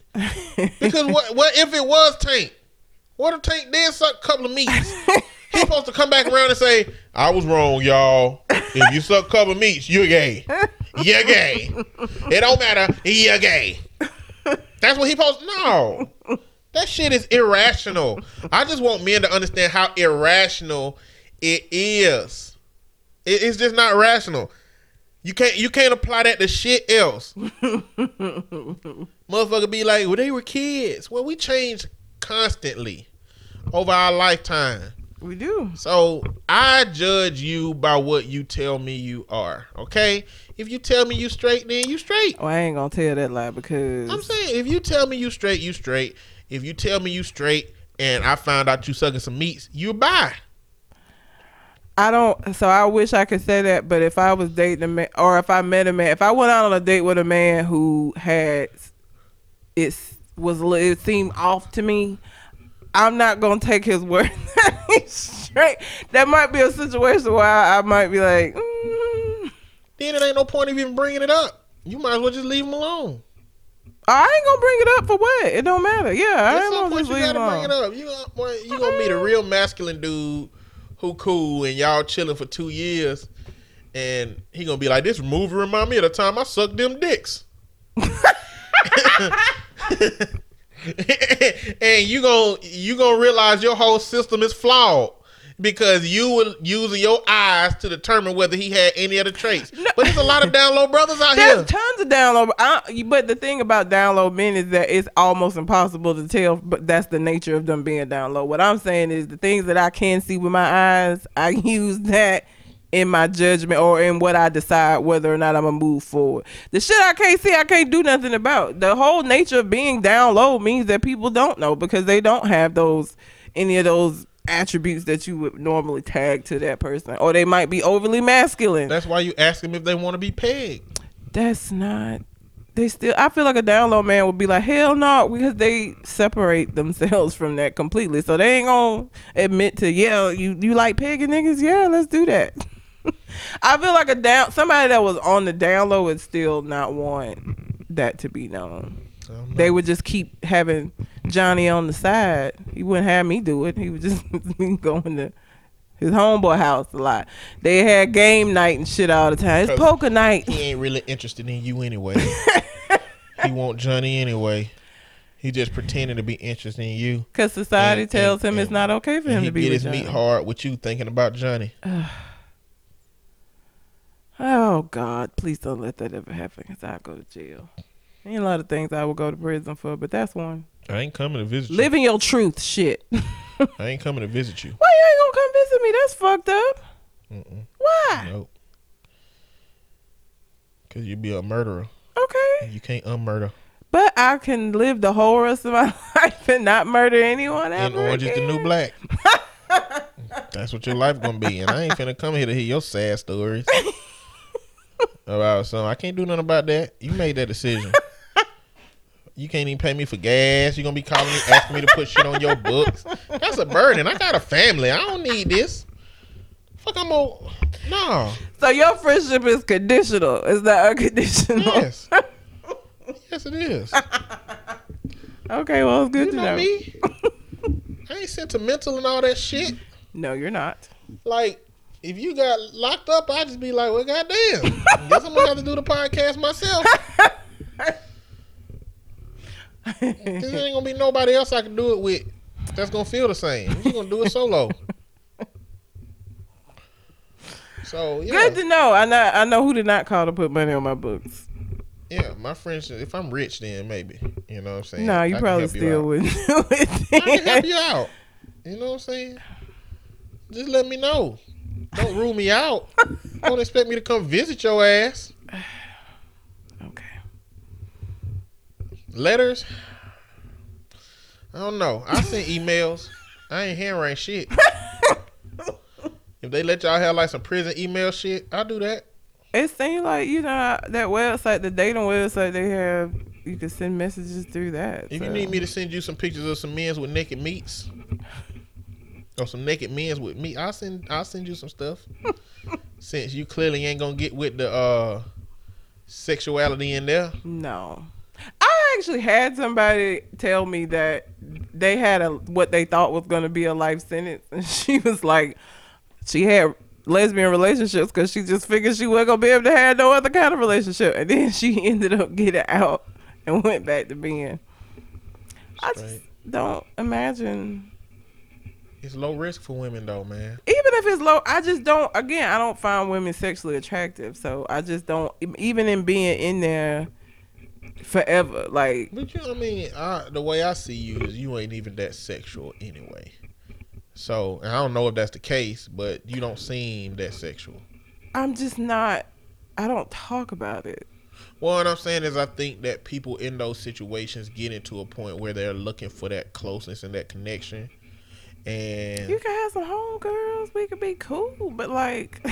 Because what what if it was Tank? What if Tank did suck a couple of meats? He's supposed to come back around and say, "I was wrong, y'all. If you suck of meats, you're gay. You're gay. It don't matter. You're gay." That's what he supposed. No, that shit is irrational. I just want men to understand how irrational it is. It- it's just not rational. You can't you can't apply that to shit else. Motherfucker be like, well, they were kids. Well, we change constantly over our lifetime. We do. So I judge you by what you tell me you are. Okay? If you tell me you straight, then you straight. Oh, I ain't gonna tell that lie because I'm saying if you tell me you straight, you straight. If you tell me you straight and I found out you sucking some meats, you buy. I don't. So I wish I could say that, but if I was dating a man, or if I met a man, if I went out on a date with a man who had it was it seemed off to me, I'm not gonna take his word that straight. That might be a situation where I, I might be like, mm, Then it ain't no point of even bringing it up. You might as well just leave him alone. I ain't gonna bring it up for what? It don't matter. Yeah, I At ain't some gonna point, just you leave gotta bring it up. You gonna, you gonna meet a real masculine dude who cool and y'all chilling for two years, and he gonna be like, "This movie remind me of the time I sucked them dicks." and you gonna you gonna realize your whole system is flawed because you were using your eyes to determine whether he had any of the traits. But there's a lot of download brothers out There's here. There's tons of download, I, but the thing about download men is that it's almost impossible to tell. But that's the nature of them being download. What I'm saying is the things that I can see with my eyes, I use that in my judgment or in what I decide whether or not I'm gonna move forward. The shit I can't see, I can't do nothing about. The whole nature of being down low means that people don't know because they don't have those any of those attributes that you would normally tag to that person, or they might be overly masculine. That's why you ask them if they want to be pegged. That's not. They still. I feel like a download man would be like, hell no, because they separate themselves from that completely. So they ain't gonna admit to, yeah, you you like pegging niggas, yeah, let's do that. I feel like a down somebody that was on the down low would still not want that to be known. Know. They would just keep having Johnny on the side. He wouldn't have me do it. He would just be going to his homeboy house a lot. They had game night and shit all the time. It's poker night. he ain't really interested in you anyway. he want Johnny anyway. He just pretending to be interested in you. Because society And- tells and- him it's not okay for him to be get his meat hard with you thinking about Johnny. Oh God, please don't let that ever happen. Cause I'll go to jail. Ain't a lot of things I would go to prison for, but that's one. I ain't coming to visit you. Living your truth, shit. I ain't coming to visit you. Why you ain't gonna come visit me? That's fucked up. Mm-mm. Why? Nope. Cause you'd be a murderer. Okay, and You can't unmurder. but I can live the whole rest of my life and not murder anyone And ever orange is the new black. That's what your life gonna be. And I ain't finna come here to hear your sad stories about something. I can't do nothing about that. You made that decision. You can't even pay me for gas. You're gonna be calling me, asking me to put shit on your books. That's a burden. I got a family. I don't need this. Fuck, I'm old. No. So your friendship is conditional. It's not unconditional. Yes. yes, it is. Okay, well it's good You to know know. me. I ain't sentimental and all that shit. No, you're not. Like, if you got locked up, I'd just be like, well, goddamn. Guess I'm gonna have to do the podcast myself. Cause there ain't gonna be nobody else I can do it with that's gonna feel the same. I'm just gonna do it solo. So yeah, Good to know. I know. I know who did not call to put money on my books. yeah. My friends, if I'm rich, then maybe you know what I'm saying. No, I you can probably still wouldn't do I can help you out. You know what I'm saying? Just let me know. Don't rule me out. Don't expect me to come visit your ass. okay. Letters. I don't know. I send emails. I ain't handwriting shit. if they let y'all have like some prison email shit, I'll do that. It seems like you know that website, the dating website they have. You can send messages through that. If so. you need me to send you some pictures of some men's with naked meats, or some naked men's with me. I'll send. I'll send you some stuff. Since you clearly ain't gonna get with the uh sexuality in there. No. I actually had somebody tell me that they had a what they thought was going to be a life sentence, and she was like, she had lesbian relationships because she just figured she wasn't gonna be able to have no other kind of relationship, and then she ended up getting out and went back to being. I just don't imagine. It's low risk for women though, man. Even if it's low, I just don't. Again, I don't find women sexually attractive, so I just don't. Even in being in there forever, like But you, know I mean, I, the way I see you is you ain't even that sexual anyway. So and I don't know if that's the case, but you don't seem that sexual. I'm just not. I don't talk about it. Well, what I'm saying is, I think that people in those situations get into a point where they're looking for that closeness and that connection. And You can have some homegirls. We could be cool, but like,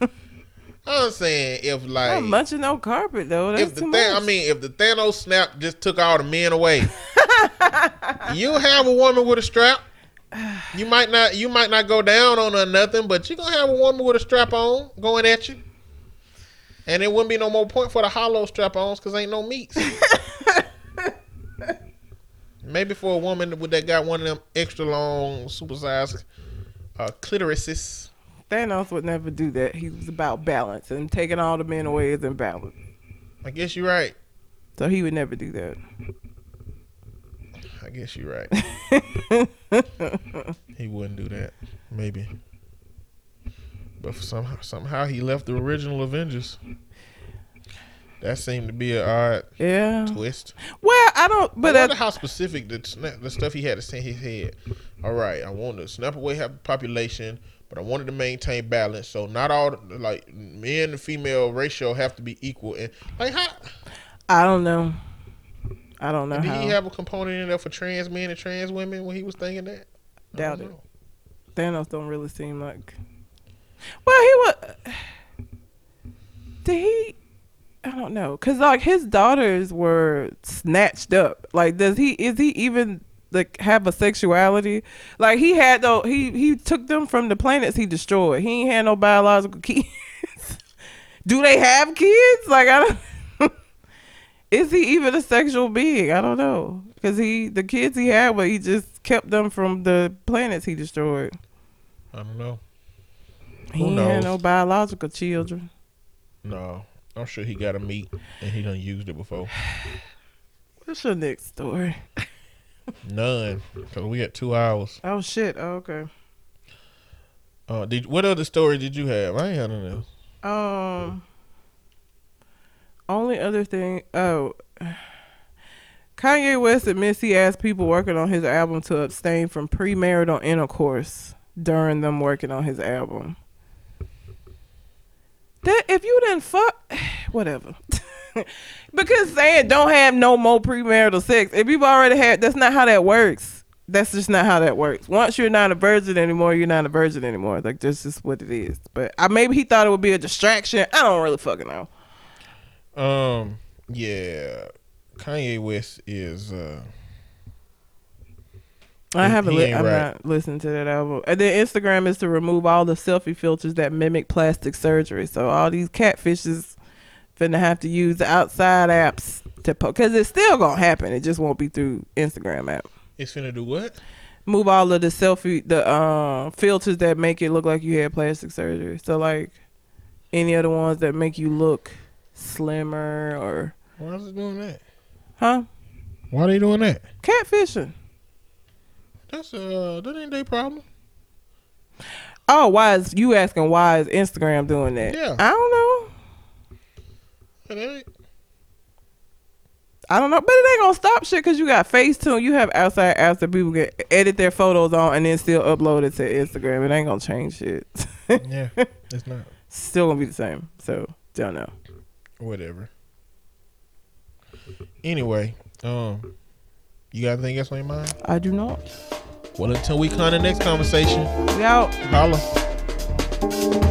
I'm saying if like I'm munching no carpet though. That's if the too Than- much. I mean if the Thanos snap just took all the men away, you have a woman with a strap. You might not you might not go down on her nothing, but you are gonna have a woman with a strap on going at you. And it wouldn't be no more point for the hollow strap ons because ain't no meats. Maybe for a woman that got one of them extra long, supersized uh, clitorises. Thanos would never do that. He was about balance and taking all the men away is imbalance. I guess you're right. So he would never do that. I guess you're right. he wouldn't do that. Maybe. But somehow somehow he left the original Avengers. That seemed to be an odd Yeah. twist. Well, I don't. But I wonder how specific the snap, the stuff he had to say in his head. All right, I want to snap away half the population, but I wanted to maintain balance. So not all like men and female ratio have to be equal. And like how I don't know. I don't know did how. he have a component in there for trans men and trans women when he was thinking that? Doubt don't it. know. Thanos don't really seem like. Well, he was. Did he? I don't know, cause like his daughters were snatched up. Like, does he? Is he even like have a sexuality? Like he had though. He he took them from the planets he destroyed. He ain't had no biological kids. Do they have kids? Like I don't. is he even a sexual being? I don't know, cause he the kids he had, but he just kept them from the planets he destroyed. I don't know. He Who had knows? no biological children. No, I'm sure he got a meat and he done used it before. What's your next story? None, because we got two hours. Oh shit. Oh, okay. Uh, did what other story did you have? I ain't had none. Um. Only other thing. Oh. Kanye West admits he asked people working on his album to abstain from premarital intercourse during them working on his album. That if you didn't fuck, whatever. because saying don't have no more premarital sex, if you've already had, that's not how that works. That's just not how that works. Once you're not a virgin anymore, you're not a virgin anymore. Like that's just what it is. But I, maybe he thought it would be a distraction. I don't really fucking know. Um, yeah, Kanye West is. uh I He- haven't. he Li- I'm right. not listening to that album. And then Instagram is to remove all the selfie filters that mimic plastic surgery. So all these catfishes finna have to use the outside apps to post because it's still gonna happen. It just won't be through Instagram app. It's finna do what? Move all of the selfie, the uh, filters that make it look like you had plastic surgery. So like any of the ones that make you look slimmer or Why is it doing that? huh Why are they doing that? catfishing. That's uh, that ain't their problem. Oh, why is you asking? Why is Instagram doing that? Yeah. I don't know. It ain't. I don't know, but it ain't gonna stop shit because you got Facetune. You have outside apps that people can edit their photos on and then still upload it to Instagram. It ain't gonna change shit. Yeah, it's not. still gonna be the same. So don't know. Whatever. Anyway, um, you got anything else on your mind? I do not. Well, until we come to the next conversation, We out. holla.